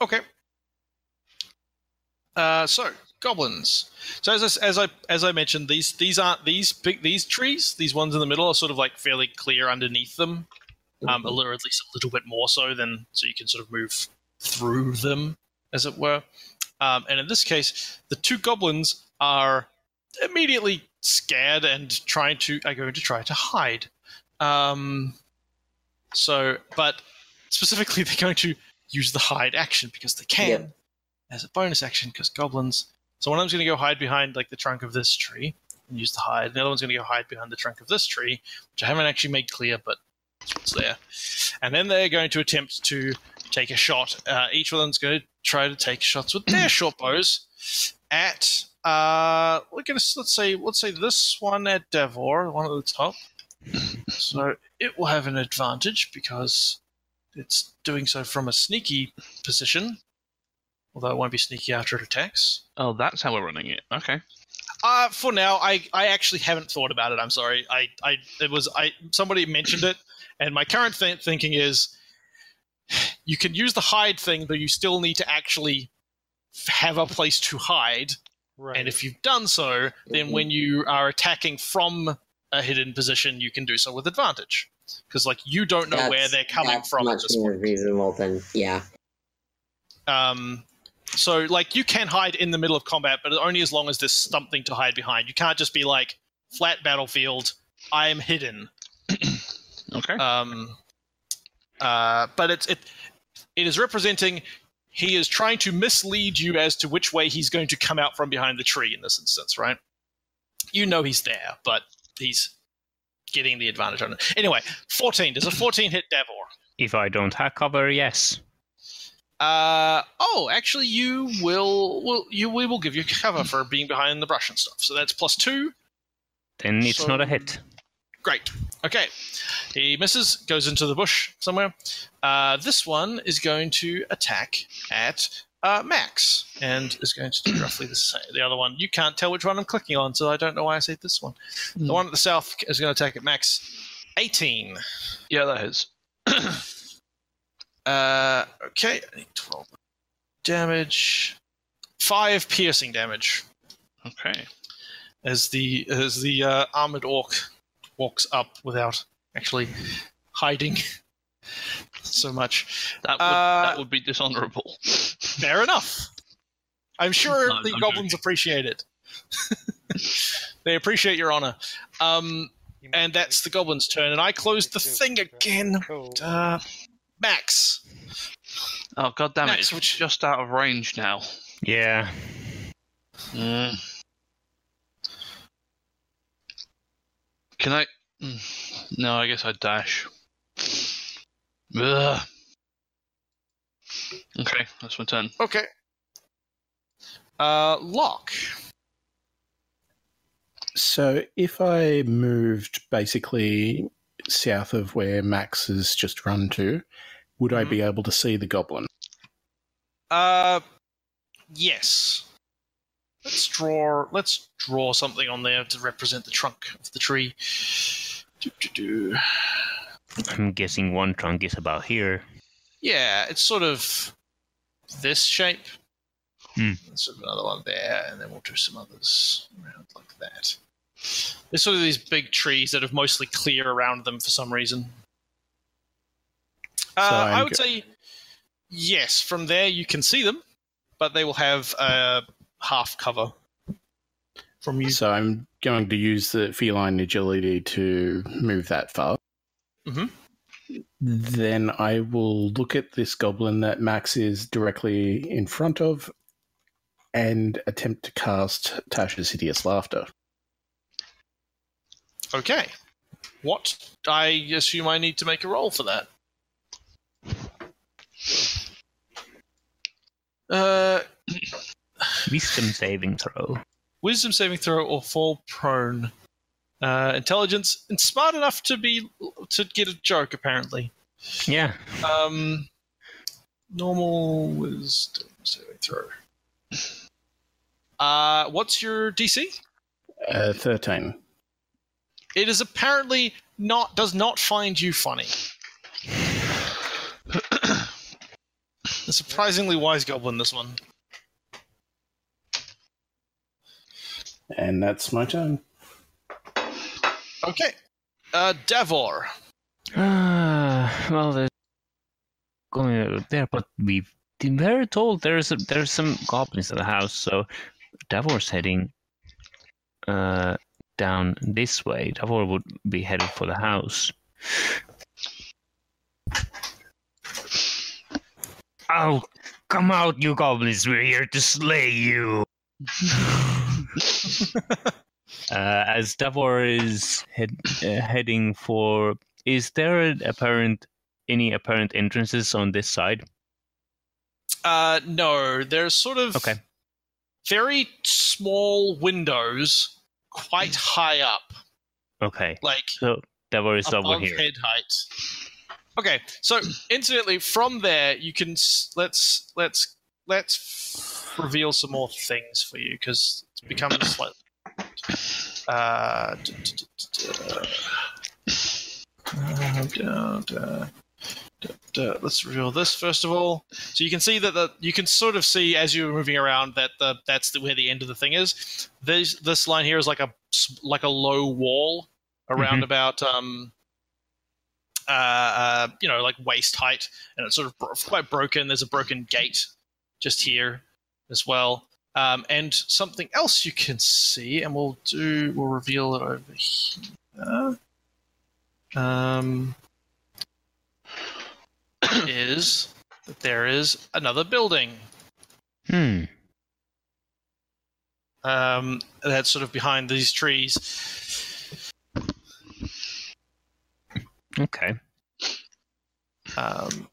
Okay. Uh, so goblins. So as I, as I as I mentioned, these these aren't these big these trees. These ones in the middle are sort of like fairly clear underneath them, um, or at least a little bit more so than so you can sort of move through them, as it were. Um, and in this case, the two goblins are immediately scared and trying to are going to try to hide. Um, so, but specifically, <laughs> they're going to use the hide action because they can Yep. As a bonus action because goblins. So one of them's going to go hide behind like the trunk of this tree and use the hide. And the other one's going to go hide behind the trunk of this tree, which I haven't actually made clear, but it's there. And then they're going to attempt to take a shot. Uh, each of them's going to try to take shots with their <clears throat> short bows at. Uh, we're gonna let's say let's say this one at Davor, one at the top. <clears throat> So it will have an advantage because it's doing so from a sneaky position, although it won't be sneaky after it attacks. Oh, that's how we're running it. Okay. Uh, for now, I, I actually haven't thought about it. I'm sorry. I, I it was I somebody mentioned it, and my current th- thinking is you can use the hide thing, but you still need to actually f- have a place to hide. Right. And if you've done so, then when you are attacking from a hidden position, you can do so with advantage. Because like you don't know where they're coming that's from at Much this more point. reasonable than yeah. Um, so like you can hide in the middle of combat, but only as long as there's something to hide behind. You can't just be like flat battlefield. I am hidden. <clears throat> Okay. Um, uh, but it's it it is representing he is trying to mislead you as to which way he's going to come out from behind the tree in this instance, right? You know he's there, but he's getting the advantage on it. Anyway, 14. Does a 14 hit Davor? If I don't have cover, yes. Uh oh, actually, you will. Will you? We will give you cover for being behind the brush and stuff. So that's plus two. Then it's So- not a hit. Great. Okay, he misses, goes into the bush somewhere. Uh, this one is going to attack at uh, Max and is going to do <coughs> roughly the same. The other one, you can't tell which one I'm clicking on, so I don't know why I say this one. The one at the south is going to attack at Max. 18. Yeah, that is. <clears throat> Uh, okay, I need 12 damage. Five piercing damage. Okay. as the as the uh, armored orc walks up without actually hiding <laughs> so much. That would Uh, that would be dishonorable. Fair enough. I'm sure No, the I'm goblins joking. appreciate it. <laughs> they appreciate your honor. Um, and that's the goblins' turn. And I closed the thing again. Uh, Max. Oh god damn it! Max, It's which- just out of range now. Yeah. Mm. Can I? Mm, No, I guess I dash. Ugh. Okay, that's my turn. Okay. Uh, Lock. So if I moved basically south of where Max has just run to, would I be able to see the goblin? Uh, yes. Let's draw. Let's draw something on there to represent the trunk of the tree. Do, do, do. I'm guessing one trunk is about here. Yeah, it's sort of this shape. Hmm. There's sort of another one there, and then we'll do some others around like that. There's sort of these big trees that have mostly clear around them for some reason. Uh, I would go- say yes. From there, you can see them, but they will have a half cover from you. So I'm going to use the feline agility to move that far. Mhm. Then I will look at this goblin that Max is directly in front of and attempt to cast Tasha's Hideous Laughter. Okay. What? I assume I need to make a roll for that. Uh, <clears throat> Wisdom saving throw. wisdom saving throw or fall prone. Uh, intelligence and smart enough to be to get a joke apparently. Yeah. Um, normal wisdom saving throw. Uh, what's your DC? Uh, 13. It is apparently not does not find you funny. A surprisingly wise goblin, this one. And that's my turn. Okay. Uh, Davor. Ah, well, there's going out there, but we were told there's a, there's some goblins at the house, so Davor's heading uh down this way. Davor would be headed for the house. Oh, come out, you goblins! We're here to slay you. <laughs> uh, as Davor is head, uh, heading for, is there an apparent any apparent entrances on this side? Uh, no, there's sort of Okay. very small windows, quite high up, Okay, like so Davor is over above here. head height. Okay, so incidentally, from there you can let's let's let's reveal some more things for you because it's becoming slightly. Uh, uh, uh, let's reveal this first of all. So you can see that the you can sort of see as you're moving around that the that's the, where the end of the thing is. This this line here is like a like a low wall around about um uh, uh you know like waist height and it's sort of bro- quite broken. There's a broken gate just here as well. Um, and something else you can see, and we'll do we'll reveal it over here. Um, is that there is another building Hmm. um, that's sort of behind these trees. Okay. Um,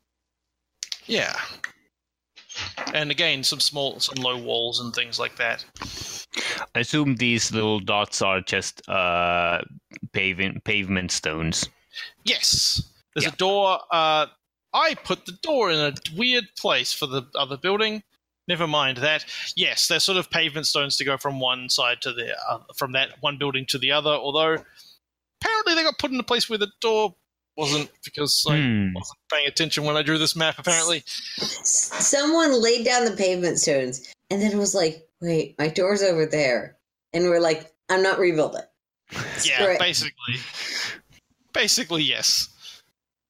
yeah, and again, some small, some low walls and things like that. I assume these little dots are just uh paving pavement stones. Yes, there's Yeah. a door. Uh, I put the door in a weird place for the other building. Never mind that. Yes, they're sort of pavement stones to go from one side to the uh, from that one building to the other. Although apparently they got put in a place where the door wasn't because I Hmm. wasn't paying attention when I drew this map. Apparently, Someone laid down the pavement stones and then was like, wait, my door's over there. And we're like, I'm not rebuilding. <laughs> yeah, Right. basically, basically yes.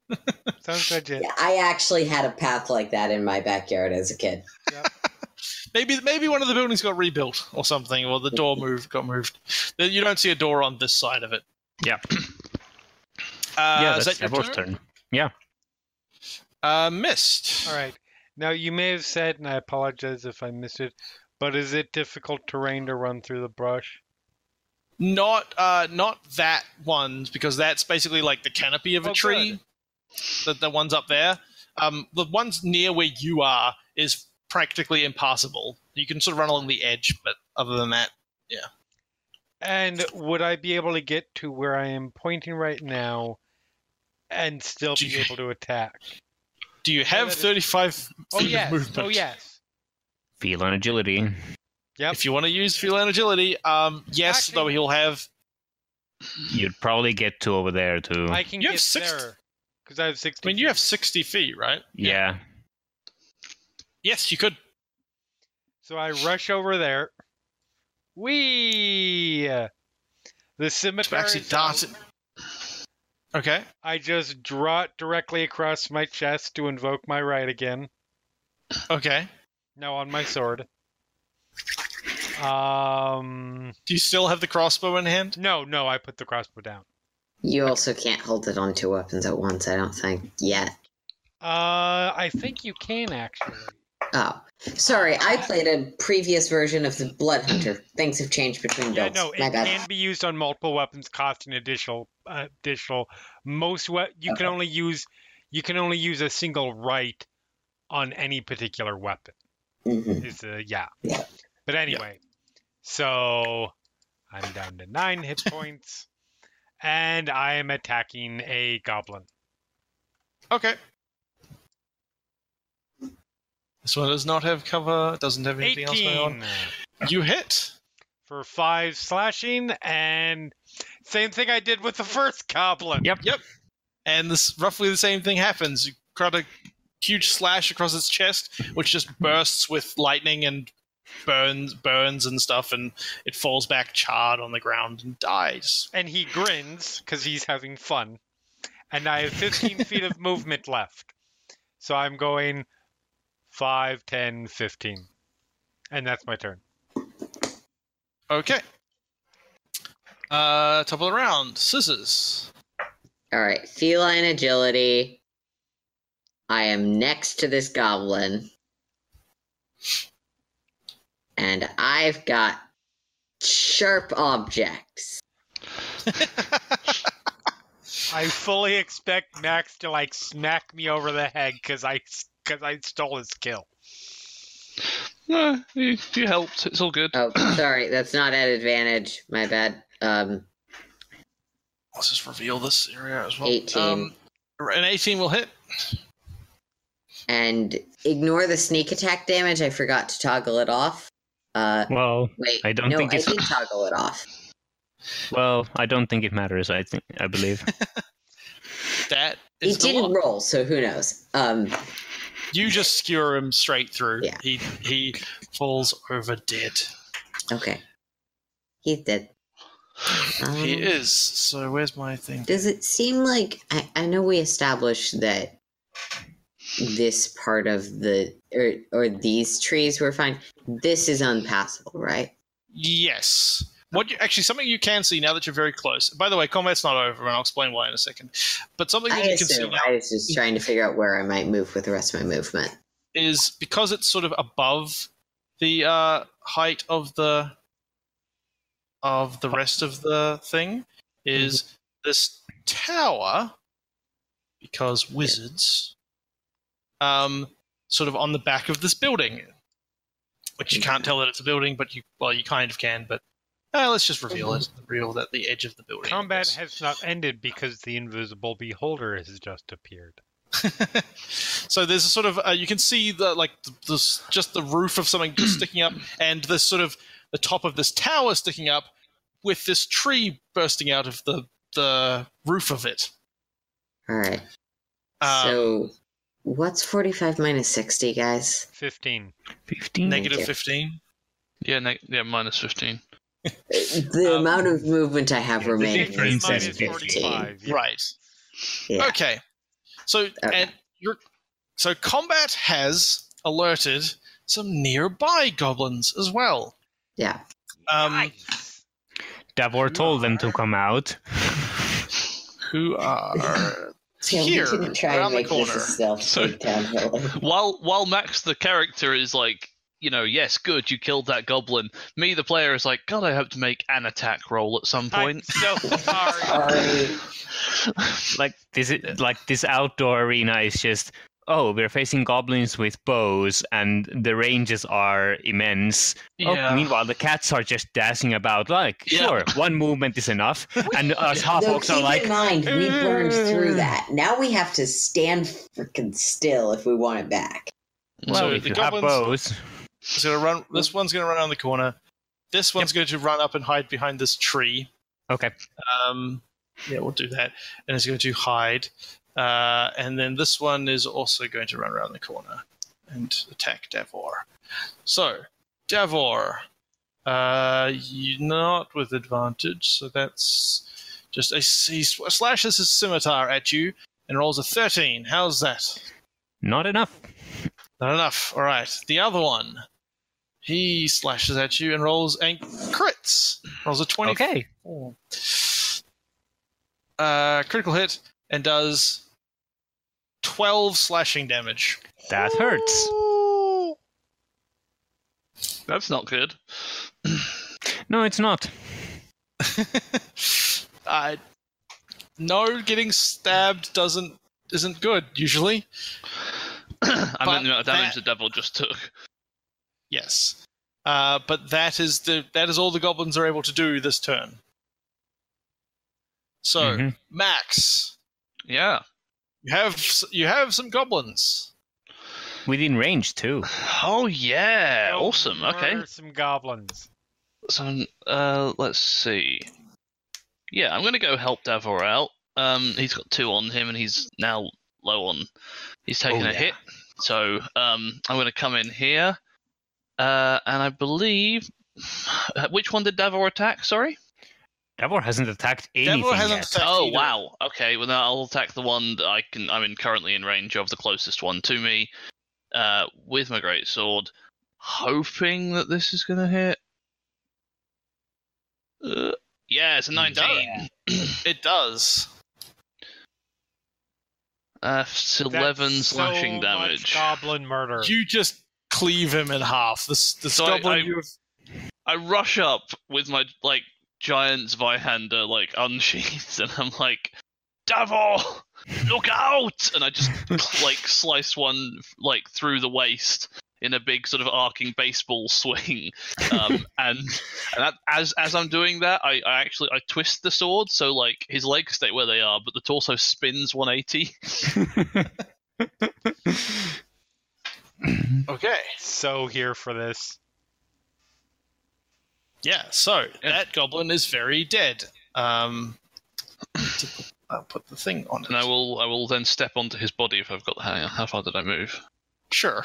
<laughs> Sounds legit. Yeah, I actually had a path like that in my backyard as a kid. <laughs> Maybe maybe one of the buildings got rebuilt or something, or the door moved got moved. You don't see a door on this side of it. Yeah. <clears throat> Uh, yeah, is that's that your Davor's turn? Yeah. Uh, missed. All right. Now you may have said, and I apologize if I missed it, but is it difficult terrain to run through the brush? Not uh, not that one because that's basically like the canopy of a Oh, tree. The the ones up there. Um, the ones near where you are is practically impassable. You can sort of run along the edge, but other than that, yeah. And would I be able to get to where I am pointing right now and still Do be you- able to attack? do you have that is- thirty five Oh feet yes. of movement? Oh yes. Feline agility. Yep. If you want to use feline agility, um, yes, Actually- though he'll have You'd probably get to over there too. I can You have get six- there because I have sixty. I sixty. mean, you have 60 feet, right? yeah. Yes, you could. So I rush over there. Wee. The To scimitar. actually is dart it. Okay. I just draw it directly across my chest to invoke my rite again. Okay. Now on my sword. Um. Do you still have the crossbow in hand? No, no, I put the crossbow down. You also can't hold it on two weapons at once, I don't think, yet. Uh, I think you can actually. Oh, sorry, I played a previous version of the Blood Hunter. <clears throat> Things have changed between Yeah, builds. no, My it bad. can be used on multiple weapons, costing additional. Uh, additional. Most we- you can only use. You can only use a single rite on any particular weapon. Mhm. Is the yeah. Yeah. But anyway, so I'm down to nine hit <laughs> points, and I am attacking a goblin. Okay. This one does not have cover, doesn't have anything else going on. You hit. for five slashing, and same thing I did with the first goblin. Yep. Yep. And this roughly the same thing happens. You cut a huge slash across its chest, which just bursts with lightning and burns burns and stuff, and it falls back charred on the ground and dies. And he grins because he's having fun. And I have 15 <laughs> feet of movement left. So I'm going 5, 10, 15. And that's my turn. Okay. Uh, top of the round, scissors. All right, feline agility. I am next to this goblin. And I've got sharp objects. <laughs> I fully expect Max to like smack me over the head because I because I stole his kill. No, you, you helped. It's all good. Oh, <clears throat> sorry, that's not at advantage. My bad. Um, Let's just reveal this area as well. 18. Um, an 18 will hit. and ignore the sneak attack damage. I forgot to toggle it off. Uh, Well, wait, I don't no, think I it's- did toggle it off. <laughs> well, I don't think it matters. I think I believe. <laughs> That it didn't one. roll, so who knows? Um, You just skewer him straight through. Yeah. He he falls over dead. okay, he's dead. Um, He is. So where's my thing? Does it seem like I, I know we established that this part of the or or these trees were fine. This is unpassable, right? Yes. What you, actually something you can see now that you're very close. By the way, combat's not over, and I'll explain why in a second. But something I that you can see now I was just trying to figure out where I might move with the rest of my movement. is because it's sort of above the uh, height of the of the rest of the thing is this tower because wizards um sort of on the back of this building which you can't tell that it's a building but you well you kind of can but uh, let's just reveal it reveal that the edge of the building Combat is. has not ended because the invisible beholder has just appeared. <laughs> so there's a sort of uh, you can see the like th- this just the roof of something just <clears throat> sticking up and this sort of the top of this tower sticking up with this tree bursting out of the the roof of it All right. Um, so, what's forty-five minus sixty, guys? 15. Fifteen. 15 Yeah, neg- yeah, minus 15. The Um, amount of movement I have the remaining is is 15. yeah. right Yeah. okay so Okay. and you're so combat has alerted some nearby goblins as well Yeah. um Davor told them to come out. who are <laughs> So here we didn't try around the corner So- While while Max the character is like, you know, yes, good, you killed that goblin. Me the player is like, God, I hope to make an attack roll at some I'm point. so <laughs> sorry. Sorry. like this is like this outdoor arena is just oh we're facing goblins with bows and the ranges are immense oh, Yeah. meanwhile the cats are just dashing about like Yeah. sure one movement is enough <laughs> and us half orcs are like in mind, we mm. burned through that. Now we have to stand freaking still if we want it back. well So if the you have bows It's gonna run. This one's gonna run around the corner. This one's going to run up and hide behind this tree. okay Um, yeah, we'll do that. And it's going to hide. Uh, and then this one is also going to run around the corner and attack Davor. So, Davor, uh, not with advantage. So that's just a he slashes his scimitar at you and rolls a thirteen. How's that? not enough Not enough. All right. The other one. He slashes at you and rolls and crits. Rolls a 20. okay Uh, critical hit and does 12 slashing damage. that hurts That's not good. no it's not <laughs> uh, no, getting stabbed doesn't isn't good usually. I But meant the amount of damage that- the Davor just took. Yes. Uh, but that is the that is all the goblins are able to do this turn. So, Mhm. Max, Yeah. you have you have some goblins. within range too Oh yeah, Go awesome. Okay. Some goblins. So uh, let's see. Yeah, I'm gonna go help Davor out. Um, he's got two on him, and he's now low on. He's taking Oh, a yeah. hit. So um, I'm gonna come in here, Uh, and I believe <sighs> which one did Davor attack? Sorry. Davor hasn't attacked anything Davor hasn't yet. attacked Oh either. wow. Okay. Well, now I'll attack the one that I can. I'm in currently in range of the closest one to me, uh, with my great sword, hoping that this is gonna hit. Uh, yeah, it's a nineteen. <clears throat> It does. Uh, it's eleven That's slashing so damage. Much goblin murder. You just cleave him in half. The, s- the So I- goblin I- you have I rush up with my like giant's Zweihander like unsheathed, and I'm like, Davor, look out! And I just <laughs> like slice one like through the waist in a big sort of arcing baseball <laughs> swing. Um, <laughs> and and that, as as I'm doing that, I, I actually I twist the sword so like his legs stay where they are, but the torso spins 180. <laughs> Okay. so here for this. Yeah, so that goblin is very dead. Um, put, I'll put the thing on it. And I will I will then step onto his body if I've got the hang on. How far did I move? Sure.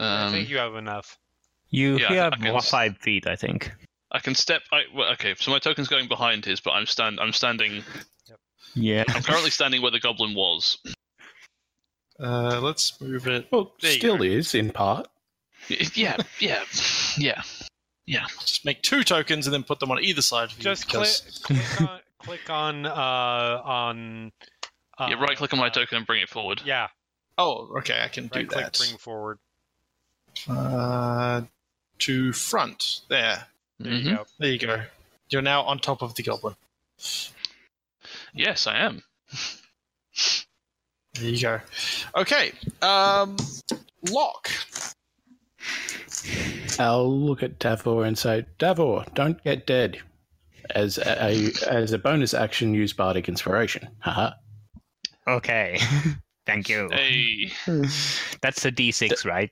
I Um, think you have enough. You, Yeah, have can what, s- five feet, I think. I can step. I, well, okay, so my token's going behind his, but I'm stand. I'm standing. Yep. Yeah. I'm currently standing where the goblin was. Uh, let's move it. Well, There still is in part. Yeah, yeah, yeah. yeah. Just make two tokens and then put them on either side. Of you Just click, because- click <laughs> on, click on, uh, on. Uh, yeah, right click on my uh, token and bring it forward. Yeah, Oh, okay. I can do right click, that. bring forward. Uh, to front. There. There Mhm. you go. There you go. You're now on top of the goblin. Yes, I am. There you go. Okay. Um, lock. I'll look at Davor and say, Davor, don't get dead. As a, as a bonus action, use Bardic Inspiration. Haha. Okay. <laughs> Thank you. Hey, That's a D6, right?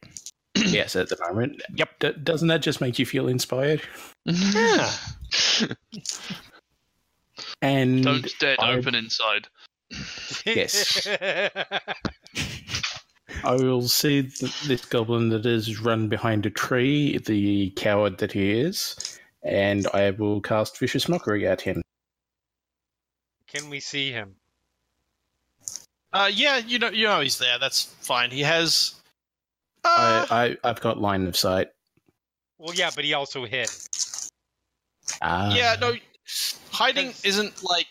<clears throat> yes, at the moment. Yep. D- doesn't that just make you feel inspired? Yeah. <laughs> And don't dead I- open inside. Yes. <laughs> I will see th- this goblin that is run behind a tree, the coward that he is, and I will cast Vicious Mockery at him. Can we see him? Uh, yeah, you know, you know he's there. That's fine. He has. Uh, I, I, I've got line of sight. Well, yeah, but he also hit. Ah. yeah, no. hiding isn't like.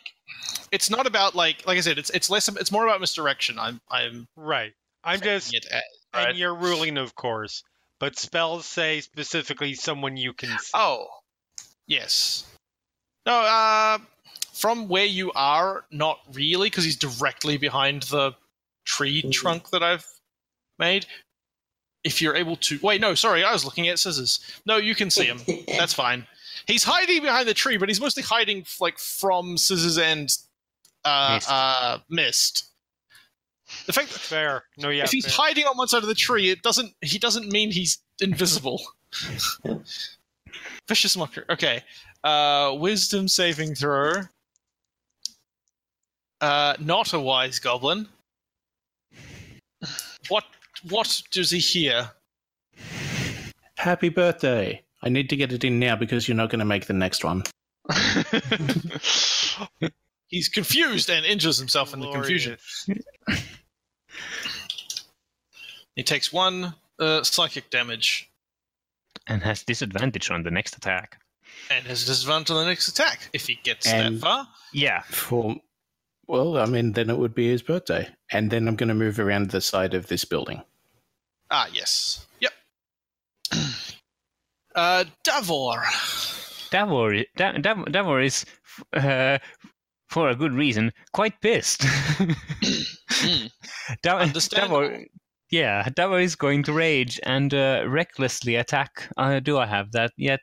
It's not about like like I said. It's it's less. It's more about misdirection. I'm I'm. Right. I'm just, it at- and right? you're ruling, of course. But spells say specifically someone you can see. Oh, yes. No, uh, from where you are, not really, because he's directly behind the tree Mhm. trunk that I've made. If you're able to, wait, no, sorry, I was looking at scissors. No, you can see him. <laughs> That's fine. He's hiding behind the tree, but he's mostly hiding like from scissors and uh, Mist. uh, mist. The fact that Fair. No, yeah. if he's fair. hiding on one side of the tree, it doesn't. He doesn't mean he's invisible. <laughs> Vicious mocker. Okay. Uh, wisdom saving throw. Uh, not a wise goblin. What? What does he hear? Happy birthday. I need to get it in now because you're not going to make the next one. <laughs> He's confused and injures himself in the confusion. Glorious. He takes one uh, psychic damage And has disadvantage on the next attack. and has disadvantage on the next attack if he gets And- that far. Yeah. For well, I mean, then it would be his birthday, and then I'm going to move around the side of this building. Ah, yes. Yep. <clears throat> Uh, Davor. Davor, i- Da- Dav- Davor is, uh, for a good reason, quite pissed. <laughs> Dav- Understandable. Davor, yeah, Davor is going to rage and uh, recklessly attack. Uh, do I have that yet?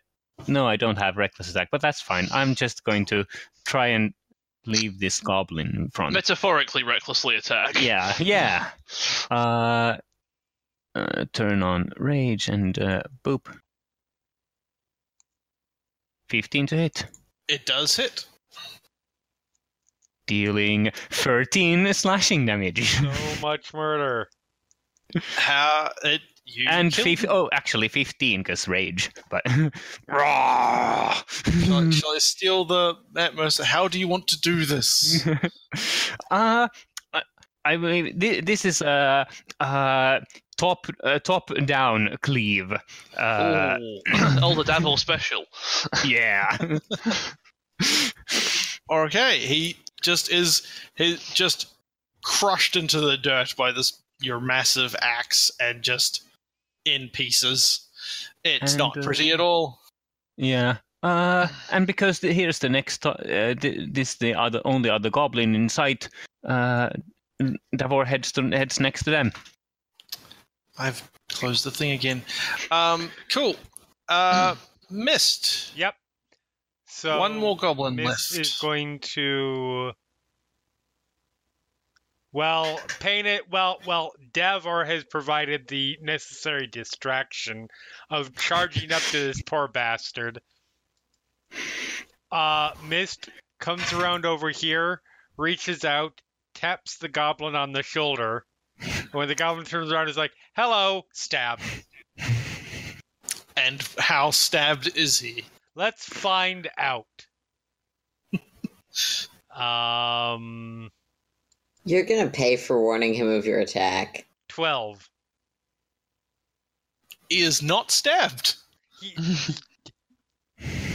No, I don't have reckless attack, but that's fine. I'm just going to try and leave this goblin in front. Metaphorically, recklessly attack. yeah, yeah. Uh, uh, turn on rage and uh, boop. 15 to hit. It does hit. Dealing 13 slashing damage. So much murder. How it You and fif- oh, actually fifteen because rage. But Rawr! <laughs> Shall, I- shall I <laughs> steal the Atmos? How do you want to do this? <laughs> uh, I- I mean, thi- this is a uh, uh, top uh, top down cleave. Uh, oh, <clears throat> <clears throat> the Davor special. yeah. Okay, he just is he just crushed into the dirt by this your massive axe and just in pieces. It's And, not uh, pretty at all. Yeah. Uh, <sighs> and because the, here's the next, uh, th- this the other only other goblin in sight. Uh, Davor heads to, heads next to them. I've closed the thing again. Um, cool. Uh, <clears throat> mist. Yep. So One more goblin Mist left. is going to. Well, paint it. Well, well, Davor has provided the necessary distraction of charging up to this poor bastard. Uh, Mist comes around over here, reaches out, taps the goblin on the shoulder. When the goblin turns around, is like, "Hello, stab." And how stabbed is he? Let's find out. <laughs> um, You're gonna pay for warning him of your attack. twelve. He is not stabbed. He-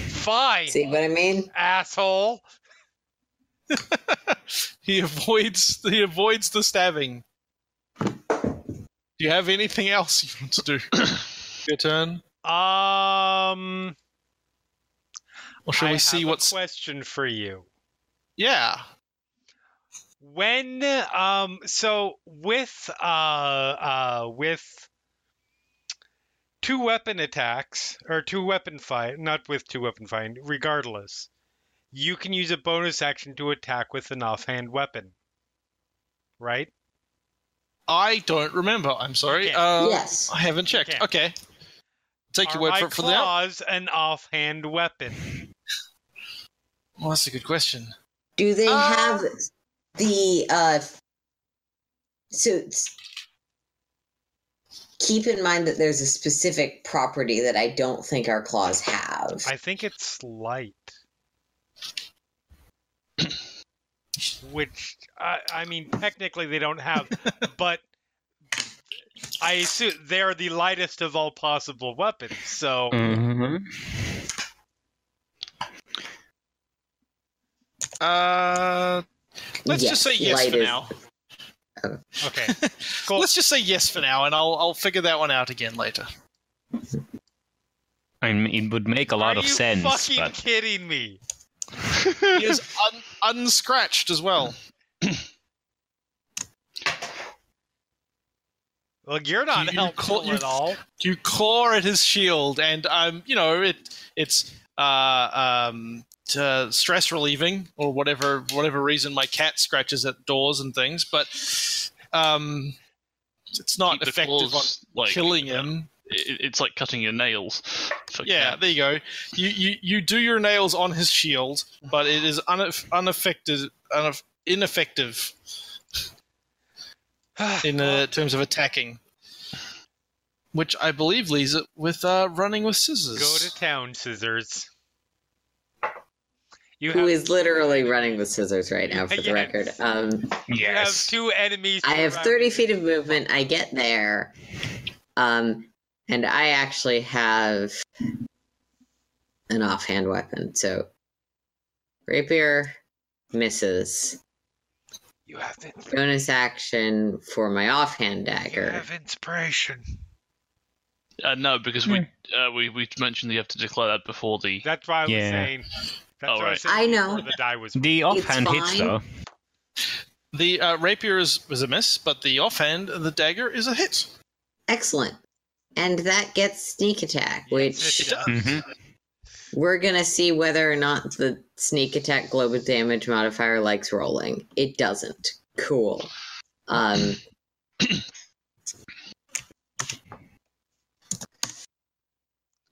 Fine, See what I mean? asshole. <laughs> he avoids he avoids the stabbing. Do you have anything else you want to do? <coughs> Your turn. Um, Or shall I we see have a what's question for you. Yeah. When um, so with uh uh with two weapon attacks or two weapon fight, not with two weapon fight, regardless, you can use a bonus action to attack with an offhand weapon. Right? I don't remember. I'm sorry. Okay. Uh, yes. I haven't checked. Okay. Okay. Take your word my for it for now. claws an offhand weapon? Well, that's a good question. Do they Uh, have the uh so keep in mind that there's a specific property that I don't think our claws have. I think it's light. <clears throat> Which I, I mean, technically they don't have, <laughs> but I assume they're the lightest of all possible weapons. So Mhm. Uh, let's just say yes light for is- now. okay, <laughs> Cool. Let's just say yes for now, and I'll I'll figure that one out again later. I mean, it would make a lot Are of you sense, fucking but kidding me? <laughs> He is un- unscratched as well. Well, you're not You- you helpful call- you- at all. You claw at his shield, and um, you know it. It's uh um to stress relieving or whatever whatever reason my cat scratches at doors and things, but um, it's not Keep effective claws, on like, killing him. It, it's like cutting your nails. for Yeah, cats. there you go. You, you you do your nails on his shield, but it is uneff- unaffected, uneff- ineffective <sighs> in uh, terms of attacking. Which I believe leaves it with uh, running with scissors. Go to town, scissors. You Who have, is literally running with scissors right now, for the record. Um, yes. you have two enemies. I have around 30 feet of movement. I get there. Um, and I actually have an offhand weapon. So rapier misses. You have Bonus action for my offhand dagger. You have inspiration. Uh, no, because we uh, we we mentioned that you have to declare that before the. That's why I was Yeah. saying. That's Oh, what I, right. was saying I know. The die was. the offhand hits though. The uh, rapier is, is a miss, but the offhand, the dagger, is a hit. Excellent. And that gets sneak attack, which It does. Mhm. we're going to see whether or not the sneak attack global damage modifier likes rolling. It doesn't. Cool. Um, <clears throat>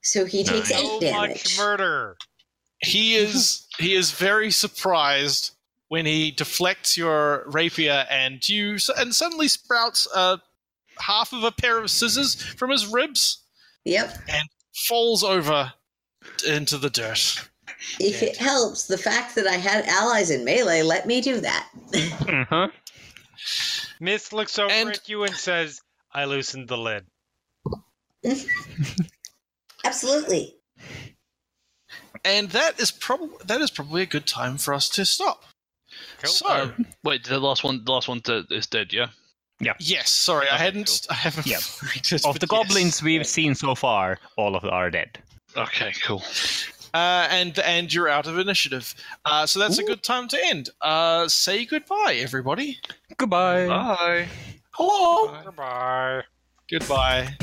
so he takes Nice. eight So damage. much murder. He is he is very surprised when he deflects your rapier and you and suddenly sprouts a half of a pair of scissors from his ribs, Yep. And falls over into the dirt. If it helps, the fact that I had allies in melee let me do that. Uh-huh. Mist looks over And- at you and says, "I loosened the lid." <laughs> Absolutely. And that is probably that is probably a good time for us to stop. Cool. So, Um, wait, the last one, the last one to, is dead. Yeah. Yeah. Yes, sorry, I hadn't, I haven't. Yeah. <laughs> rated, Of the yes. goblins we've seen so far, all of them are dead. Okay. Cool. uh, and and you're out of initiative. Uh, so that's a good time to end. Uh, say goodbye, everybody. Goodbye. Bye. Hello. Goodbye. Goodbye.